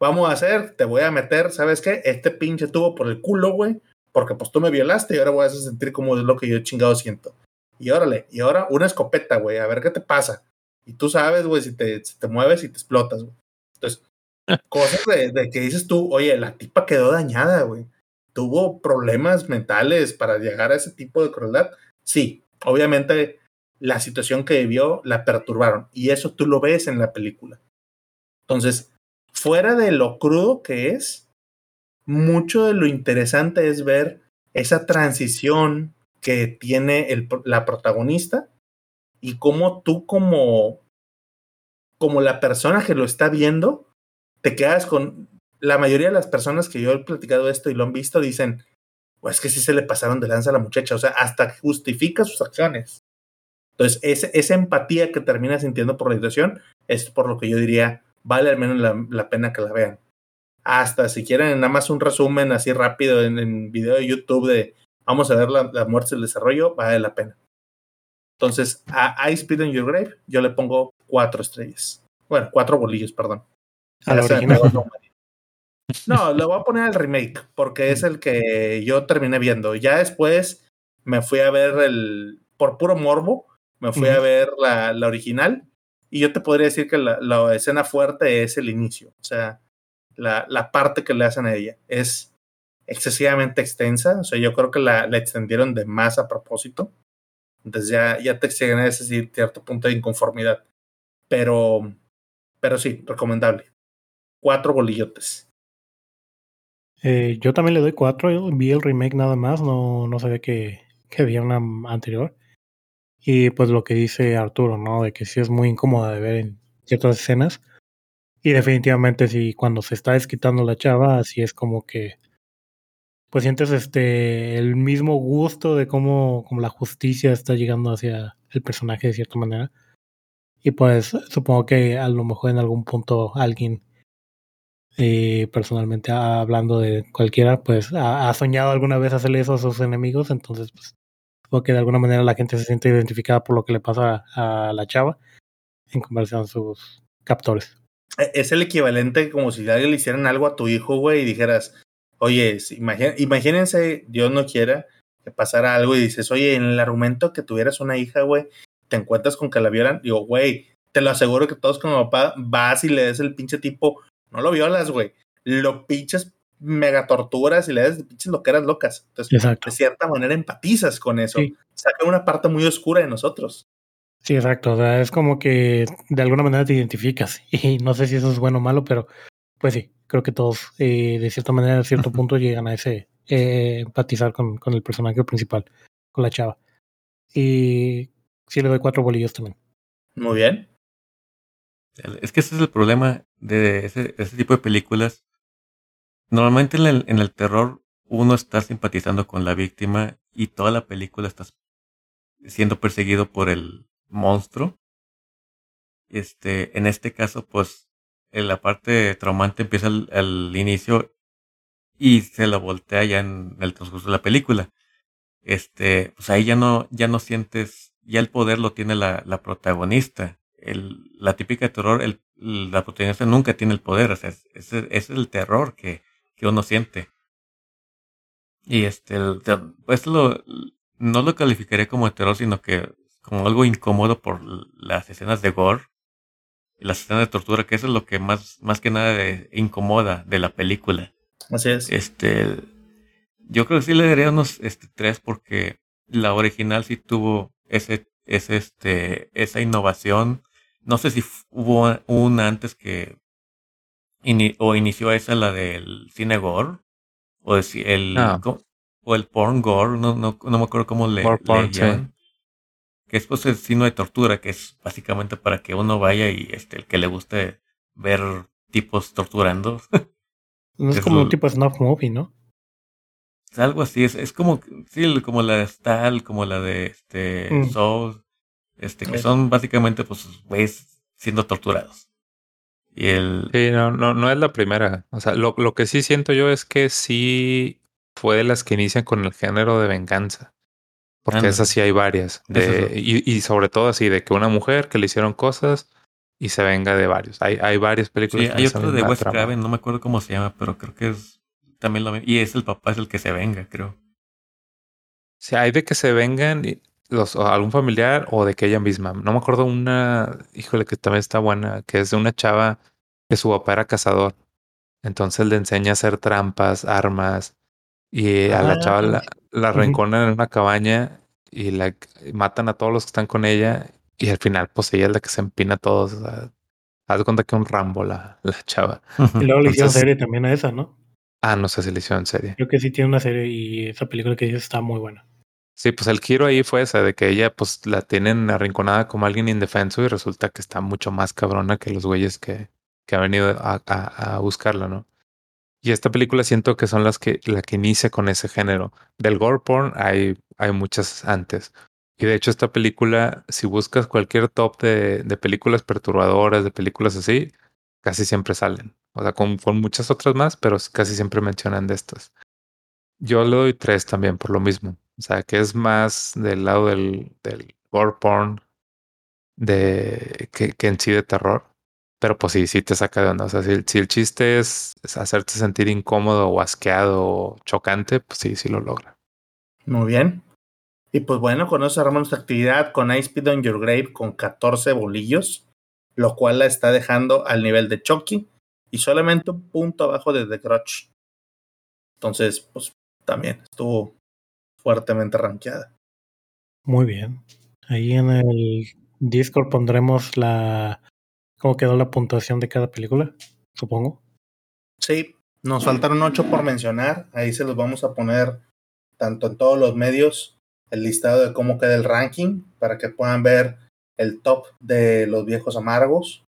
Vamos a hacer, te voy a meter, ¿sabes qué? Este pinche tubo por el culo, güey. Porque pues tú me violaste y ahora voy a hacer sentir como es lo que yo chingado siento. Y órale, y ahora una escopeta, güey, a ver qué te pasa. Y tú sabes, güey, si te, si te mueves y te explotas, güey. Entonces, cosas de, de que dices tú, oye, la tipa quedó dañada, güey. Tuvo problemas mentales para llegar a ese tipo de crueldad. Sí, obviamente la situación que vivió la perturbaron. Y eso tú lo ves en la película. Entonces, fuera de lo crudo que es, mucho de lo interesante es ver esa transición que tiene el, la protagonista y cómo tú como, como la persona que lo está viendo, te quedas con la mayoría de las personas que yo he platicado esto y lo han visto dicen, pues que sí se le pasaron de lanza a la muchacha, o sea, hasta justifica sus acciones. Entonces, ese, esa empatía que termina sintiendo por la situación es por lo que yo diría, vale al menos la, la pena que la vean. Hasta si quieren nada más un resumen así rápido en, en video de YouTube de vamos a ver la, la muerte y el desarrollo, vale la pena. Entonces, a I Speed in Your Grave, yo le pongo cuatro estrellas. Bueno, cuatro bolillos, perdón. A la original. No, le voy a poner al remake, porque es el que yo terminé viendo. Ya después me fui a ver el, por puro morbo, me fui a ver la, la original, y yo te podría decir que la, la escena fuerte es el inicio, o sea, la, la parte que le hacen a ella. Es excesivamente extensa, o sea, yo creo que la, la extendieron de más a propósito. Entonces ya, ya te exigen ese cierto punto de inconformidad. Pero, pero sí, recomendable. Cuatro bolillotes. Eh, yo también le doy cuatro. Vi el remake nada más. No, no sabía que, que había una anterior. Y pues lo que dice Arturo, ¿no? De que sí es muy incómoda de ver en ciertas escenas. Y definitivamente sí, cuando se está desquitando la chava, así es como que pues sientes este el mismo gusto de cómo, cómo la justicia está llegando hacia el personaje de cierta manera. Y pues supongo que a lo mejor en algún punto alguien, eh, personalmente hablando de cualquiera, pues ha, soñado alguna vez hacerle eso a sus enemigos. Entonces, pues supongo que de alguna manera la gente se siente identificada por lo que le pasa a, la chava en conversión a sus captores. E, es el equivalente como si alguien le hicieran algo a tu hijo, güey, y dijeras, oye, imagínense, Dios no quiera, que pasara algo y dices, oye, en el argumento que tuvieras una hija, güey, te encuentras con que la violan, digo, güey, te lo aseguro que todos como papá vas y le des el pinche tipo, no lo violas, güey, lo pinches mega torturas y le des pinches loqueras locas. Entonces, de cierta manera empatizas con eso. Saca una parte muy oscura de nosotros. Sí, exacto. O sea, es como que de alguna manera te identificas. Y no sé si eso es bueno o malo, pero pues sí, creo que todos eh, de cierta manera, a cierto punto, llegan a ese eh, empatizar con, con, el personaje principal, con la chava. Y sí le doy cuatro bolillos también. Muy bien. Es que ese es el problema de ese, ese tipo de películas. Normalmente en el, en el terror uno está simpatizando con la víctima y toda la película está siendo perseguido por el monstruo. Este, en este caso, pues, la parte traumante empieza al inicio y se lo voltea ya en el transcurso de la película. Este, pues ahí ya no, ya no sientes, ya el poder lo tiene la, la protagonista. El, la típica terror, el, la protagonista nunca tiene el poder, o sea, ese es, el terror que, que uno siente. Y este, pues lo, no lo calificaré como terror, sino que como algo incómodo por las escenas de gore las escenas de tortura, que eso es lo que más, más que nada incomoda de la película. Así es. Este, yo creo que sí le daría unos este, tres porque la original sí tuvo ese, ese, este, esa innovación. No sé si hubo una antes que o inició esa la del cine gore o el o el porn gore, no, no, no me acuerdo cómo le, porn, Que es pues el cine de tortura, que es básicamente para que uno vaya y este el que le guste ver tipos torturando. No es, como un tipo de snuff movie, ¿no? Es algo así, es, es como, sí, como la de Stahl, como la de este mm. Soul, este, que son básicamente pues güeyes siendo torturados. Y el... Sí, no, no, no es la primera. O sea, lo, lo que sí siento yo es que sí fue de las que inician con el género de venganza. Porque esas sí hay varias. De, y, y, sobre todo así, de que una mujer que le hicieron cosas y se venga de varios. Hay, hay varias películas. Sí, hay otro de Wes Craven, no me acuerdo cómo se llama, pero creo que es también lo Y es el papá, es el que se venga, creo. Si hay de que se vengan los, algún familiar o de que ella misma. No me acuerdo una, híjole, que también está buena, que es de una chava que su papá era cazador. Entonces le enseña a hacer trampas, armas. Y a la ah, chava la, la en una cabaña y la matan a todos los que están con ella y al final, pues ella es la que se empina a todos. haz de cuenta que un Rambo la, la chava. Y luego le hicieron serie también a esa, ¿no? Ah, no sé si le hicieron serie. Creo que sí tiene una serie y esa película que dices está muy buena. Sí, pues el giro ahí fue esa, de que ella pues la tienen arrinconada como alguien indefenso y resulta que está mucho más cabrona que los güeyes que, que han venido a, a, a buscarla, ¿no? Y esta película siento que son las que, la que inicia con ese género. Del gore porn hay, hay muchas antes. Y de hecho esta película, si buscas cualquier top de, de películas perturbadoras, de películas así, casi siempre salen. O sea, con, con, muchas otras más, pero casi siempre mencionan de estas. Yo le doy tres también por lo mismo. O sea, que es más del lado del, del gore porn de, que, que en sí de terror. Pero pues sí, sí te saca de onda. O sea, si, si el chiste es, es, hacerte sentir incómodo o asqueado o chocante, pues sí, sí lo logra. Muy bien. Y pues bueno, con eso cerramos nuestra actividad con Ice Speed on Your Grave con 14 bolillos, lo cual la está dejando al nivel de Chucky y solamente un punto abajo de The Crutch. Entonces, pues también estuvo fuertemente rankeada. Muy bien. Ahí en el Discord pondremos la cómo quedó la puntuación de cada película, supongo. Sí, nos faltaron ocho por mencionar. Ahí se los vamos a poner tanto en todos los medios el listado de cómo queda el ranking para que puedan ver el top de los viejos amargos.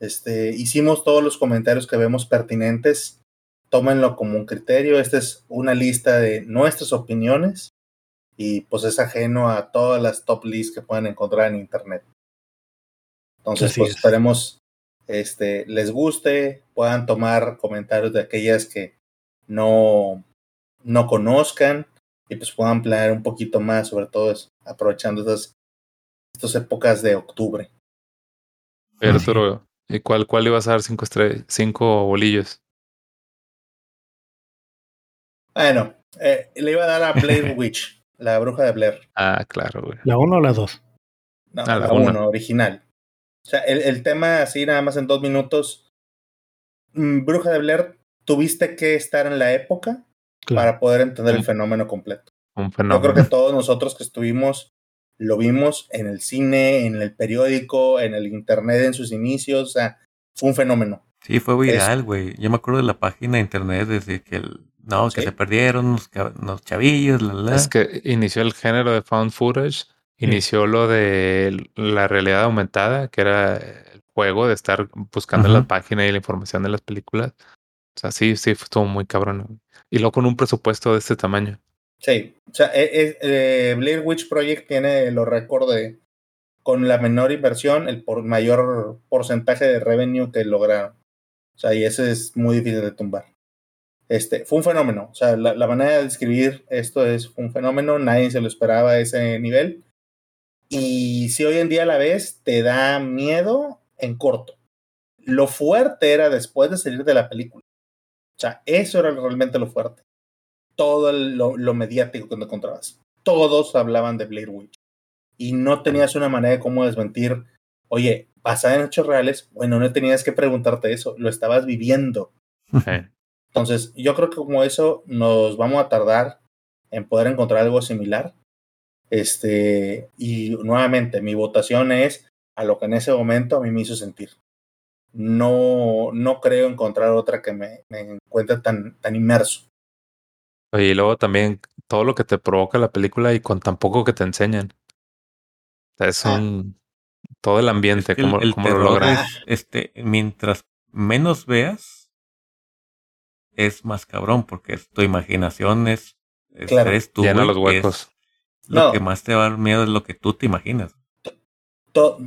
Este, hicimos todos los comentarios que vemos pertinentes. Tómenlo como un criterio. Esta es una lista de nuestras opiniones y pues es ajeno a todas las top lists que pueden encontrar en internet. Entonces, pues esperemos este, les guste, puedan tomar comentarios de aquellas que no, no conozcan y pues puedan planear un poquito más, sobre todo aprovechando estas, estas épocas de octubre. Arturo, ¿y cuál, cuál ibas a dar cinco estrellas, cinco bolillos? Bueno, eh, le iba a dar a Blair Witch, la bruja de Blair. Ah, claro, güey. ¿La uno o la dos? No, ah, la uno, original. O sea, el, el, tema así nada más en dos minutos. Mm, bruja de Blair, tuviste que estar en la época para poder entender el fenómeno completo. Un fenómeno. Yo creo que todos nosotros que estuvimos lo vimos en el cine, en el periódico, en el internet en sus inicios, o sea, fue un fenómeno. Sí, fue viral, güey. Yo me acuerdo de la página de internet desde que el, no, que se perdieron los, chavillos, la, la. Es que inició el género de found footage, inició lo de la realidad aumentada, que era el juego de estar buscando la página y la información de las películas. O sea, sí, sí, estuvo muy cabrón. Y luego con un presupuesto de este tamaño. Sí, o sea, e, eh, Blair Witch Project tiene los récords de con la menor inversión, el por mayor porcentaje de revenue que lograron. O sea, y ese es muy difícil de tumbar. Este, fue un fenómeno. O sea, la, manera de describir esto es un fenómeno, nadie se lo esperaba a ese nivel. Y si hoy en día la ves, te da miedo en corto. Lo fuerte era después de salir de la película. O sea, eso era realmente lo fuerte todo lo, mediático que encontrabas. Todos hablaban de Blair Witch. Y no tenías una manera de cómo desmentir, oye, basada en hechos reales, bueno, no tenías que preguntarte eso, lo estabas viviendo. Entonces, yo creo que como eso nos vamos a tardar en poder encontrar algo similar. Este, y nuevamente, mi votación es a lo que en ese momento a mí me hizo sentir. No, no creo encontrar otra que me, me encuentre tan, tan inmerso. Y luego también todo lo que te provoca la película y con tan poco que te enseñan. O sea, es ah. todo el ambiente, como, lo logran. este, mientras menos veas, es más cabrón, porque tu imaginación es, es claro. Llena los huecos. Lo que más te va a dar miedo es lo que tú te imaginas.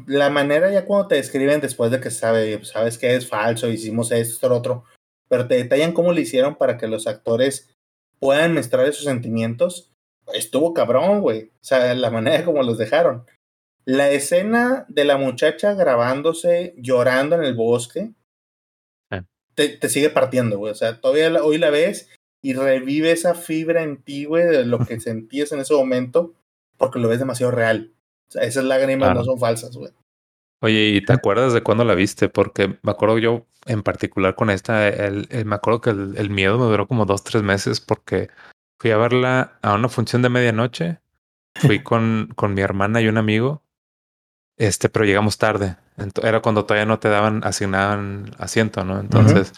La manera ya cuando te describen después de que sabe, sabes que es falso, hicimos esto, lo otro, pero te detallan cómo lo hicieron para que los actores puedan mostrar esos sentimientos, estuvo cabrón, güey. O sea, la manera como los dejaron. La escena de la muchacha grabándose, llorando en el bosque, te, te, sigue partiendo, güey. O sea, todavía hoy la ves y revive esa fibra en ti, güey, de lo que sentías en ese momento, porque lo ves demasiado real. O sea, esas lágrimas no son falsas, güey. Oye, ¿y te acuerdas de cuándo la viste? Porque me acuerdo yo en particular con esta, el, me acuerdo que el, miedo me duró como dos, tres meses porque fui a verla a una función de medianoche. Fui con, con mi hermana y un amigo. Este, pero llegamos tarde. Era cuando todavía no te daban, asignaban asiento, ¿no? Entonces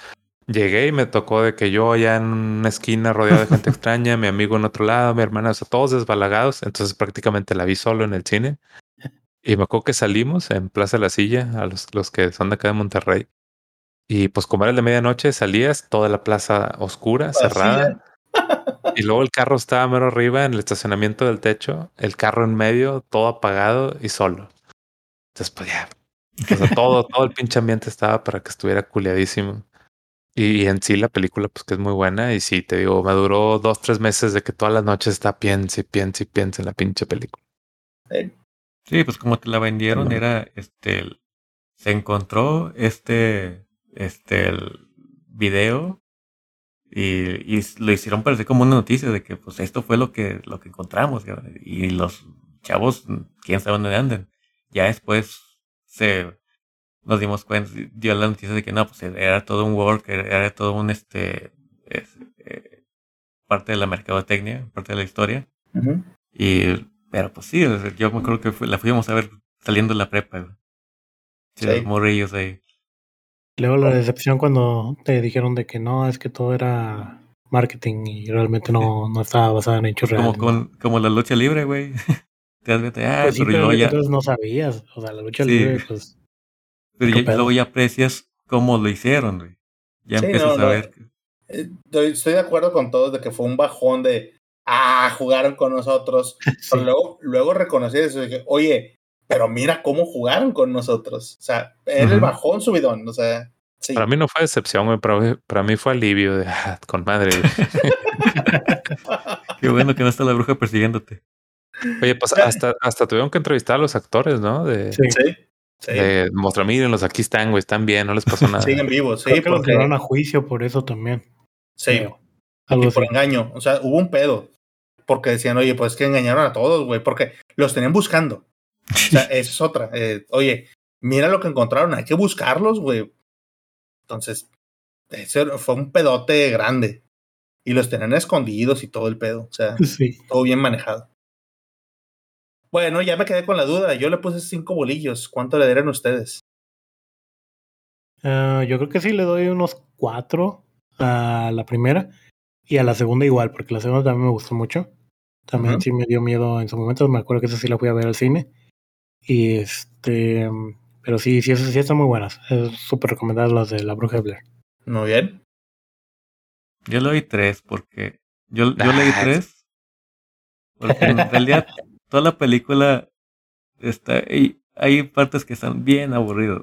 llegué y me tocó de que yo allá en una esquina rodeado de gente extraña, mi amigo en otro lado, mi hermana, o sea, todos desbalagados. Entonces prácticamente la vi solo en el cine. Y me acuerdo que salimos en Plaza de la Silla, a los, los que son de acá de Monterrey. Y pues como era de medianoche, salías toda la plaza oscura, cerrada. Y luego el carro estaba mero arriba en el estacionamiento del techo, el carro en medio, todo apagado y solo. Entonces, pues ya, todo, todo el pinche ambiente estaba para que estuviera culiadísimo. Y, en sí la película, pues que es muy buena. Y sí, te digo, me duró dos, tres meses de que todas las noches está piensa y piensa y piensa en la pinche película. Sí, pues como te la vendieron era este se encontró este este el video y, y, lo hicieron parecer como una noticia de que pues esto fue lo que lo que encontramos y los chavos quién sabe dónde andan. Ya después se nos dimos cuenta dio la noticia de que no pues era todo un work era todo un este eh, parte de la mercadotecnia parte de la historia y pero pues sí, yo me acuerdo que la fuimos a ver saliendo de la prepa. Sí, Los morrillos ahí. Luego la decepción cuando te dijeron de que no, es que todo era marketing y realmente no, no estaba basada en hechos reales. Como, con, como la lucha libre, güey. te das cuenta, ah, pues pero, ya... no sabías. O sea, la lucha libre, pues. Pero luego ya aprecias cómo lo hicieron, güey. Ya empiezas a ver. Eh, estoy de acuerdo con todos de que fue un bajón de ah, jugaron con nosotros. Pero luego, luego reconocí eso, dije, oye, pero mira cómo jugaron con nosotros. O sea, era el bajón subidón. O sea, sí. Para mí no fue decepción, güey. Para, para mí fue alivio de "Ah, con madre. Qué bueno que no está la bruja persiguiéndote. Oye, pues hasta, hasta tuvieron que entrevistar a los actores, ¿no? De, Sí. Sí, de mostrar, mírenlos, aquí están, güey, están bien, no les pasó nada. Siguen vivos, sí, Creo que los porque, llevaron a juicio por eso también. sí. Algo y así. por engaño. O sea, hubo un pedo. Porque decían, oye, pues que engañaron a todos, güey, porque los tenían buscando. O sea, esa es otra. Eh, oye, mira lo que encontraron, hay que buscarlos, güey. Entonces, ese fue un pedote grande. Y los tenían escondidos y todo el pedo. O sea, Sí. todo bien manejado. Bueno, ya me quedé con la duda. Yo le puse cinco bolillos. ¿Cuánto le darían ustedes? Ah, yo creo que sí le doy unos cuatro a la primera y a la segunda igual, porque la segunda también me gustó mucho. También sí me dio miedo en su momento. Me acuerdo que esa sí la fui a ver al cine. Y este, pero sí, sí, esas sí están muy buenas. Es súper recomendada las de la Bruja de Blair. Muy bien. Yo le doy tres porque yo, yo leí Ah, tres. Porque en realidad toda la película está y hay partes que están bien aburridas,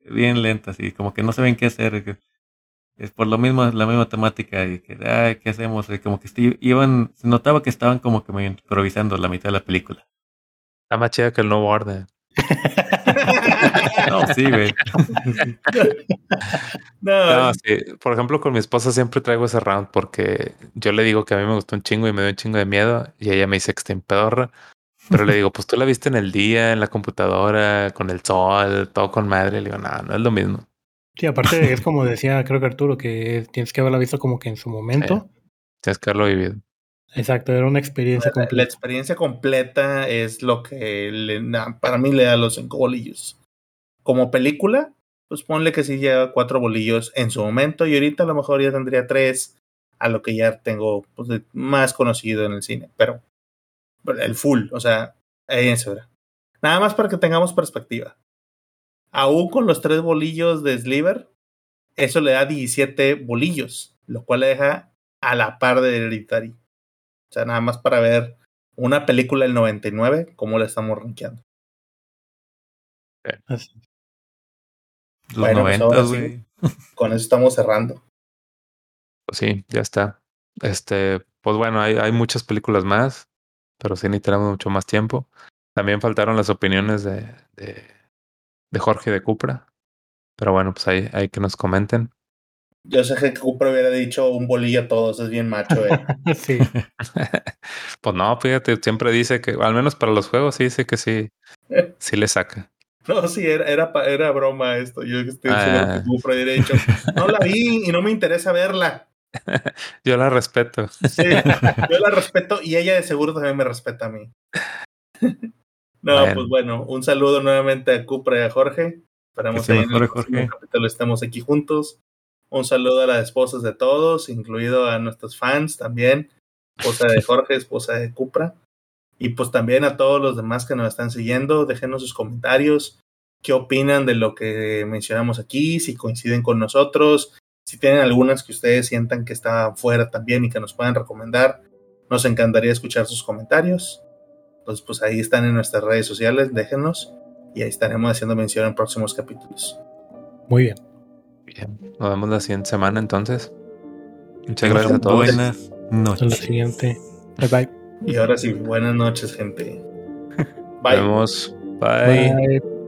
bien lentas y como que no saben qué hacer. que Es por lo mismo la misma temática y que ay, qué hacemos y como que iban se notaba que estaban como que medio improvisando la mitad de la película. Está más chida que el nuevo orden. No, sí, güey. No, No, sí. Por ejemplo, con mi esposa siempre traigo ese round porque yo le digo que a mí me gustó un chingo y me dio un chingo de miedo y ella me dice que está en pedorra. Pero le digo, pues tú la viste en el día, en la computadora, con el sol, todo con madre. Le digo, no, no es lo mismo. Sí, aparte es como decía, creo que Arturo, que tienes que haberla visto como que en su momento. Tienes que haberlo vivido. Exacto, era una experiencia la, la completa. experiencia completa es lo que le para mí le da los cinco bolillos. Como película, pues ponle que sí lleva cuatro bolillos en su momento y ahorita a lo mejor ya tendría tres a lo que ya tengo pues, más conocido en el cine, pero el full, o sea, ahí. Nada más para que tengamos perspectiva. Aún con los tres bolillos de Sliver, eso le da 17 bolillos, lo cual le deja a la par de Hereditary. O sea, nada más para ver una película del 99, cómo la estamos rankeando. Los Bueno, pues, sí. Con eso estamos cerrando. Pues sí, ya está. Este, pues bueno, hay, hay muchas películas más, pero sí necesitamos mucho más tiempo. También faltaron las opiniones de, de, de Jorge de Cupra. Pero bueno, pues ahí, ahí que nos comenten. Yo sé que Cooper hubiera dicho un bolillo a todos, es bien macho, eh. Sí, Pues no, fíjate, siempre dice que, al menos para los juegos, sí dice que sí, sí le saca. No, sí, era, era, era broma esto. Yo estoy Ah. seguro que Cooper hubiera dicho, no la vi y no me interesa verla. Yo la respeto. Sí, yo la respeto y ella de seguro también me respeta a mí. No, Bueno. pues bueno, un saludo nuevamente a Cupra y a Jorge. Esperamos Que en el Jorge. capítulo estemos aquí juntos. Un saludo a las esposas de todos, incluido a nuestros fans también. Esposa de Jorge, esposa de Cupra. Y pues también a todos los demás que nos están siguiendo, déjenos sus comentarios. ¿Qué opinan de lo que mencionamos aquí? Si coinciden con nosotros, si tienen algunas que ustedes sientan que están fuera también y que nos puedan recomendar, nos encantaría escuchar sus comentarios. Entonces, pues ahí están en nuestras redes sociales, déjenos y ahí estaremos haciendo mención en próximos capítulos. muy bien. Bien, nos vemos la siguiente semana entonces. Muchas gracias a todos. Buenas Hasta la noches. siguiente. Bye bye. Y ahora sí, buenas noches, gente. Nos Bye. vemos. Bye. Bye.